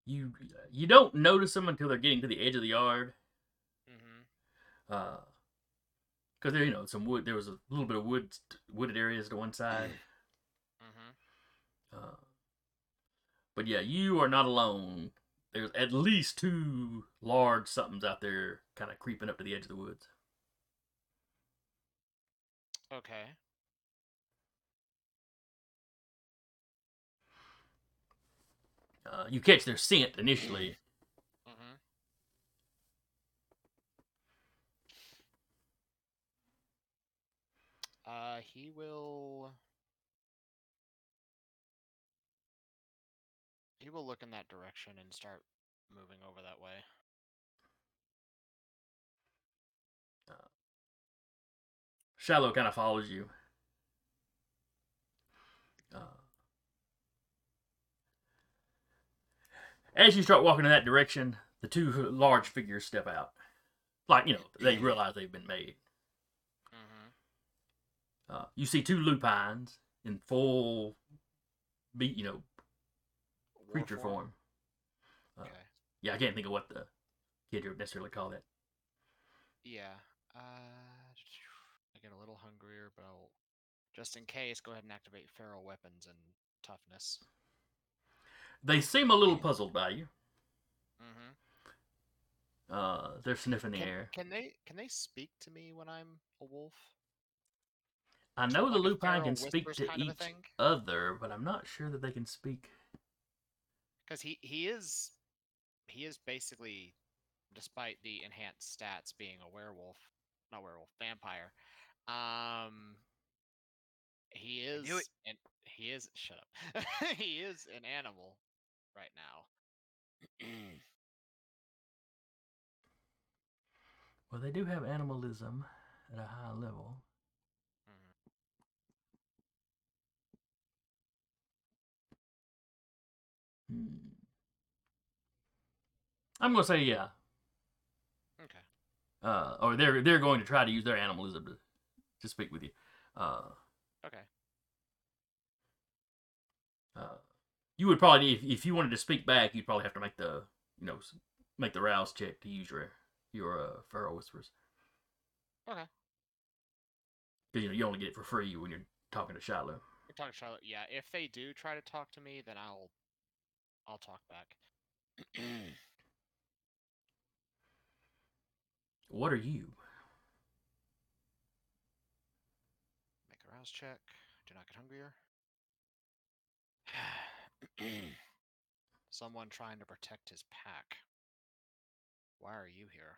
Speaker 1: you you don't notice them until they're getting to the edge of the yard.
Speaker 4: hmm
Speaker 1: Uh, because there you know some wood. There was a little bit of wood wooded areas to one side.
Speaker 4: hmm
Speaker 1: Uh, but yeah, you are not alone. There's at least two large somethings out there, kind of creeping up to the edge of the woods.
Speaker 4: Okay.
Speaker 1: Uh, you catch their scent initially.
Speaker 4: hmm Uh, he will. He will look in that direction and start moving over that way.
Speaker 1: Shiloh kind of follows you. As you start walking in that direction, the two large figures step out. Like, you know, they realize they've been made.
Speaker 4: hmm
Speaker 1: Uh, you see two lupines in full, be you know, creature form. Uh,
Speaker 4: Okay.
Speaker 1: Yeah, I can't think of what the kid would necessarily call that.
Speaker 4: Yeah. Uh, I get a little hungrier, but I'll just in case go ahead and activate feral weapons and toughness.
Speaker 1: They seem a little puzzled by you.
Speaker 4: Mm-hmm.
Speaker 1: Uh, they're sniffing the
Speaker 4: Can,
Speaker 1: air.
Speaker 4: can they can they speak to me when I'm a wolf?
Speaker 1: I know the
Speaker 4: like a
Speaker 1: lupine can speak to
Speaker 4: kind of a
Speaker 1: each other, but I'm not sure that they can speak.
Speaker 4: Because he he is he is basically, despite the enhanced stats, being a werewolf, not werewolf, vampire. Um, he is
Speaker 3: knew it.
Speaker 4: and he is shut up. he is an animal right now.
Speaker 1: Well, they do have animalism at a high level.
Speaker 4: Mhm.
Speaker 1: Hmm. I'm gonna say yeah.
Speaker 4: Okay.
Speaker 1: Uh, or they're they're going to try to use their animalism to, to speak with you. Uh,
Speaker 4: Okay.
Speaker 1: uh, you would probably if if you wanted to speak back, you'd probably have to make the you know make the rouse check to use your your uh, feral whispers.
Speaker 4: Okay.
Speaker 1: Because you know you only get it for free when you're talking to Shiloh.
Speaker 4: We're talking Charlotte. Yeah, if they do try to talk to me, then I'll I'll talk back.
Speaker 1: What are you?
Speaker 4: Make a rouse check. Do not get hungrier. Someone trying to protect his pack. Why are you here?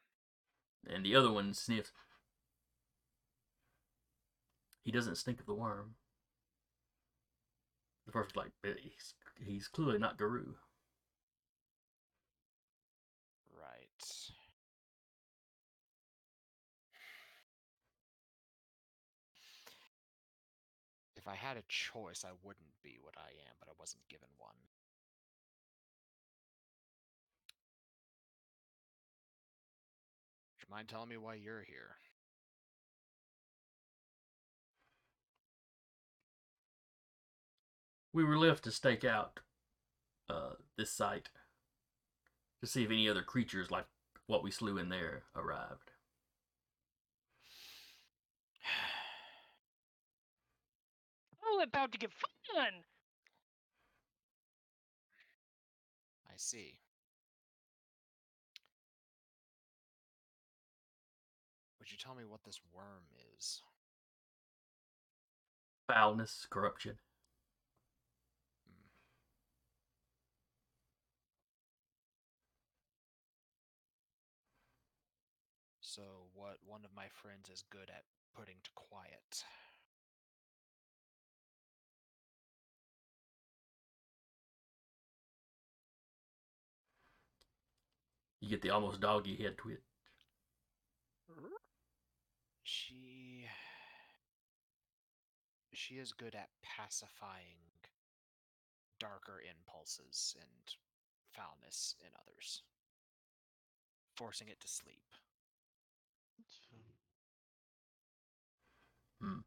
Speaker 1: And the other one sniffs. He doesn't stink of the Wyrm. The first like, "Eh, he's, he's clearly not Garou.
Speaker 4: Right. I had a choice, I wouldn't be what I am, but I wasn't given one. Would you mind telling me why you're here?
Speaker 1: We were left to stake out uh, this site to see if any other creatures like what we slew in there arrived.
Speaker 2: Oh, about to get fun!
Speaker 4: I see. Would you tell me what this Wyrm is?
Speaker 1: Foulness, corruption.
Speaker 4: Hmm. So, what one of my friends is good at putting to quiet.
Speaker 1: You get the almost doggy head twitch.
Speaker 4: She. She is good at pacifying darker impulses and foulness in others, forcing it to sleep. Hmm.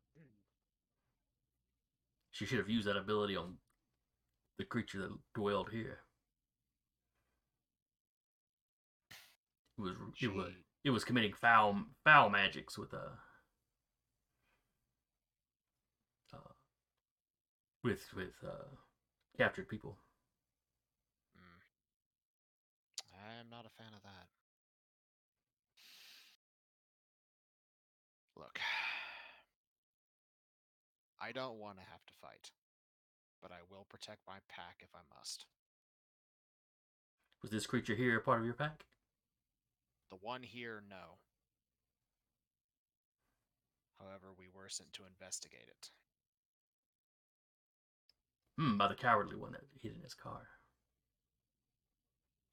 Speaker 1: She should have used that ability on the creature that dwelled here. It was it was it was committing foul foul magics with uh, uh with with uh captured people.
Speaker 4: Mm. I'm not a fan of that. Look, I don't want to have to fight, but I will protect my pack if I must.
Speaker 1: Was this creature here a part of your pack?
Speaker 4: The one here, no. However, we were sent to investigate it.
Speaker 1: Hmm, by the cowardly one that hid in his car.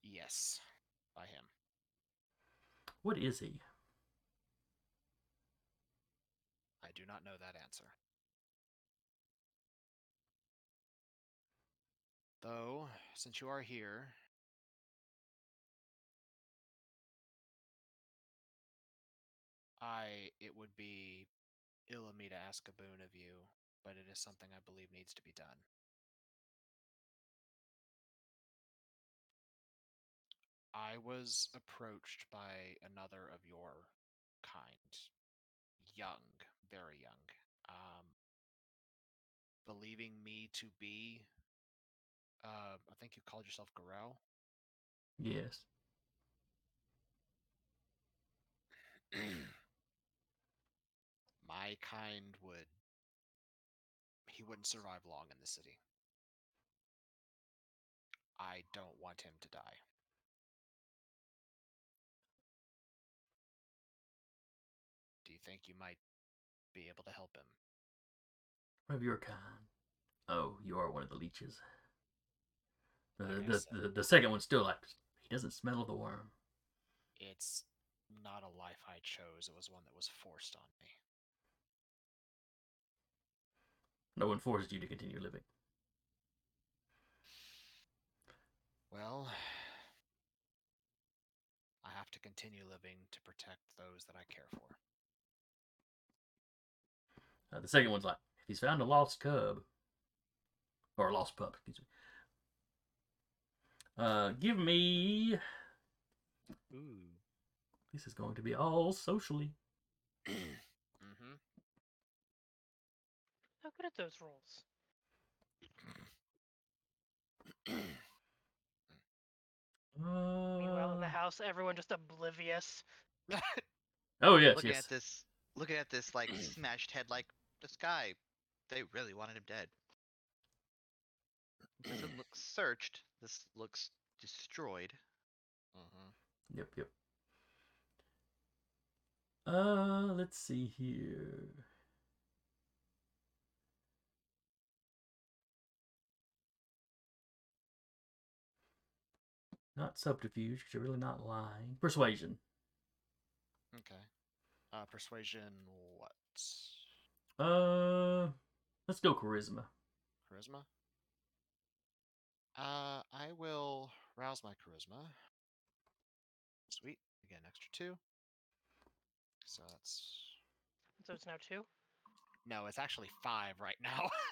Speaker 4: Yes, by him.
Speaker 1: What is he?
Speaker 4: I do not know that answer. Though, since you are here, I it would be ill of me to ask a boon of you, but it is something I believe needs to be done. I was approached by another of your kind, young, very young, um, believing me to be, uh, I think you called yourself Garou.
Speaker 1: Yes.
Speaker 4: My kind would, he wouldn't survive long in the city. I don't want him to die. Do you think you might be able to help him?
Speaker 1: Of your kind. Oh, you are one of the leeches. The, the, the, the second one's still like, he doesn't smell the Wyrm.
Speaker 4: It's not a life I chose, it was one that was forced on me.
Speaker 1: No one forced you to continue living.
Speaker 4: Well, I have to continue living to protect those that I care for.
Speaker 1: Uh, the second one's like, if he's found a lost cub, or a lost pup, excuse me. Uh, give me.
Speaker 3: Ooh.
Speaker 1: This is going to be all socially.
Speaker 4: mm-hmm.
Speaker 2: How good at those rolls? Meanwhile, in the
Speaker 1: Uh,
Speaker 2: house, everyone just oblivious.
Speaker 1: oh yes,
Speaker 3: looking
Speaker 1: yes.
Speaker 3: at this, looking at this like smashed head, like this guy, they really wanted him dead. Doesn't look searched. This looks destroyed.
Speaker 4: mm-hmm.
Speaker 1: Yep, yep. Uh, let's see here. Not subterfuge, 'cause you're really not lying. Persuasion.
Speaker 4: Okay. Uh, persuasion. What?
Speaker 1: Uh, let's go charisma.
Speaker 4: Charisma. Uh, I will rouse my charisma. Sweet. Again, extra two. So that's
Speaker 2: So it's now two.
Speaker 4: no, it's actually five right now.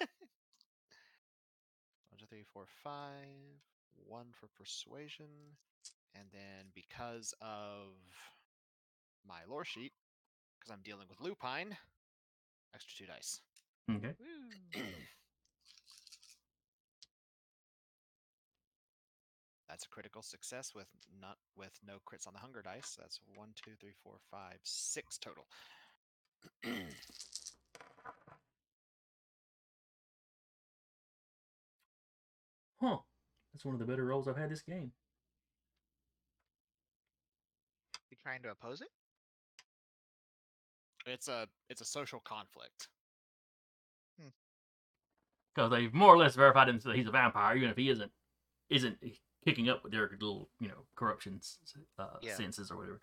Speaker 4: One, two, three, four, five. One for persuasion, and then because of my lore sheet, because I'm dealing with lupine, extra two dice.
Speaker 1: Okay.
Speaker 4: That's a critical success with not with no crits on the hunger dice. That's one, two, three, four, five, six total.
Speaker 1: Huh. That's one of the better rolls I've had this game.
Speaker 3: You trying to oppose it?
Speaker 4: it's a it's a social conflict.
Speaker 1: Because they've more or less verified him that he's a vampire, even if he isn't isn't kicking up with their little, you know, corruption uh,
Speaker 3: Yeah.
Speaker 1: senses or whatever.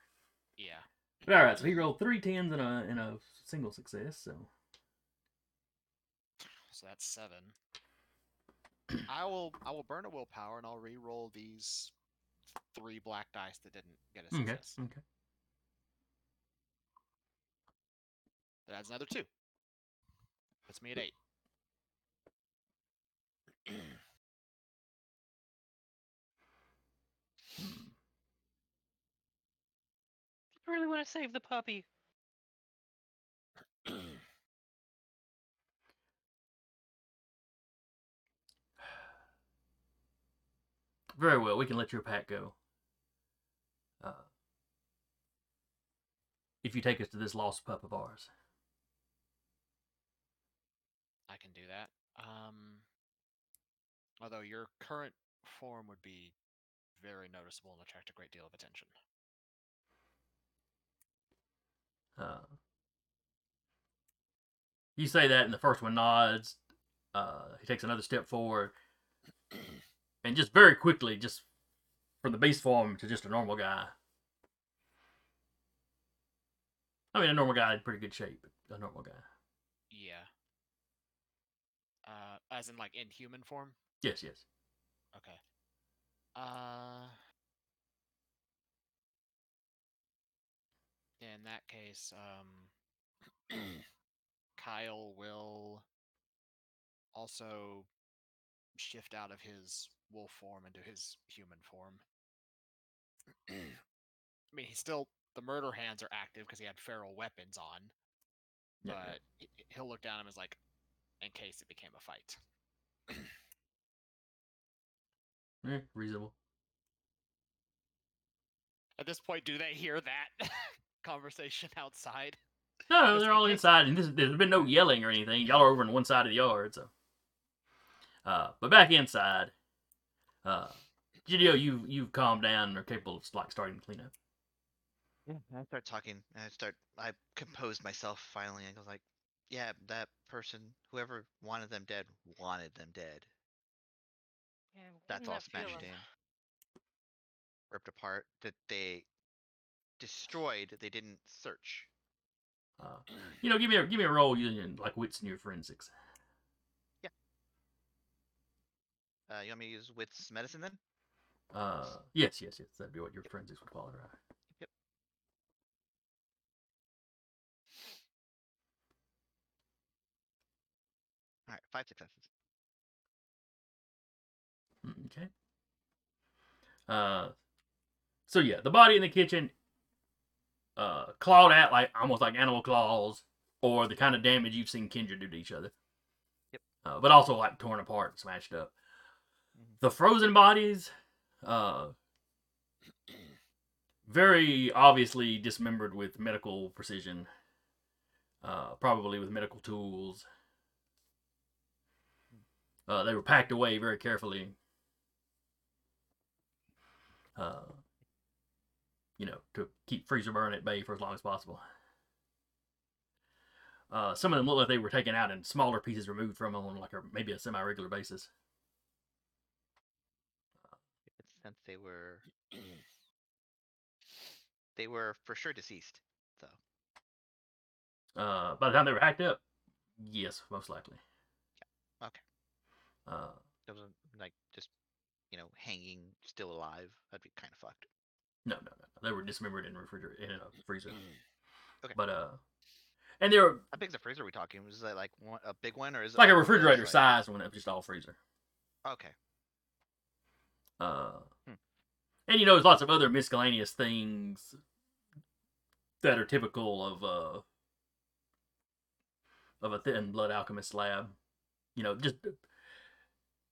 Speaker 4: Yeah.
Speaker 1: But all right, so he rolled three tens in a in a single success. So
Speaker 4: So that's seven. I will I will burn a willpower and I'll re-roll these three black dice that didn't get a success.
Speaker 1: okay.
Speaker 4: That adds another two. Puts me at eight.
Speaker 2: I really want to save the puppy.
Speaker 1: Very well, we can let your pack go. Uh, if you take us to this lost pup of ours.
Speaker 4: I can do that. Um, although your current form would be very noticeable and attract a great deal of attention.
Speaker 1: Uh, you say that, and the first one nods. Uh, he takes another step forward, and just very quickly, just from the beast form to just a normal guy. I mean, a normal guy in pretty good shape. A normal guy.
Speaker 4: Yeah. Uh, as in like in human form.
Speaker 1: Yes, yes.
Speaker 4: Okay. Uh. In that case, um, Kyle will also shift out of his wolf form into his human form. I mean, he's still the murder hands are active because he had feral weapons on, but
Speaker 1: yeah.
Speaker 4: he- he'll look down at him as like, in case it became a fight.
Speaker 1: Eh, reasonable.
Speaker 4: At this point, do they hear that conversation outside?
Speaker 1: No, no, they're all inside, and this, there's been no yelling or anything. Y'all are over on one side of the yard, so. Uh, but back inside, uh, Gidio, you you've calmed down and are capable of like starting to clean up.
Speaker 3: Yeah, I start talking. and I start. I composed myself finally. And I was like, "Yeah, that person, whoever wanted them dead, wanted them dead.
Speaker 2: Yeah,
Speaker 3: That's all
Speaker 2: that
Speaker 3: smashed in, ripped apart. That they destroyed. They didn't search.
Speaker 1: Uh, you know, give me a give me a roll using like wits and your forensics.
Speaker 3: Uh, you want me to use wits medicine then?
Speaker 1: Uh, yes, yes, yes. That'd be what your forensics would call it, right?
Speaker 3: All right, five successes.
Speaker 1: Mm, Okay. Uh, so yeah, the body in the kitchen, uh, clawed at like almost like animal claws, or the kind of damage you've seen Kindred do to each other.
Speaker 3: Yep.
Speaker 1: Uh, but also like torn apart and smashed up. The frozen bodies, uh, very obviously dismembered with medical precision. Uh, probably with medical tools. Uh, they were packed away very carefully uh, you know, to keep freezer burn at bay for as long as possible. Uh, some of them look like they were taken out and smaller pieces removed from them on like a maybe a semi-regular basis.
Speaker 3: Since they were. they were for sure deceased. So
Speaker 1: Uh, by the time they were hacked up, yes, most likely. Yeah.
Speaker 3: okay,
Speaker 1: Uh,
Speaker 3: it wasn't like just you know hanging still alive. That'd be kind of fucked.
Speaker 1: no, no, no, they were dismembered in a refrigerator in a freezer.
Speaker 3: Okay.
Speaker 1: But uh, and they were
Speaker 3: How big's the freezer we talking? Was that like one, a big one or is it
Speaker 1: like a refrigerator
Speaker 3: like-
Speaker 1: size one, was just all freezer.
Speaker 3: Okay.
Speaker 1: Uh,
Speaker 3: Hmm.
Speaker 1: and you know, there's lots of other miscellaneous things that are typical of uh of a thin blood alchemist lab. You know, just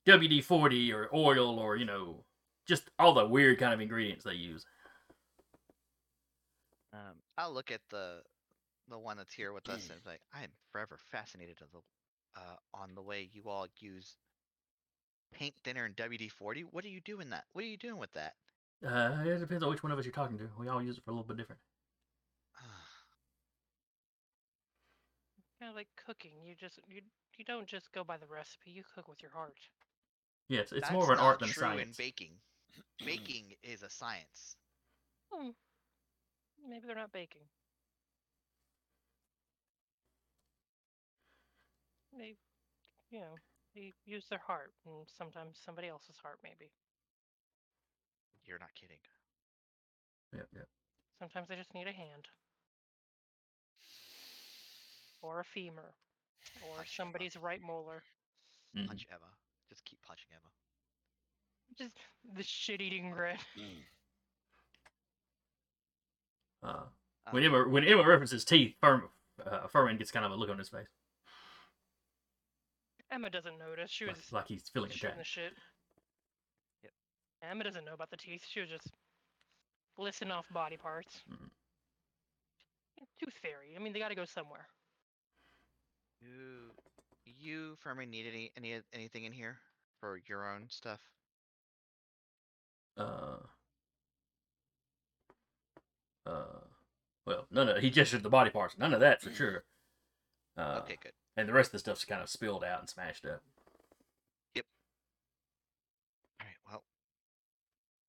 Speaker 1: WD forty or oil or you know just all the weird kind of ingredients they use.
Speaker 3: Um, I'll look at the the one that's here with
Speaker 1: Mm.
Speaker 3: us and be like, I am forever fascinated of the uh on the way you all use paint thinner and WD forty. What are you doing that? What are you doing with that?
Speaker 1: Uh, it depends on which one of us you're talking to. We all use it for a little bit different.
Speaker 2: Kind of like cooking. You just you you don't just go by the recipe. You cook with your heart.
Speaker 1: Yeah, it's, it's
Speaker 3: That's
Speaker 1: more of an
Speaker 3: not
Speaker 1: art than a
Speaker 3: true in baking. Baking is a science.
Speaker 2: Hmm. Maybe they're not baking. They, you know, they use their heart, and sometimes somebody else's heart, maybe.
Speaker 3: You're not kidding.
Speaker 1: Yep, yep.
Speaker 2: Sometimes they just need a hand. Or a femur. Or
Speaker 3: Punch
Speaker 2: somebody's right molar.
Speaker 1: Mhm.
Speaker 3: Punch Emma. Just keep punching Emma.
Speaker 2: Just the shit eating grin.
Speaker 1: Uh,
Speaker 3: Uh,
Speaker 1: when Emma when Emma references teeth, Furman, uh, Furman gets kind of a look on his face,
Speaker 2: Emma doesn't notice. She was
Speaker 1: like, like he's feeling
Speaker 2: shooting the shit.
Speaker 3: Yep.
Speaker 2: Emma doesn't know about the teeth. She was just listing off body parts.
Speaker 1: Mhm.
Speaker 2: Yeah, Tooth fairy. I mean, they got to go somewhere.
Speaker 3: You, you, Furman, need any any anything in here for your own stuff?
Speaker 1: Uh, uh, well, none of he gestured to the body parts. None of that for sure. Uh,
Speaker 3: okay, good.
Speaker 1: And the rest of the stuff's kind of spilled out and smashed up. Yep.
Speaker 3: All right. Well,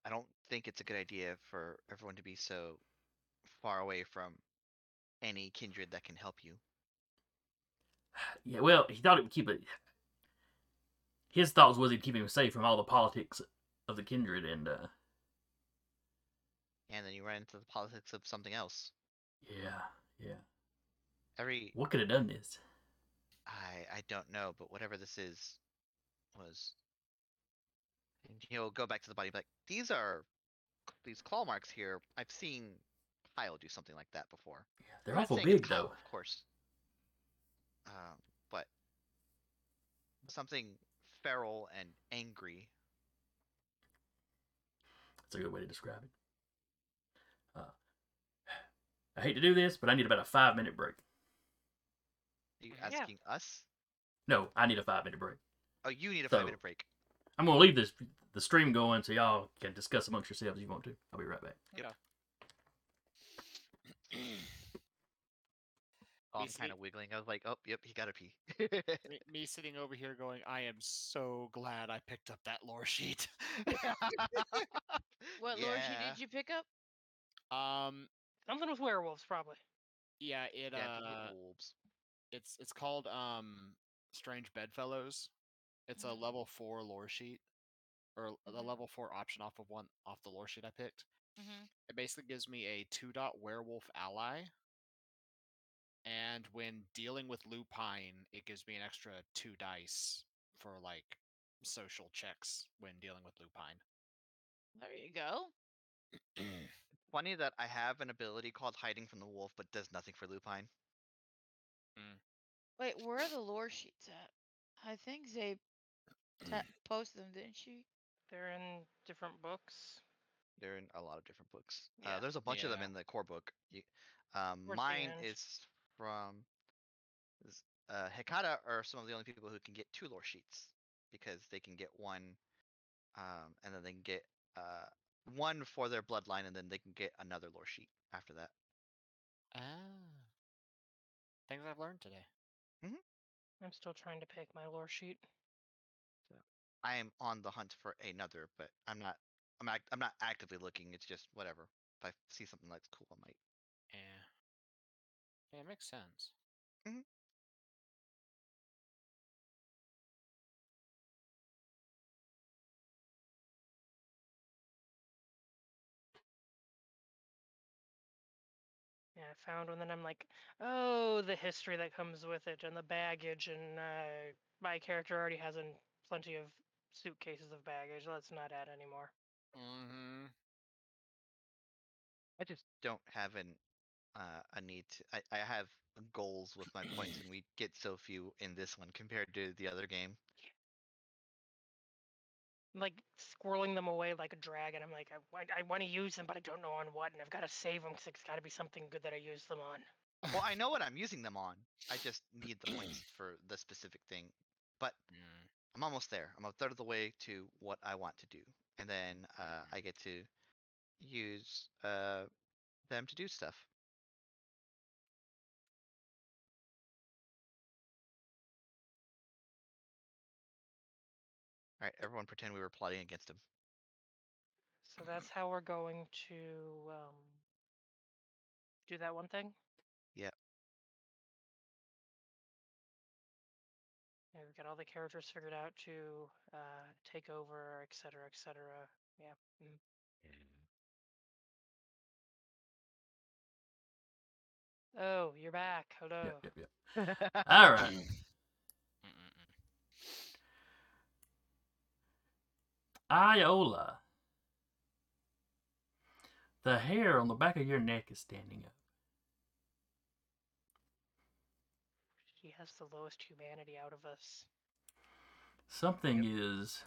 Speaker 3: I don't think it's a good idea for everyone to be so far away from any kindred that can help you.
Speaker 1: Yeah, well, he thought it would keep it. His thoughts was he'd keep him safe from all the politics of the kindred, and uh,
Speaker 3: And then you run into the politics of something else.
Speaker 1: yeah, yeah.
Speaker 3: Every
Speaker 1: What could have done this?
Speaker 3: I I don't know, but whatever this is was and he'll go back to the body and be like, These are these claw marks here. I've seen Kyle do something like that before.
Speaker 1: Yeah, they're
Speaker 3: I'm
Speaker 1: awful big,
Speaker 3: Kyle,
Speaker 1: though.
Speaker 3: Of course. Um, but something feral and angry.
Speaker 1: That's a good way to describe it. Uh, I hate to do this, but I need about a five minute break.
Speaker 3: Are you
Speaker 2: Yeah.
Speaker 3: asking us?
Speaker 1: No, I need a five minute break.
Speaker 3: Oh, you need a
Speaker 1: So-
Speaker 3: five minute break.
Speaker 1: I'm gonna leave this the stream going so y'all can discuss amongst yourselves if you want to. I'll be right back.
Speaker 3: Oh, I'm kind of wiggling. I was like, oh, yep, he got to pee.
Speaker 4: me, me sitting over here going, I am so glad I picked up that lore sheet.
Speaker 5: What lore sheet did you pick up?
Speaker 4: um,
Speaker 2: Something with werewolves, probably.
Speaker 4: yeah, it
Speaker 3: yeah,
Speaker 4: uh,
Speaker 3: it wolves.
Speaker 4: It's it's called um, Strange Bedfellows. It's a
Speaker 5: Mhm.
Speaker 4: level four lore sheet, or the
Speaker 5: Mhm.
Speaker 4: level four option off of one off the lore sheet I picked.
Speaker 5: Mm-hmm.
Speaker 4: It basically gives me a two dot werewolf ally. And when dealing with lupine, it gives me an extra two dice for like social checks when dealing with lupine.
Speaker 5: There you go.
Speaker 3: Funny that I have an ability called hiding from the wolf, but does nothing for lupine.
Speaker 5: Wait, where are the lore sheets at? I think they ta- posted them, didn't she?
Speaker 2: They're in different books.
Speaker 3: They're in a lot of different books.
Speaker 2: Yeah.
Speaker 3: Uh, there's a bunch of them in the core book. You, um, mine
Speaker 2: end.
Speaker 3: is from is, uh, Hecata are some of the only people who can get two lore sheets because they can get one, um, and then they can get uh, one for their bloodline, and then they can get another lore sheet after that.
Speaker 4: Ah. Things I've learned today. Mm-hmm.
Speaker 2: I'm still trying to pick my lore sheet.
Speaker 3: I am on the hunt for another, but I'm not. I'm act- I'm not actively looking. It's just whatever. If I see something that's cool, I might.
Speaker 4: Yeah. Yeah, it makes sense.
Speaker 2: Yeah, found one, then I'm like, oh, the history that comes with it and the baggage, and uh, my character already has an, plenty of suitcases of baggage. Let's not add anymore.
Speaker 4: Mm-hmm.
Speaker 3: I just don't have an uh, a need to. I, I have goals with my points, and we get so few in this one compared to the other game.
Speaker 2: I'm, like squirreling them away like a dragon. I'm like, I, want to use them, but I don't know on what, and I've got to save them because it's got to be something good that I use them on.
Speaker 3: Well, I know what I'm using them on. I just need the points for the specific thing. But
Speaker 4: Mm,
Speaker 3: I'm almost there. I'm a third of the way to what I want to do, and then uh, I get to use uh, them to do stuff. All right, everyone, pretend we were plotting against him.
Speaker 2: So that's how we're going to um, do that one thing.
Speaker 3: Yep.
Speaker 2: Yeah, we've got all the characters figured out to uh, take over, et cetera, et cetera. Yeah. mm. Oh, you're back. Hello.
Speaker 1: Yep, yep, yep. All right.
Speaker 4: mm, mm, mm.
Speaker 1: Iola. The hair on the back of your neck is standing up.
Speaker 2: She has the lowest humanity out of us.
Speaker 1: Something is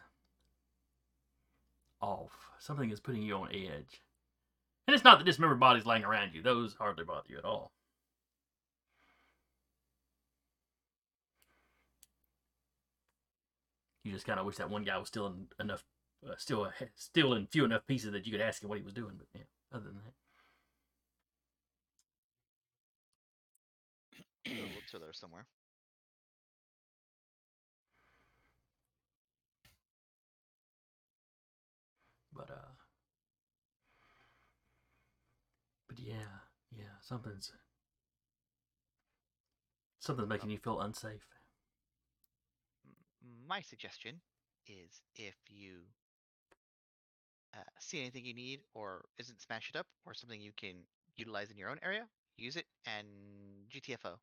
Speaker 1: off. Something is putting you on edge. And it's not the dismembered bodies lying around you. Those hardly bother you at all. You just kind of wish that one guy was still in enough, uh, still a, still in few enough pieces that you could ask him what he was doing. But yeah, other than that,
Speaker 3: The looks are there somewhere.
Speaker 1: but uh, but yeah, yeah, something's something's making you feel unsafe.
Speaker 3: My suggestion is if you uh, see anything you need or isn't smash it up or something you can utilize in your own area, use it and GTFO.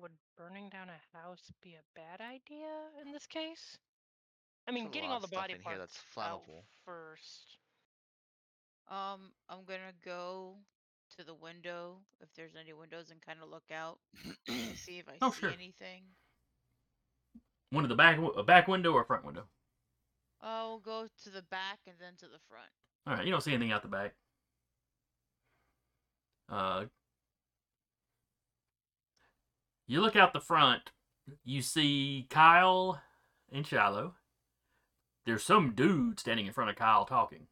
Speaker 2: Would burning down a house be a bad idea in this case? I mean,
Speaker 3: a
Speaker 2: getting all the body
Speaker 3: in here
Speaker 2: parts
Speaker 3: that's
Speaker 2: out
Speaker 3: flammable.
Speaker 2: first.
Speaker 5: Um, I'm gonna go to the window if there's any windows and kind of look out see if I
Speaker 1: Oh,
Speaker 5: see
Speaker 1: sure.
Speaker 5: anything.
Speaker 1: One of the back, a back window or front window.
Speaker 5: I'll go to the back and then to the front.
Speaker 1: All right, you don't see anything out the back. Uh, you look out the front. You see Kyle and Shiloh. There's some dude standing in front of Kyle talking.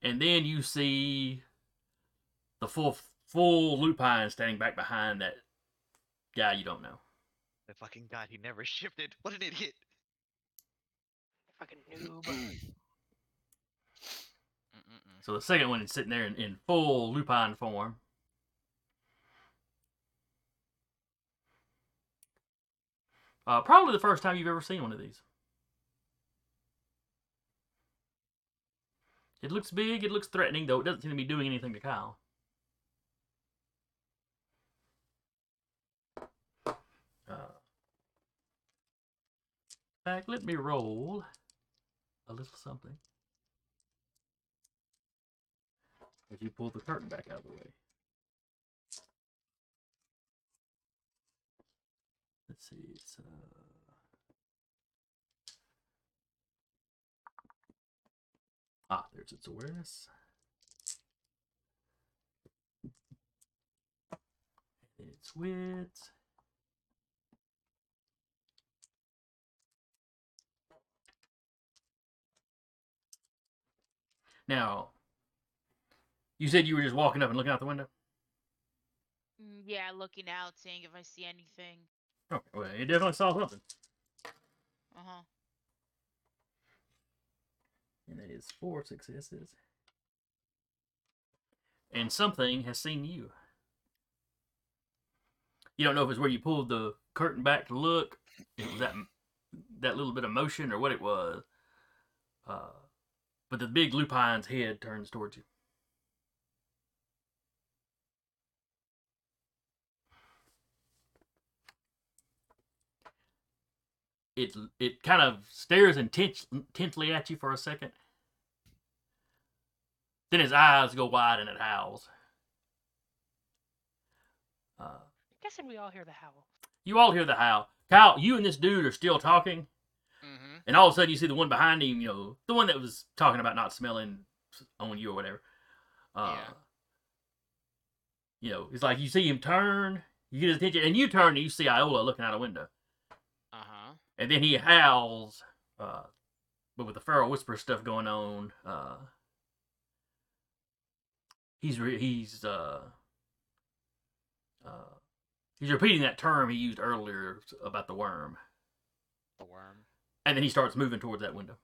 Speaker 1: And then you see the full full lupine standing back behind that guy you don't know.
Speaker 3: The fucking god, he never shifted. What an idiot.
Speaker 2: Fucking noob.
Speaker 1: So the second one is sitting there in, in full lupine form. Uh, probably the first time you've ever seen one of these. It looks big, it looks threatening, though it doesn't seem to be doing anything to Kyle. Fact, let me roll a little something. If you pull the curtain back out of the way. Let's see, it's uh Ah, there's its awareness. Its width. Now, you said you were just walking up and looking out the window?
Speaker 5: Mm, Yeah, looking out, seeing if I see anything.
Speaker 1: Okay, well, you definitely saw something.
Speaker 5: Uh huh.
Speaker 1: And that is four successes. And something has seen you. You don't know if it's where you pulled the curtain back to look, it was that that little bit of motion or what it was. Uh, but the big lupine's head turns towards you. It it kind of stares intent, intently at you for a second. Then his eyes go wide and it howls. Uh,
Speaker 2: guessing we all hear the howl.
Speaker 1: You all hear the howl. Kyle, you and this dude are still talking,
Speaker 4: Mm-hmm.
Speaker 1: and all of a sudden you see the one behind him. You know, the one that was talking about not smelling on you or whatever. Uh,
Speaker 4: Yeah.
Speaker 1: You know, it's like you see him turn, you get his attention, and you turn and you see Iola looking out a window,
Speaker 4: Uh huh.
Speaker 1: and then he howls. Uh, but with the feral whisper stuff going on, uh, he's re- he's uh, uh, he's repeating that term he used earlier about the Wyrm,
Speaker 4: The Wyrm.
Speaker 1: And then he starts moving towards that window.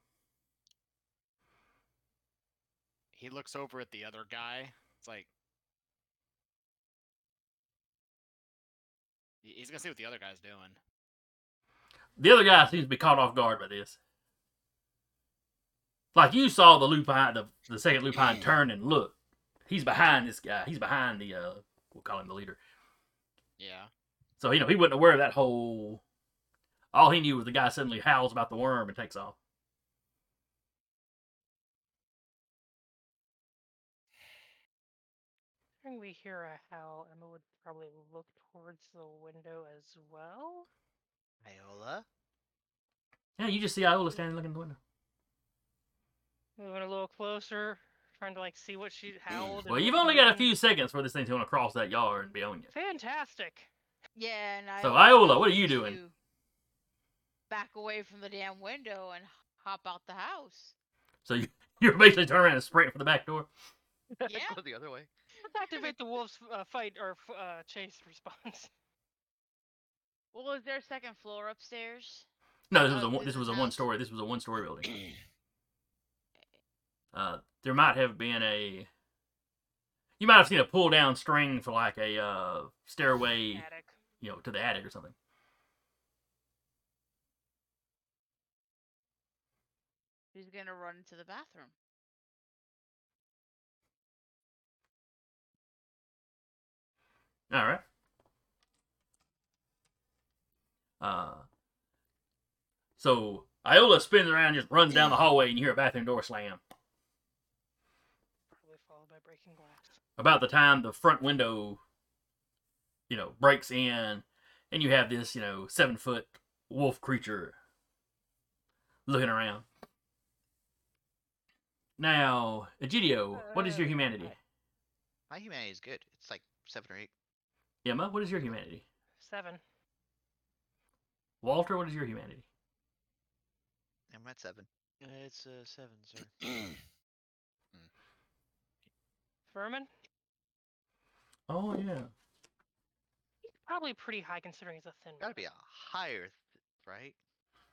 Speaker 4: He looks over at the other guy. It's like he's gonna see what the other guy's doing.
Speaker 1: The other guy seems to be caught off guard by this. Like you saw the lupine, the, the second lupine turn and look. He's behind this guy. He's behind the uh, we'll call him the leader.
Speaker 4: Yeah.
Speaker 1: So you know he wasn't aware of that whole. All he knew was the guy suddenly howls about the Wyrm and takes off.
Speaker 2: When we hear a howl, Emma would probably look towards the window as well.
Speaker 3: Iola?
Speaker 1: Yeah, you just see Iola standing looking in the window.
Speaker 2: Moving a little closer, trying to like see what she mm-hmm. howled.
Speaker 1: Well, you've only got a few seconds for this thing's going to cross that yard and be on you.
Speaker 2: Fantastic.
Speaker 5: Yeah, and I.
Speaker 1: So, Iola, what are you
Speaker 5: need
Speaker 1: doing?
Speaker 5: To Back away from the damn window and hop out the house.
Speaker 1: So you, you're basically turning around and sprinting for the back door.
Speaker 5: Yeah.
Speaker 3: Go the other way.
Speaker 2: Let's activate the wolf's uh, fight or uh, chase response.
Speaker 5: Well, is there a second floor upstairs?
Speaker 1: No, this was a one-
Speaker 5: this
Speaker 1: this was a
Speaker 5: house?
Speaker 1: one story. This was a one story building. Uh, there might have been a. You might have seen a pull down string for like a uh, stairway,
Speaker 2: Attic.
Speaker 1: you know, to the attic or something.
Speaker 5: Who's gonna run into the bathroom?
Speaker 1: All right. Uh, so Iola spins around, just runs down the hallway, and you hear a bathroom door slam.
Speaker 2: Probably followed by breaking glass.
Speaker 1: About the time the front window, you know, breaks in, and you have this, you know, seven foot wolf creature looking around. Now, Egidio, what is your
Speaker 2: Uh,
Speaker 1: humanity?
Speaker 3: My humanity is good. It's like seven or eight.
Speaker 1: Emma, what is your humanity?
Speaker 2: Seven.
Speaker 1: Walter, what is your humanity?
Speaker 3: I'm at seven.
Speaker 6: Uh, it's uh, seven, sir.
Speaker 2: Furman?
Speaker 1: Oh yeah.
Speaker 2: He's probably pretty high considering he's a thin.
Speaker 3: Gotta be a higher, th- right?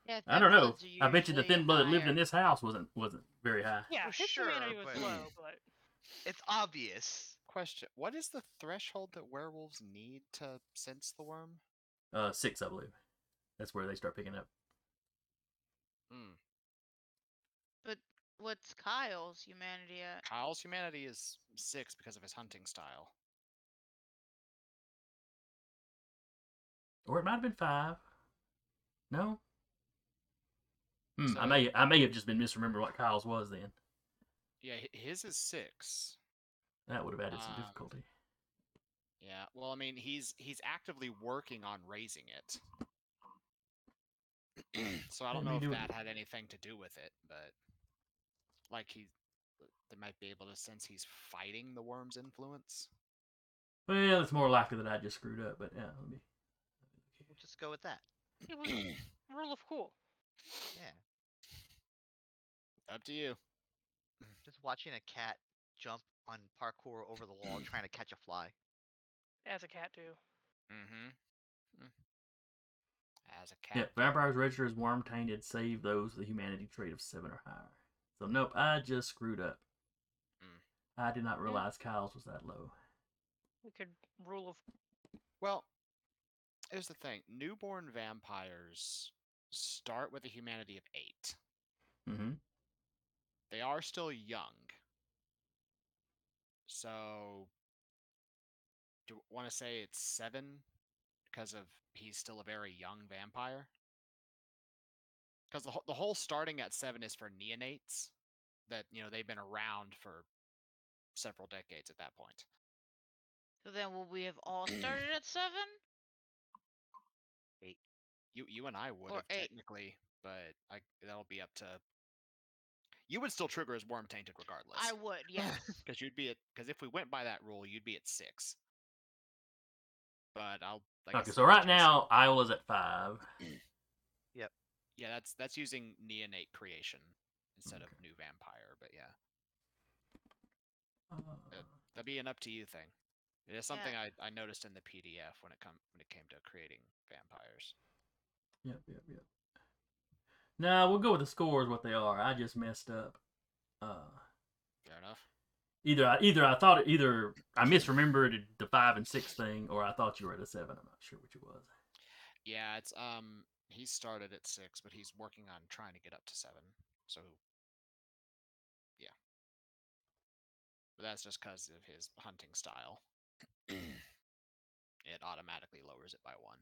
Speaker 5: Yeah,
Speaker 1: I don't know.
Speaker 5: thin-bloods
Speaker 1: I bet you the thin blood that lived in this house wasn't wasn't very high.
Speaker 2: Yeah,
Speaker 3: For
Speaker 2: his
Speaker 3: sure,
Speaker 2: humanity was
Speaker 3: but-
Speaker 2: low, but
Speaker 3: It's obvious.
Speaker 4: Question: What is the threshold that werewolves need to sense the Wyrm?
Speaker 1: Uh, six, I believe. That's where they start picking up.
Speaker 4: Hmm.
Speaker 5: But what's Kyle's humanity at?
Speaker 4: Kyle's humanity is six because of his hunting style.
Speaker 1: Or it might have been five. No. Hmm, I may I may have just been misremembering what Kyle's was then.
Speaker 4: Yeah, his is six.
Speaker 1: That would have added some
Speaker 4: Um,
Speaker 1: difficulty.
Speaker 4: Yeah. Well, I mean, he's he's actively working on raising it. so I don't know if
Speaker 1: do it.
Speaker 4: that had anything to do with it, but like he, they might be able to sense he's fighting the Wyrm's influence.
Speaker 1: Well, it's more likely that I just screwed up, but yeah, let me.
Speaker 3: We'll just go with that.
Speaker 2: he was rule of cool.
Speaker 3: Yeah.
Speaker 4: Up to you.
Speaker 3: Just watching a cat jump on parkour over the wall trying to catch a fly.
Speaker 2: As a cat too.
Speaker 4: Mm-hmm. As a cat.
Speaker 1: Yeah, vampires register as Wyrm tainted, save those with a humanity trait of seven or higher. So nope, I just screwed up.
Speaker 4: Mm.
Speaker 1: I did not realize Kyle's was that low.
Speaker 2: We could rule of
Speaker 4: Well, here's the thing: newborn vampires start with a humanity of eight.
Speaker 1: Mm-hmm.
Speaker 4: They are still young. So, do you want to say it's seven because of he's still a very young vampire? Because the, whole- the whole starting at seven is for neonates that, you know, they've been around for several decades at that point.
Speaker 5: So then will we have all started at seven? Eight.
Speaker 4: You you and I would
Speaker 5: Or
Speaker 4: have
Speaker 5: eight.
Speaker 4: technically, but I that'll be up to. You would still trigger as Wyrm tainted regardless.
Speaker 5: I would, yeah.
Speaker 4: because you'd be at because if we went by that rule, you'd be at six. But I'll. I
Speaker 1: Okay, so
Speaker 4: I'll
Speaker 1: right
Speaker 4: choose-
Speaker 1: now Iola's at five. yep.
Speaker 4: Yeah, that's that's using neonate creation instead of new vampire. But yeah,
Speaker 1: Uh,
Speaker 4: that'd be an up to you thing. It is something
Speaker 5: Yeah.
Speaker 4: I, I noticed in the PDF when it come when it came to creating vampires.
Speaker 1: Yep, yep, yep. Nah, we'll go with the scores what they are. I just messed up. Uh,
Speaker 4: Fair enough.
Speaker 1: either I either I thought it, either I misremembered the five and six thing, or I thought you were at a seven. I'm not sure which it was.
Speaker 4: Yeah, it's um he started at six, but he's working on trying to get up to seven. So yeah. But that's just because of his hunting style. it automatically lowers it by one.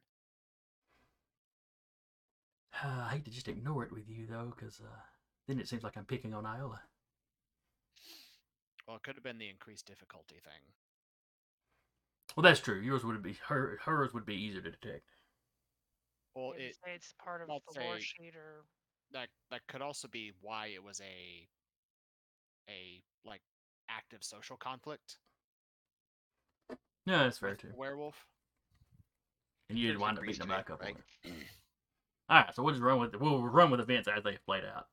Speaker 1: I hate to just ignore it with you though, because uh, then it seems like I'm picking on Iola.
Speaker 4: Well, it could have been the increased difficulty thing.
Speaker 1: Well, that's true. Yours would be her. Hers would be easier to detect.
Speaker 4: Well, it
Speaker 2: it's part of the lore
Speaker 4: say-
Speaker 2: sheet or
Speaker 4: that that could also be why it was a a like active social conflict.
Speaker 1: No, that's fair too.
Speaker 4: Werewolf.
Speaker 1: And you
Speaker 3: There's
Speaker 1: did wind up
Speaker 3: increased
Speaker 1: beating them
Speaker 3: rate,
Speaker 1: back up on
Speaker 3: right?
Speaker 1: it. All right, so we'll just run with we'll run with events as they played out,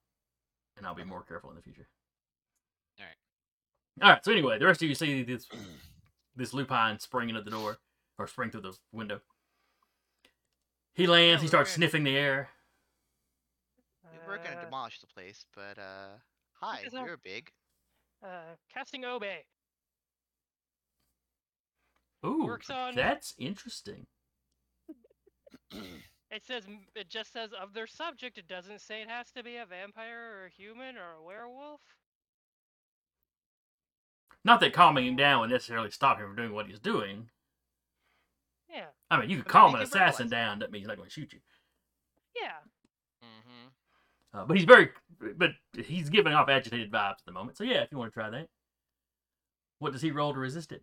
Speaker 1: and I'll be more careful in the future.
Speaker 4: All right.
Speaker 1: All right. So anyway, the rest of you see this this lupine spring at the door or spring through the window. He lands. he starts
Speaker 2: gonna-
Speaker 1: sniffing the air.
Speaker 3: We're gonna
Speaker 2: uh,
Speaker 3: demolish the place, but uh, hi,
Speaker 2: is that-
Speaker 3: you're big.
Speaker 2: uh, casting Obe.
Speaker 1: Ooh,
Speaker 2: Works on-
Speaker 1: that's interesting.
Speaker 2: It says it just says of their subject. It doesn't say it has to be a vampire or a human or a werewolf.
Speaker 1: Not that calming him down would necessarily stop him from doing what he's doing.
Speaker 2: Yeah,
Speaker 1: I mean, you could
Speaker 3: But
Speaker 1: calm an assassin
Speaker 3: verbalize
Speaker 1: down. That means he's not going to shoot you.
Speaker 2: yeah.
Speaker 4: Mm-hmm.
Speaker 1: Uh, but he's very, but he's giving off agitated vibes at the moment. So yeah, if you want to try that. What does he roll to resist it?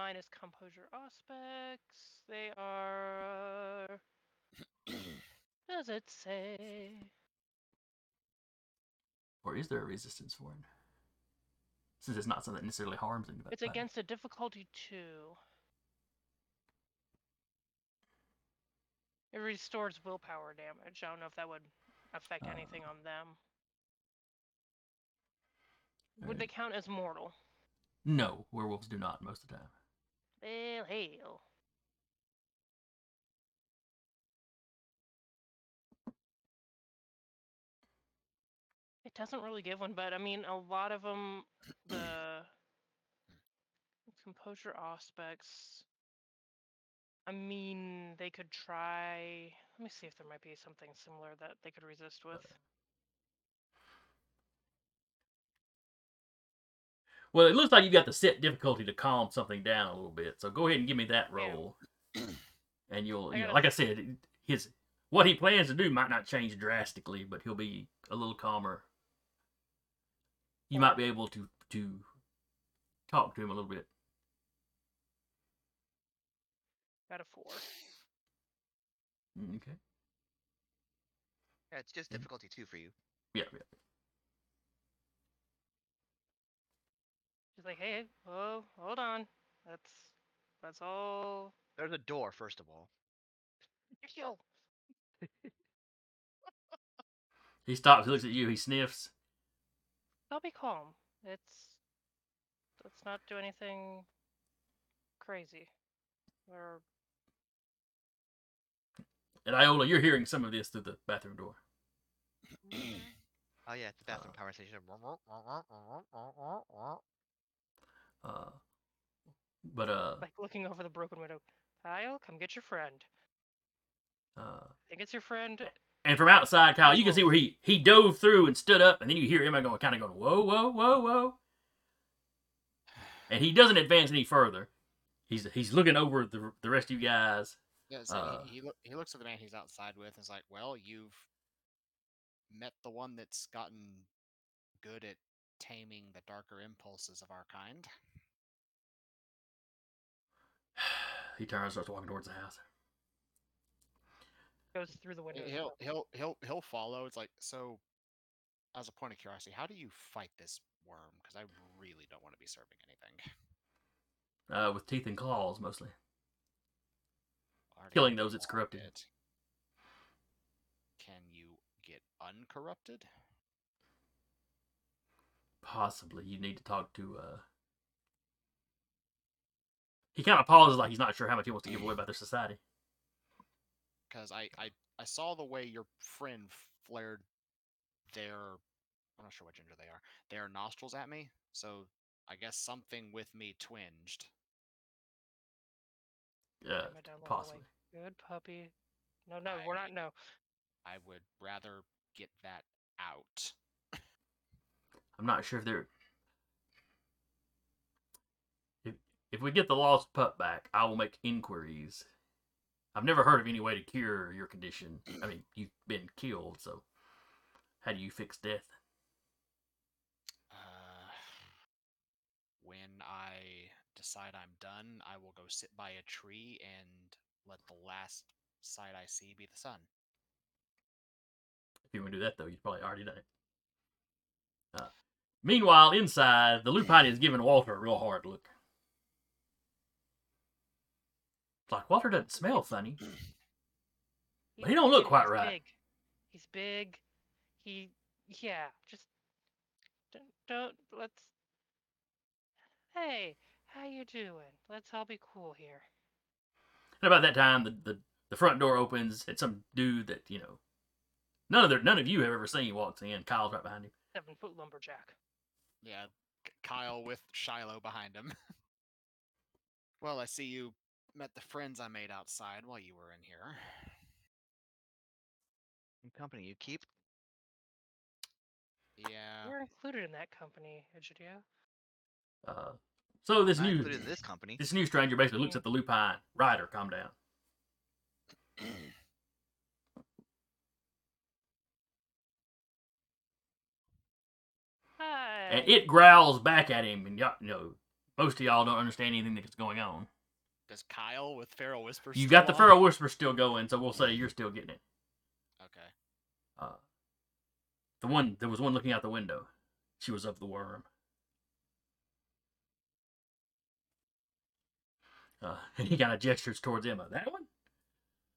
Speaker 2: Uh, minus composure aspects. They are. Does it say?
Speaker 1: Or is there a resistance for it? Since it's not something that necessarily harms him.
Speaker 2: It's against a difficulty two. It restores willpower damage. I don't know if that would affect anything on them. Would they count as mortal?
Speaker 1: No, werewolves do not most of the time.
Speaker 2: Well, hell. It doesn't really give one, but I mean, a lot of them, the composure aspects. I mean, they could try. Let me see if there might be something similar that they could resist with.
Speaker 1: Well, it looks like you got the set difficulty to calm something down a little bit. So go ahead and give me that
Speaker 2: Yeah.
Speaker 1: roll, and you'll, you know, like I said, his what he plans to do might not change drastically, but he'll be a little calmer. You might be able to to talk to him a little bit.
Speaker 2: Got a four.
Speaker 1: Mm, Okay.
Speaker 3: Yeah, it's just difficulty two for you.
Speaker 1: Yeah, yeah.
Speaker 2: She's like, hey, oh, hold on. That's that's all.
Speaker 3: There's a door, first of all.
Speaker 2: Yo.
Speaker 1: He stops. He looks at you. He sniffs.
Speaker 2: I'll be calm. It's let's not do anything crazy. Or
Speaker 1: And Iola, you're hearing some of this through the bathroom door.
Speaker 3: Oh yeah, it's the bathroom
Speaker 1: Uh.
Speaker 3: conversation.
Speaker 1: Uh, but uh,
Speaker 2: like looking over the broken window. Kyle, come get your friend.
Speaker 1: uh,
Speaker 2: I think it's your friend.
Speaker 1: and from outside, Kyle, you can see where he he dove through and stood up, and then you hear him going, kind of going, whoa, whoa, whoa, whoa, and he doesn't advance any further. He's he's looking over the the rest of you guys.
Speaker 4: Yeah, so
Speaker 1: Uh,
Speaker 4: he, he, look, he looks at the man he's outside with and is like, well, you've met the one that's gotten good at taming the darker impulses of our kind.
Speaker 1: He turns, starts walking towards the house.
Speaker 2: Goes through the window.
Speaker 4: he'll he'll he'll he'll follow. It's like so. As a point of curiosity, how do you fight this Wyrm? Because I really don't want to be serving anything.
Speaker 1: Uh, with teeth and claws mostly.
Speaker 4: Already
Speaker 1: Killing those it's corrupted.
Speaker 4: it. Can you get uncorrupted?
Speaker 1: Possibly, you need to talk to. uh He kind of pauses, like he's not sure how much he wants to give away about their society.
Speaker 4: Because I, I I saw the way your friend flared their I'm not sure what gender they are their nostrils at me. So I guess something with me twinged.
Speaker 2: Emma down the hallway.
Speaker 1: possibly.
Speaker 2: Good puppy. No, no, we're not. No.
Speaker 4: I would rather get that out.
Speaker 1: I'm not sure if they're. If, we get the lost pup back, I will make inquiries. I've never heard of any way to cure your condition. I mean, you've been killed, so how do you fix death?
Speaker 4: Uh, when I decide I'm done, I will go sit by a tree and let the last sight I see be the sun.
Speaker 1: If you want to do that, though, you've probably already done it. Uh, meanwhile, inside, the lupine is giving Walter a real hard look. Like Walter doesn't smell funny. But he don't look
Speaker 2: dude,
Speaker 1: quite
Speaker 2: he's
Speaker 1: right.
Speaker 2: Big. He's big. He, yeah, just don't, don't let's. Hey, how you doing? Let's all be cool here.
Speaker 1: And about that time, the, the, the front door opens, and some dude that you know none of their, none of you have ever seen walks in. Kyle's right behind him.
Speaker 2: Seven foot lumberjack.
Speaker 4: Yeah, Kyle with Shiloh behind him. well, I see you met the friends I made outside while you were in here.
Speaker 3: What company you keep?
Speaker 4: Yeah.
Speaker 2: We're included in that company, Egidio.
Speaker 1: Uh, so this
Speaker 3: Not
Speaker 1: new
Speaker 3: included this company.
Speaker 1: this new stranger basically looks at the lupine. Ryder. calm down.
Speaker 2: Hi.
Speaker 1: And it growls back at him, and y'all, you know most of y'all don't understand anything that's going on.
Speaker 4: Does Kyle with Feral Whisper
Speaker 1: You got the
Speaker 4: on?
Speaker 1: feral whisper still going, so we'll say you're still getting it.
Speaker 4: Okay.
Speaker 1: Uh, the one there was one looking out the window. She was of the Wyrm. Uh, and he kind of gestures towards Emma. That one?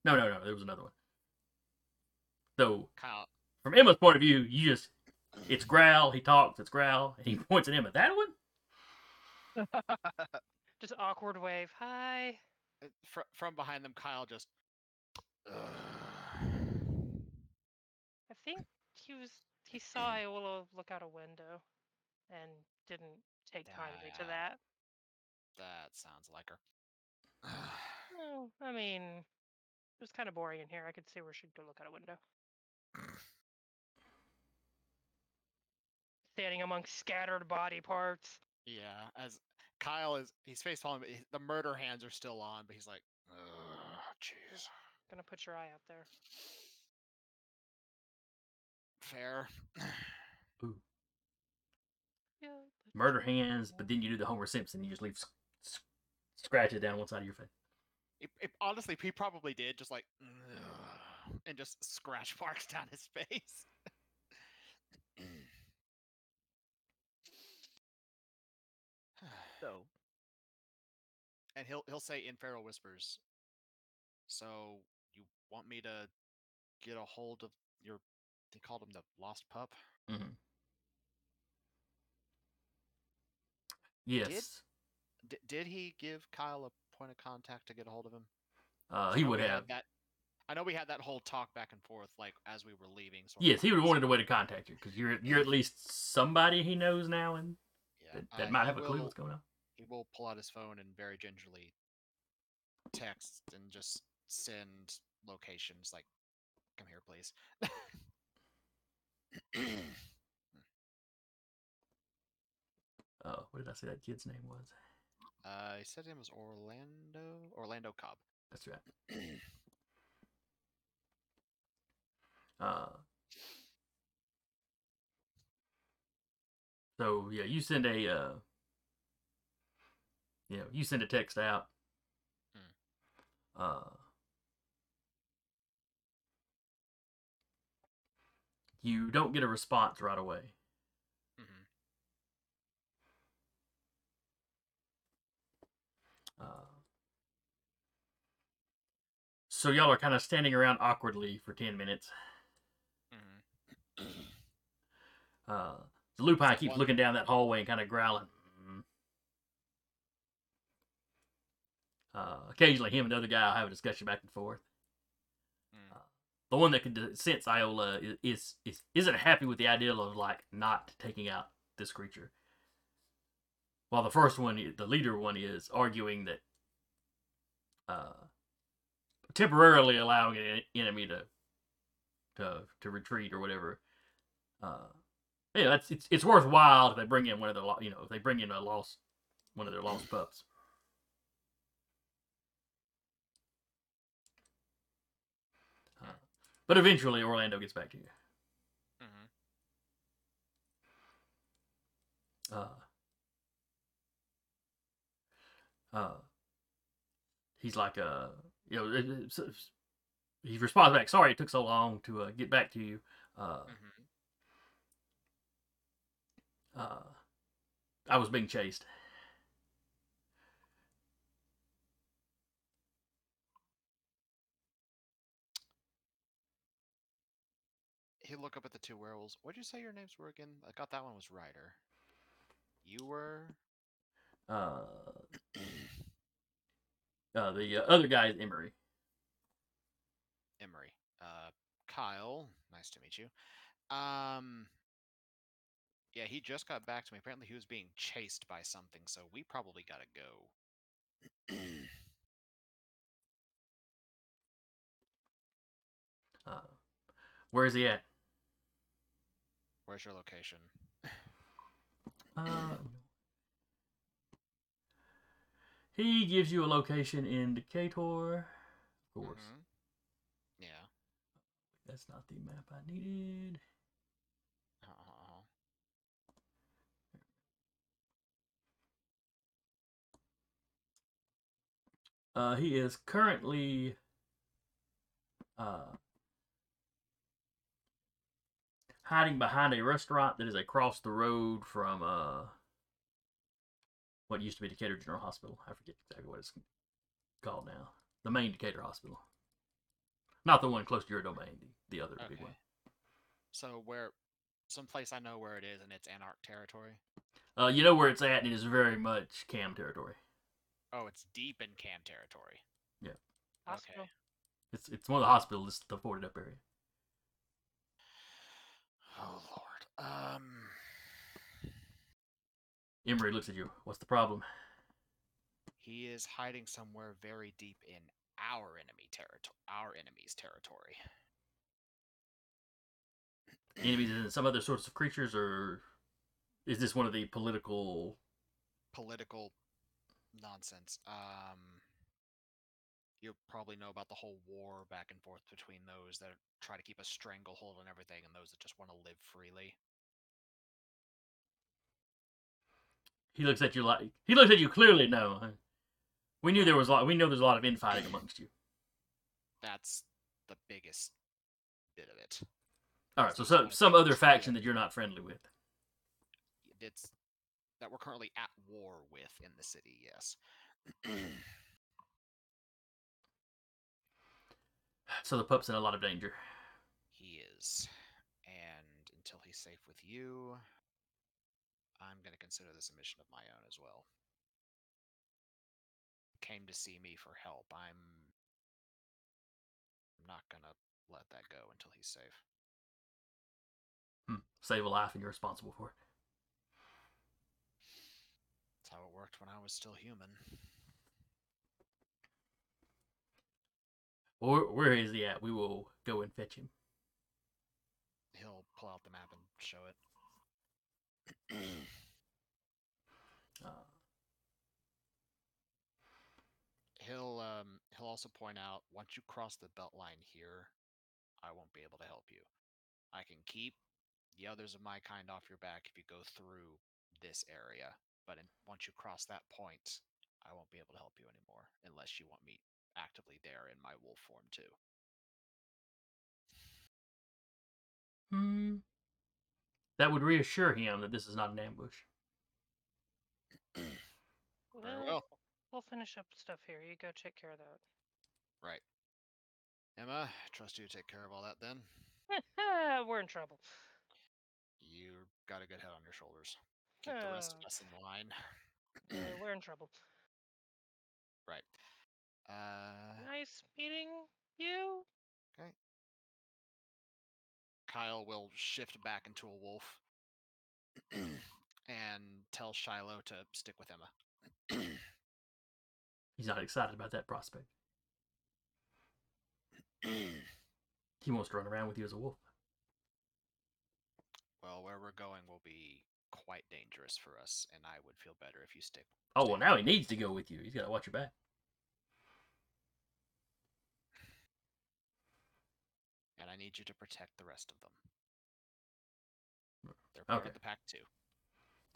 Speaker 1: No, no, no. There was another one. So
Speaker 4: Kyle.
Speaker 1: from Emma's point of view, you just it's growl. He talks. It's growl. And he points at Emma. That one?
Speaker 2: Just awkward wave. Hi.
Speaker 4: uh, fr- from behind them, Kyle just.
Speaker 2: I think he was he saw Iola look out a window and didn't take kindly to that.
Speaker 4: that sounds like her.
Speaker 2: No, I mean it was kind of boring in here. I could see where she'd go look out a window. Standing among scattered body parts.
Speaker 4: yeah, as Kyle is, he's face palming, but he- the murder hands are still on, but he's like, "Ugh, jeez.
Speaker 2: Gonna put your eye out there.
Speaker 4: Fair.
Speaker 2: Yeah.
Speaker 1: Murder
Speaker 2: see.
Speaker 1: hands, but then you do the Homer Simpson. You just leave s- s- scratches down one side of your face.
Speaker 4: It, it, honestly, he probably did, just like, and just scratch marks down his face.
Speaker 3: So,
Speaker 4: and he'll he'll say in feral whispers. So you want me to get a hold of your? They called him the lost pup.
Speaker 1: hmm Yes.
Speaker 4: D- did he give Kyle a point of contact to get a hold of him?
Speaker 1: Uh,
Speaker 4: I
Speaker 1: he would have.
Speaker 4: that. I know we had that whole talk back and forth, like as we were leaving. So
Speaker 1: Yes, he would have wanted a way to contact you because you're you're at least somebody he knows now, and
Speaker 4: Yeah,
Speaker 1: that, that
Speaker 4: uh,
Speaker 1: might have a clue what's going on.
Speaker 4: He will pull out his phone and very gingerly text and just send locations like, "Come here, please."
Speaker 1: oh what did I say that kid's name was?
Speaker 4: uh, he said his name was Orlando. Orlando Cobb.
Speaker 1: That's right. Uh, so yeah, you send a uh, you know, you send a text out. Uh, you don't get a response right away.
Speaker 4: hmm
Speaker 1: Uh, so y'all are kind of standing around awkwardly for ten minutes.
Speaker 4: hmm
Speaker 1: Uh, the lupine keeps looking down that hallway and kind of growling. Uh, occasionally, him and the other guy will have a discussion back and forth.
Speaker 4: Mm.
Speaker 1: Uh, the one that can sense Iola is, is is isn't happy with the idea of like not taking out this creature. While the first one, the leader one, is arguing that uh, temporarily allowing an enemy to to to retreat or whatever. Uh, yeah, that's it's it's worthwhile if they bring in one of their you know if they bring in a lost one of their lost pups. But eventually, Orlando gets back to you.
Speaker 4: hmm
Speaker 1: Uh, uh, he's like, uh, you know, it- it's- it's- he responds back, "Sorry, it took so long to uh, get back to you." Uh,
Speaker 4: hmm
Speaker 1: uh, I was being chased.
Speaker 4: Look up at the two werewolves. What'd you say your names were again? I got that one was Ryder. You were.
Speaker 1: Uh, uh, the uh, other guy is Emery.
Speaker 4: Emery. Uh, Kyle. Nice to meet you. Um. Yeah, he just got back to me. Apparently, he was being chased by something, so we probably gotta go.
Speaker 1: Uh, where is he at?
Speaker 4: Where's your location?
Speaker 1: Uh, he gives you a location in Decatur. Of course,
Speaker 4: Mhm. Yeah.
Speaker 1: that's not the map I needed.
Speaker 4: Uh-huh.
Speaker 1: Uh, he is currently uh, hiding behind a restaurant that is across the road from uh, what used to be Decatur General Hospital. I forget exactly what it's called now. The main Decatur Hospital. Not the one close to your domain, the, the other big one.
Speaker 4: So where, someplace I know where it is, and it's Anarch territory.
Speaker 1: Uh, you know where it's at, and it is very much Cam territory.
Speaker 4: Oh, it's deep in Cam territory. Yeah.
Speaker 2: Hospital.
Speaker 4: Okay.
Speaker 1: It's it's one of the hospitals, the boarded up area.
Speaker 4: Oh lord. Um.
Speaker 1: Emery looks at you. What's the problem?
Speaker 4: He is hiding somewhere very deep in our enemy territory. Our enemy's territory.
Speaker 1: Enemies and some other sorts of creatures, or is this one of the political?
Speaker 4: Political nonsense. Um. You probably know about the whole war back and forth between those that try to keep a stranglehold on everything and those that just want to live freely.
Speaker 1: He looks at you like he looks at you clearly. No, we knew there was a lot. We know there's a lot of infighting amongst you.
Speaker 4: That's the biggest bit of it.
Speaker 1: All right, so some some other faction that you're not friendly with.
Speaker 4: It's that we're currently at war with in the city. Yes.
Speaker 1: So the pup's in a lot of danger.
Speaker 4: He is. And until he's safe with you, I'm going to consider this a mission of my own as well. Came to see me for help. I'm not going to let that go until he's safe.
Speaker 1: Hmm. Save a life, and you're responsible for it.
Speaker 4: That's how it worked when I was still human.
Speaker 1: Where, where is he at? We will go and fetch him.
Speaker 4: He'll pull out the map and show it.
Speaker 1: Uh,
Speaker 4: he'll um he'll also point out once you cross the belt line here, I won't be able to help you. I can keep the others of my kind off your back if you go through this area, but in, once you cross that point, I won't be able to help you anymore unless you want me actively there in my wolf form too.
Speaker 1: Hmm. That would reassure him that this is not an ambush.
Speaker 4: Very
Speaker 2: Well,
Speaker 4: well.
Speaker 2: we'll finish up stuff here. You go take care of that.
Speaker 4: Right. Emma, trust you to take care of all that then.
Speaker 2: We're in trouble.
Speaker 4: You got a good head on your shoulders. Keep the rest of
Speaker 2: Oh.
Speaker 4: us in line.
Speaker 2: Uh, we're in trouble.
Speaker 4: Right. Uh,
Speaker 2: Nice meeting you. Okay.
Speaker 4: Kyle will shift back into a wolf and tell Shiloh to stick with Emma.
Speaker 1: He's not excited about that prospect. He wants to run around with you as a wolf.
Speaker 4: well, where we're going will be quite dangerous for us, and I would feel better if you stick.
Speaker 1: Oh well, now he needs to go with you. He's got to watch your back.
Speaker 4: And I need you to protect the rest of them. They're part
Speaker 1: Okay.
Speaker 4: of the pack too.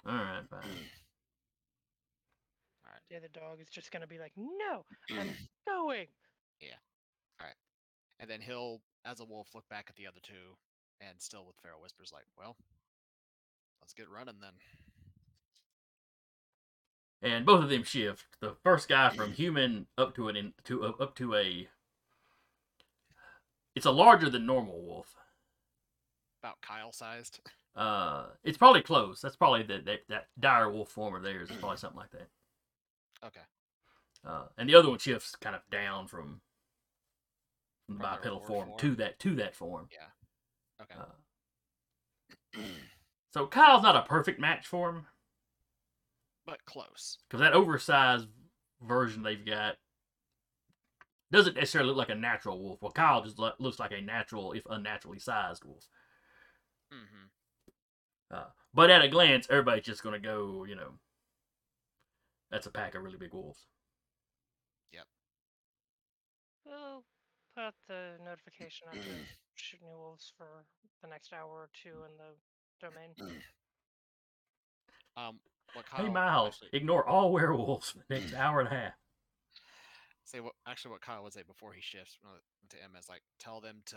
Speaker 1: All right, fine.
Speaker 4: All right.
Speaker 2: The other dog is just gonna be like, no, I'm going. Yeah. All right.
Speaker 4: And then he'll, as a wolf, look back at the other two, and still with Feral Whispers, like, "Well, let's get running then."
Speaker 1: and both of them shift. The first guy from human up to an in, to uh, up to a. It's a larger than normal wolf.
Speaker 4: About Kyle sized.
Speaker 1: Uh, it's probably close. That's probably the, that that dire wolf form of theirs. It's probably something like that.
Speaker 4: Okay.
Speaker 1: Uh, and the other one shifts kind of down from, from the
Speaker 4: From
Speaker 1: bipedal form,
Speaker 4: form?
Speaker 1: to that to that form. Yeah.
Speaker 4: Okay.
Speaker 1: Uh, so Kyle's not a perfect match for him
Speaker 4: but close.
Speaker 1: because that oversized version they've got doesn't necessarily look like a natural wolf. Well, Kyle just lo- looks like a natural, if unnaturally sized wolf.
Speaker 4: Mm-hmm.
Speaker 1: Uh, but at a glance, everybody's just going to go, you know, that's a pack of really big wolves.
Speaker 2: We'll put out the notification on the shooting wolves for the next hour or two in the domain.
Speaker 4: Um, what Kyle
Speaker 1: hey, Miles,
Speaker 4: actually,
Speaker 1: ignore all werewolves for the next hour and a half.
Speaker 4: Say what actually what Kyle would say before he shifts to Emma is like, tell them to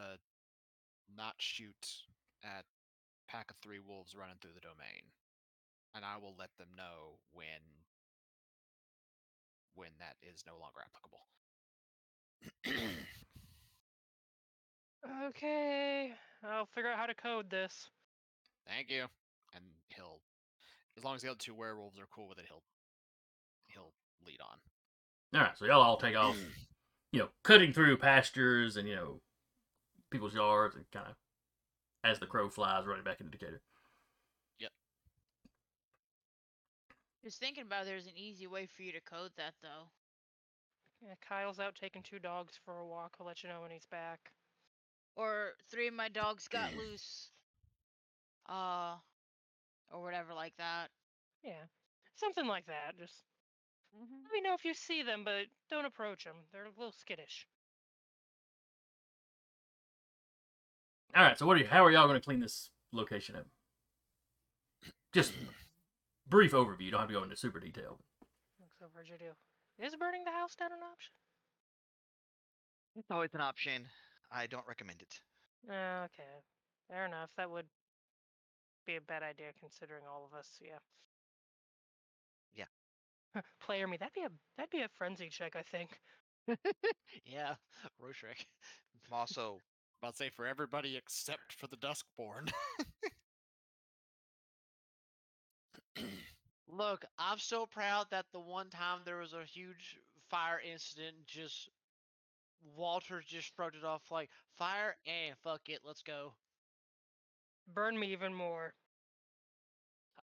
Speaker 4: not shoot at pack of three wolves running through the domain, and I will let them know when when that is no longer applicable.
Speaker 2: Okay, I'll figure out how to code this.
Speaker 4: Thank you. And he'll, as long as the other two werewolves are cool with it, he'll he'll lead on.
Speaker 1: All right, so y'all all take off, you know, cutting through pastures and, you know, people's yards and kind of as the crow flies running back into Decatur. Yep.
Speaker 5: Just thinking about there's an easy way for you to code that though.
Speaker 2: Yeah, Kyle's out taking two dogs for a walk. I'll let you know when he's back.
Speaker 5: Or three of my dogs got loose. Uh or whatever like that.
Speaker 2: Yeah, something like that. Just
Speaker 5: Mm-hmm.
Speaker 2: let me know if you see them, but don't approach them. They're a little skittish.
Speaker 1: All right, so what are you, how are y'all going to clean this location up? Just brief overview. You don't have to go into super detail.
Speaker 2: Looks over at Egidio. Is burning the house down an option?
Speaker 3: It's always an option. I don't recommend it.
Speaker 2: Uh, okay, fair enough. That would be a bad idea considering all of us. Yeah. Player me. That'd be a that'd be a frenzy check. I think.
Speaker 6: yeah, Rötschreck.
Speaker 3: I'm also
Speaker 4: About to say for everybody except for the Duskborn.
Speaker 6: Look, I'm so proud that the one time there was a huge fire incident, just Walter just shrugged it off like fire and fuck it, let's go.
Speaker 2: Burn me even more.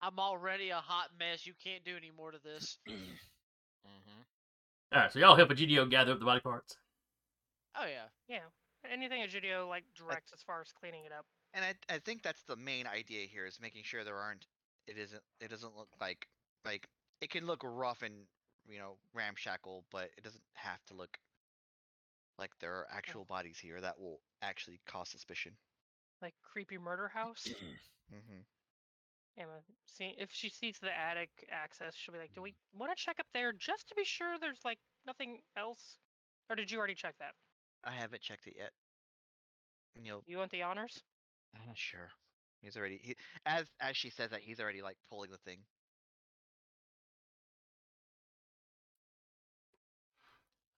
Speaker 6: I'm already a hot mess. You can't do any more to this.
Speaker 4: mm-hmm.
Speaker 1: All right, so y'all help Egidio gather up the body parts.
Speaker 6: Oh yeah.
Speaker 2: Yeah. Anything Egidio like directs as far as cleaning it up.
Speaker 3: and I I think that's the main idea here is making sure there aren't it isn't it doesn't look like like it can look rough and you know ramshackle, but it doesn't have to look like there are actual bodies here that will actually cause suspicion.
Speaker 2: Like creepy murder house.
Speaker 3: hmm
Speaker 2: Emma, see if she sees the attic access, she'll be like, "Do we want to check up there just to be sure there's like nothing else?" Or did you already check that?
Speaker 3: I haven't checked it yet. You know,
Speaker 2: You want the honors?
Speaker 3: Uh, sure. He's already he, as as she says that he's already like pulling the thing.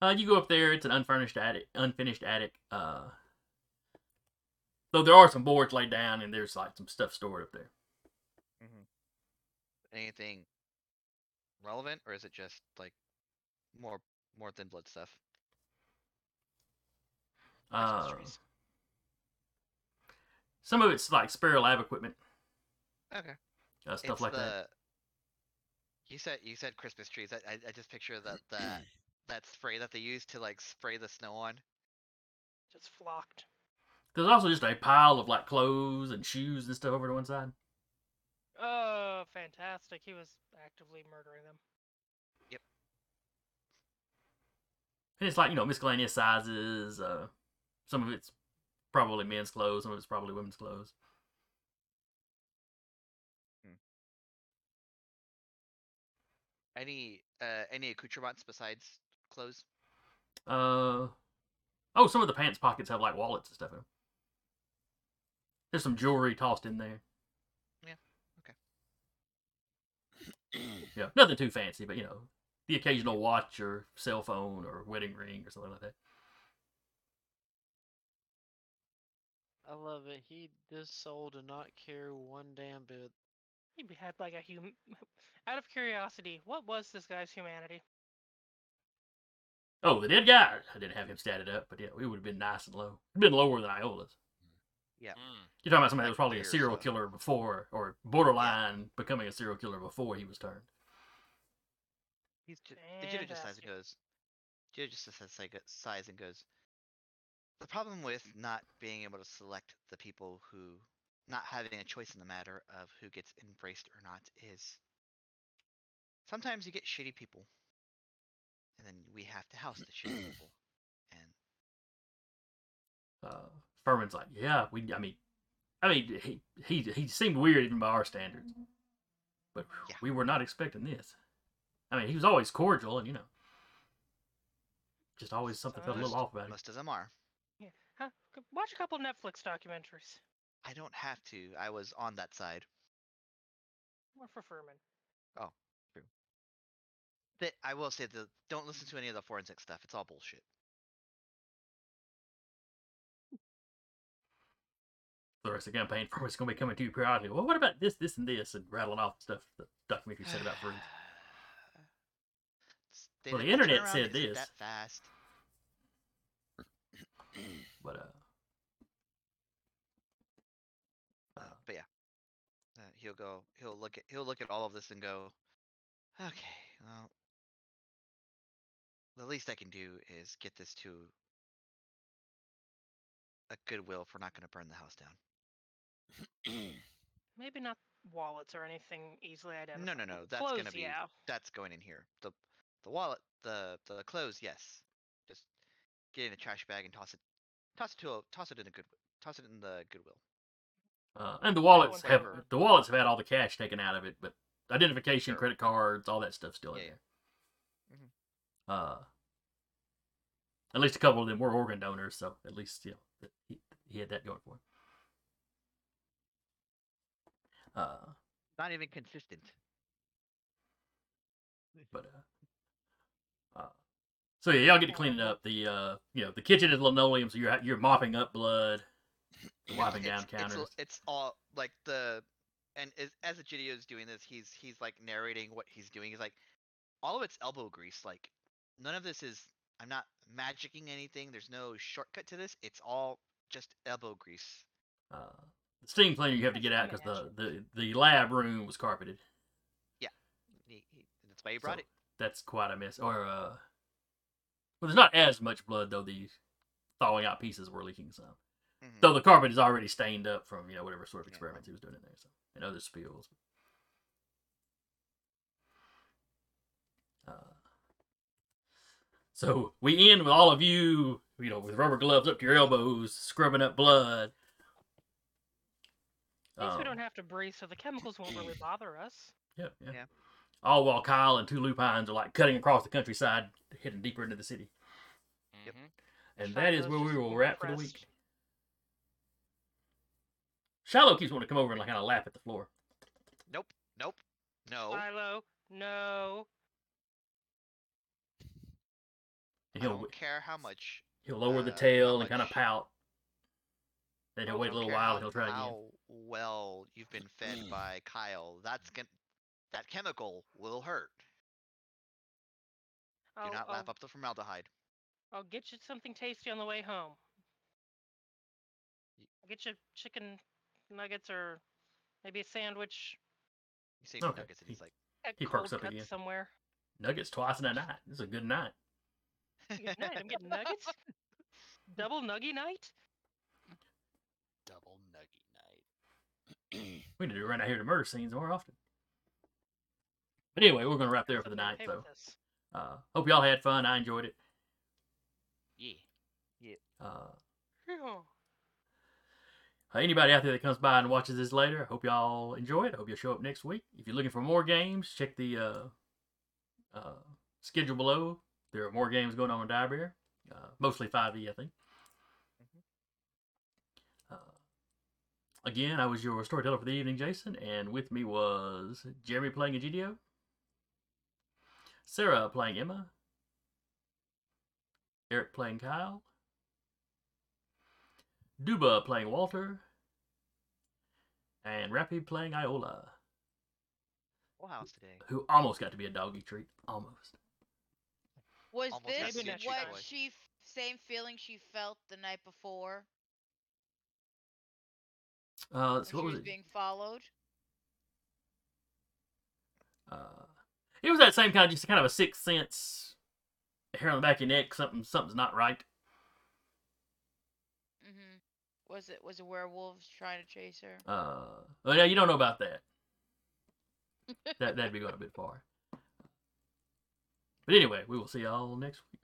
Speaker 1: Uh, you go up there. It's an unfurnished attic, unfinished attic. Uh, though there are some boards laid down, and there's like some stuff stored up there.
Speaker 3: Anything relevant, or is it just like more more thin blood stuff?
Speaker 1: Uh, some of it's like spare lab equipment,
Speaker 3: Okay.
Speaker 1: uh, stuff
Speaker 3: it's
Speaker 1: like
Speaker 3: the,
Speaker 1: that.
Speaker 3: You said you said Christmas trees. I I, I just picture that that that spray that they use to like spray the snow on.
Speaker 2: Just flocked.
Speaker 1: There's also just a pile of like clothes and shoes and stuff over to one side.
Speaker 2: Oh, fantastic. He was actively murdering them. Yep.
Speaker 1: And it's like, you know, miscellaneous sizes. Uh, some of it's probably men's clothes, some of it's probably women's clothes.
Speaker 3: Any uh any accoutrements besides clothes?
Speaker 1: Uh, oh, some of the pants pockets have like wallets and stuff in them. There's some jewelry tossed in there. Yeah, nothing too fancy, but you know, the occasional watch or cell phone or wedding ring or something like that.
Speaker 6: I love it. He this soul did not care one damn bit.
Speaker 2: He had like a hum. Out of curiosity, what was this guy's humanity?
Speaker 1: Oh, the dead guy. I didn't have him statted up, but yeah, we would have been nice and low. Been lower than Iola's.
Speaker 3: Yeah.
Speaker 4: Mm.
Speaker 1: You're talking about somebody that was probably a serial killer before, or borderline becoming a serial killer before he was turned.
Speaker 3: He's just Digita just sighs and goes. Digita just says like sighs and goes. The problem with not being able to select the people who, not having a choice in the matter of who gets embraced or not, is sometimes you get shitty people, and then we have to house the shitty people. And
Speaker 1: Uh, Furman's like, yeah, we. I mean, I mean, he he he seemed weird even by our standards, mm-hmm. but
Speaker 3: Yeah.
Speaker 1: we were not expecting this. I mean, he was always cordial, and you know, just always something felt a little off about him.
Speaker 3: most of them are.
Speaker 2: Yeah. Huh? Watch a couple Netflix documentaries.
Speaker 3: I don't have to. I was on that side.
Speaker 2: More for Furman. Oh, true.
Speaker 3: That I will say the don't listen to any of the forensic stuff. It's all bullshit.
Speaker 1: The rest of the campaign, Furman's going to be coming to you periodically. Well, what about this, this, and this, and rattling off stuff the documentary said about Freeze.
Speaker 3: S- they
Speaker 1: Well, the internet said this.
Speaker 3: That fast.
Speaker 1: But uh,
Speaker 3: Uh, but yeah, uh, he'll go. He'll look at. He'll look at all of this and go, okay, well, the least I can do is get this to a goodwill if we're not going to burn the house down.
Speaker 2: Maybe not wallets or anything easily identifiable.
Speaker 3: No, no, no. That's
Speaker 2: Clothes,
Speaker 3: gonna be.
Speaker 2: yeah.
Speaker 3: That's going in here. The the wallet, the the clothes, yes. Just get in a trash bag and toss it. Toss it to a. Toss it in a good. Toss it in the goodwill.
Speaker 1: uh, and the wallets have
Speaker 3: whatever.
Speaker 1: the wallets have had all the cash taken out of it, but identification,
Speaker 3: Sure.
Speaker 1: credit cards, all that stuff still in
Speaker 3: Yeah, yeah.
Speaker 1: there.
Speaker 3: Mhm.
Speaker 1: Uh, at least a couple of them were organ donors, so at least you know he, he had that going for him. Uh,
Speaker 3: Not even consistent.
Speaker 1: but uh, uh, so yeah, y'all get to clean it up. The uh, you know, the kitchen is linoleum, so you're you're mopping up blood, wiping down
Speaker 3: it's, it's,
Speaker 1: counters.
Speaker 3: l- it's all like the and as, as Egidio is doing this, he's he's like narrating what he's doing. He's like, all of it's elbow grease. Like none of this is. I'm not magicking anything. There's no shortcut to this. It's all just elbow grease.
Speaker 1: Uh, the steam cleaner you have to get out because the, the the lab room was carpeted.
Speaker 3: He, he, that's why he brought
Speaker 1: So,
Speaker 3: it.
Speaker 1: That's quite a mess. Or uh, well, there's not as much blood though. The thawing out pieces were leaking some.
Speaker 3: Mhm.
Speaker 1: Though the carpet is already stained up from you know whatever sort of
Speaker 3: Yeah.
Speaker 1: experiments he was doing in there, so and other spills. Uh, so we end with all of you, you know, with rubber gloves up to your elbows, scrubbing up blood.
Speaker 2: At least we
Speaker 1: Um,
Speaker 2: don't have to breathe, so the chemicals won't really bother us.
Speaker 1: Yeah, yeah.
Speaker 3: Yeah.
Speaker 1: All while Kyle and two lupines are like cutting across the countryside, heading deeper into the city.
Speaker 3: Yep.
Speaker 4: Mhm.
Speaker 1: And
Speaker 2: Shot
Speaker 1: that is where we will
Speaker 2: being
Speaker 1: wrap for the week. Shiloh keeps wanting to come over and like kind of laugh at the floor.
Speaker 3: Nope. Nope. No.
Speaker 2: Shiloh. no.
Speaker 3: I
Speaker 1: He'll
Speaker 3: don't care how much.
Speaker 1: he'll lower the
Speaker 3: uh,
Speaker 1: tail and kind of pout. Then he'll
Speaker 3: oh,
Speaker 1: wait a little while and he'll try again.
Speaker 3: How well you've been fed mm. by Kyle. That's gonna. That chemical will hurt. Do
Speaker 2: I'll,
Speaker 3: not
Speaker 2: I'll,
Speaker 3: lap up the formaldehyde.
Speaker 2: I'll get you something tasty on the way home. I'll get you chicken nuggets or maybe a sandwich.
Speaker 3: You say
Speaker 1: Okay,
Speaker 3: nuggets, and he's like,
Speaker 1: He perks up again.
Speaker 2: somewhere.
Speaker 1: Nuggets twice in a night. This is a good night.
Speaker 2: Good night. I'm getting nuggets. Double nuggy night.
Speaker 4: Double nuggy night.
Speaker 1: We need to run out here to murder scenes more often. But anyway, we're gonna wrap there for the night.
Speaker 2: okay
Speaker 1: So, uh, hope y'all had fun. I enjoyed it.
Speaker 4: yeah.
Speaker 2: Phew.
Speaker 1: Uh, anybody out there that comes by and watches this later, I hope y'all enjoy it. I hope you'll show up next week. If you're looking for more games, check the uh, uh, schedule below. There are more games going on in Direbear, uh, mostly 5e, I think. Uh, again, I was your storyteller for the evening, Jason, and with me was Jeremy playing Egidio, Sarah playing Emma, Eric playing Kyle, Duba playing Walter, and Rapid playing Iola,
Speaker 3: "Full house today."
Speaker 1: who almost got to be a doggy treat. Almost.
Speaker 5: Was
Speaker 3: Almost got
Speaker 5: this
Speaker 2: to be a treat
Speaker 5: what
Speaker 3: boy.
Speaker 5: she f- same feeling she felt the night before
Speaker 1: Uh, so
Speaker 5: she
Speaker 1: what
Speaker 5: was,
Speaker 1: was it?
Speaker 5: being followed?
Speaker 1: Uh, it was that same kind of just kind of a sixth sense hair on the back of your neck. Something something's not right.
Speaker 5: Mm-hmm. Was it was it werewolves trying to chase her?
Speaker 1: Uh, well, yeah, you don't know about that. That that'd be going a bit far. But anyway, we will see y'all next week.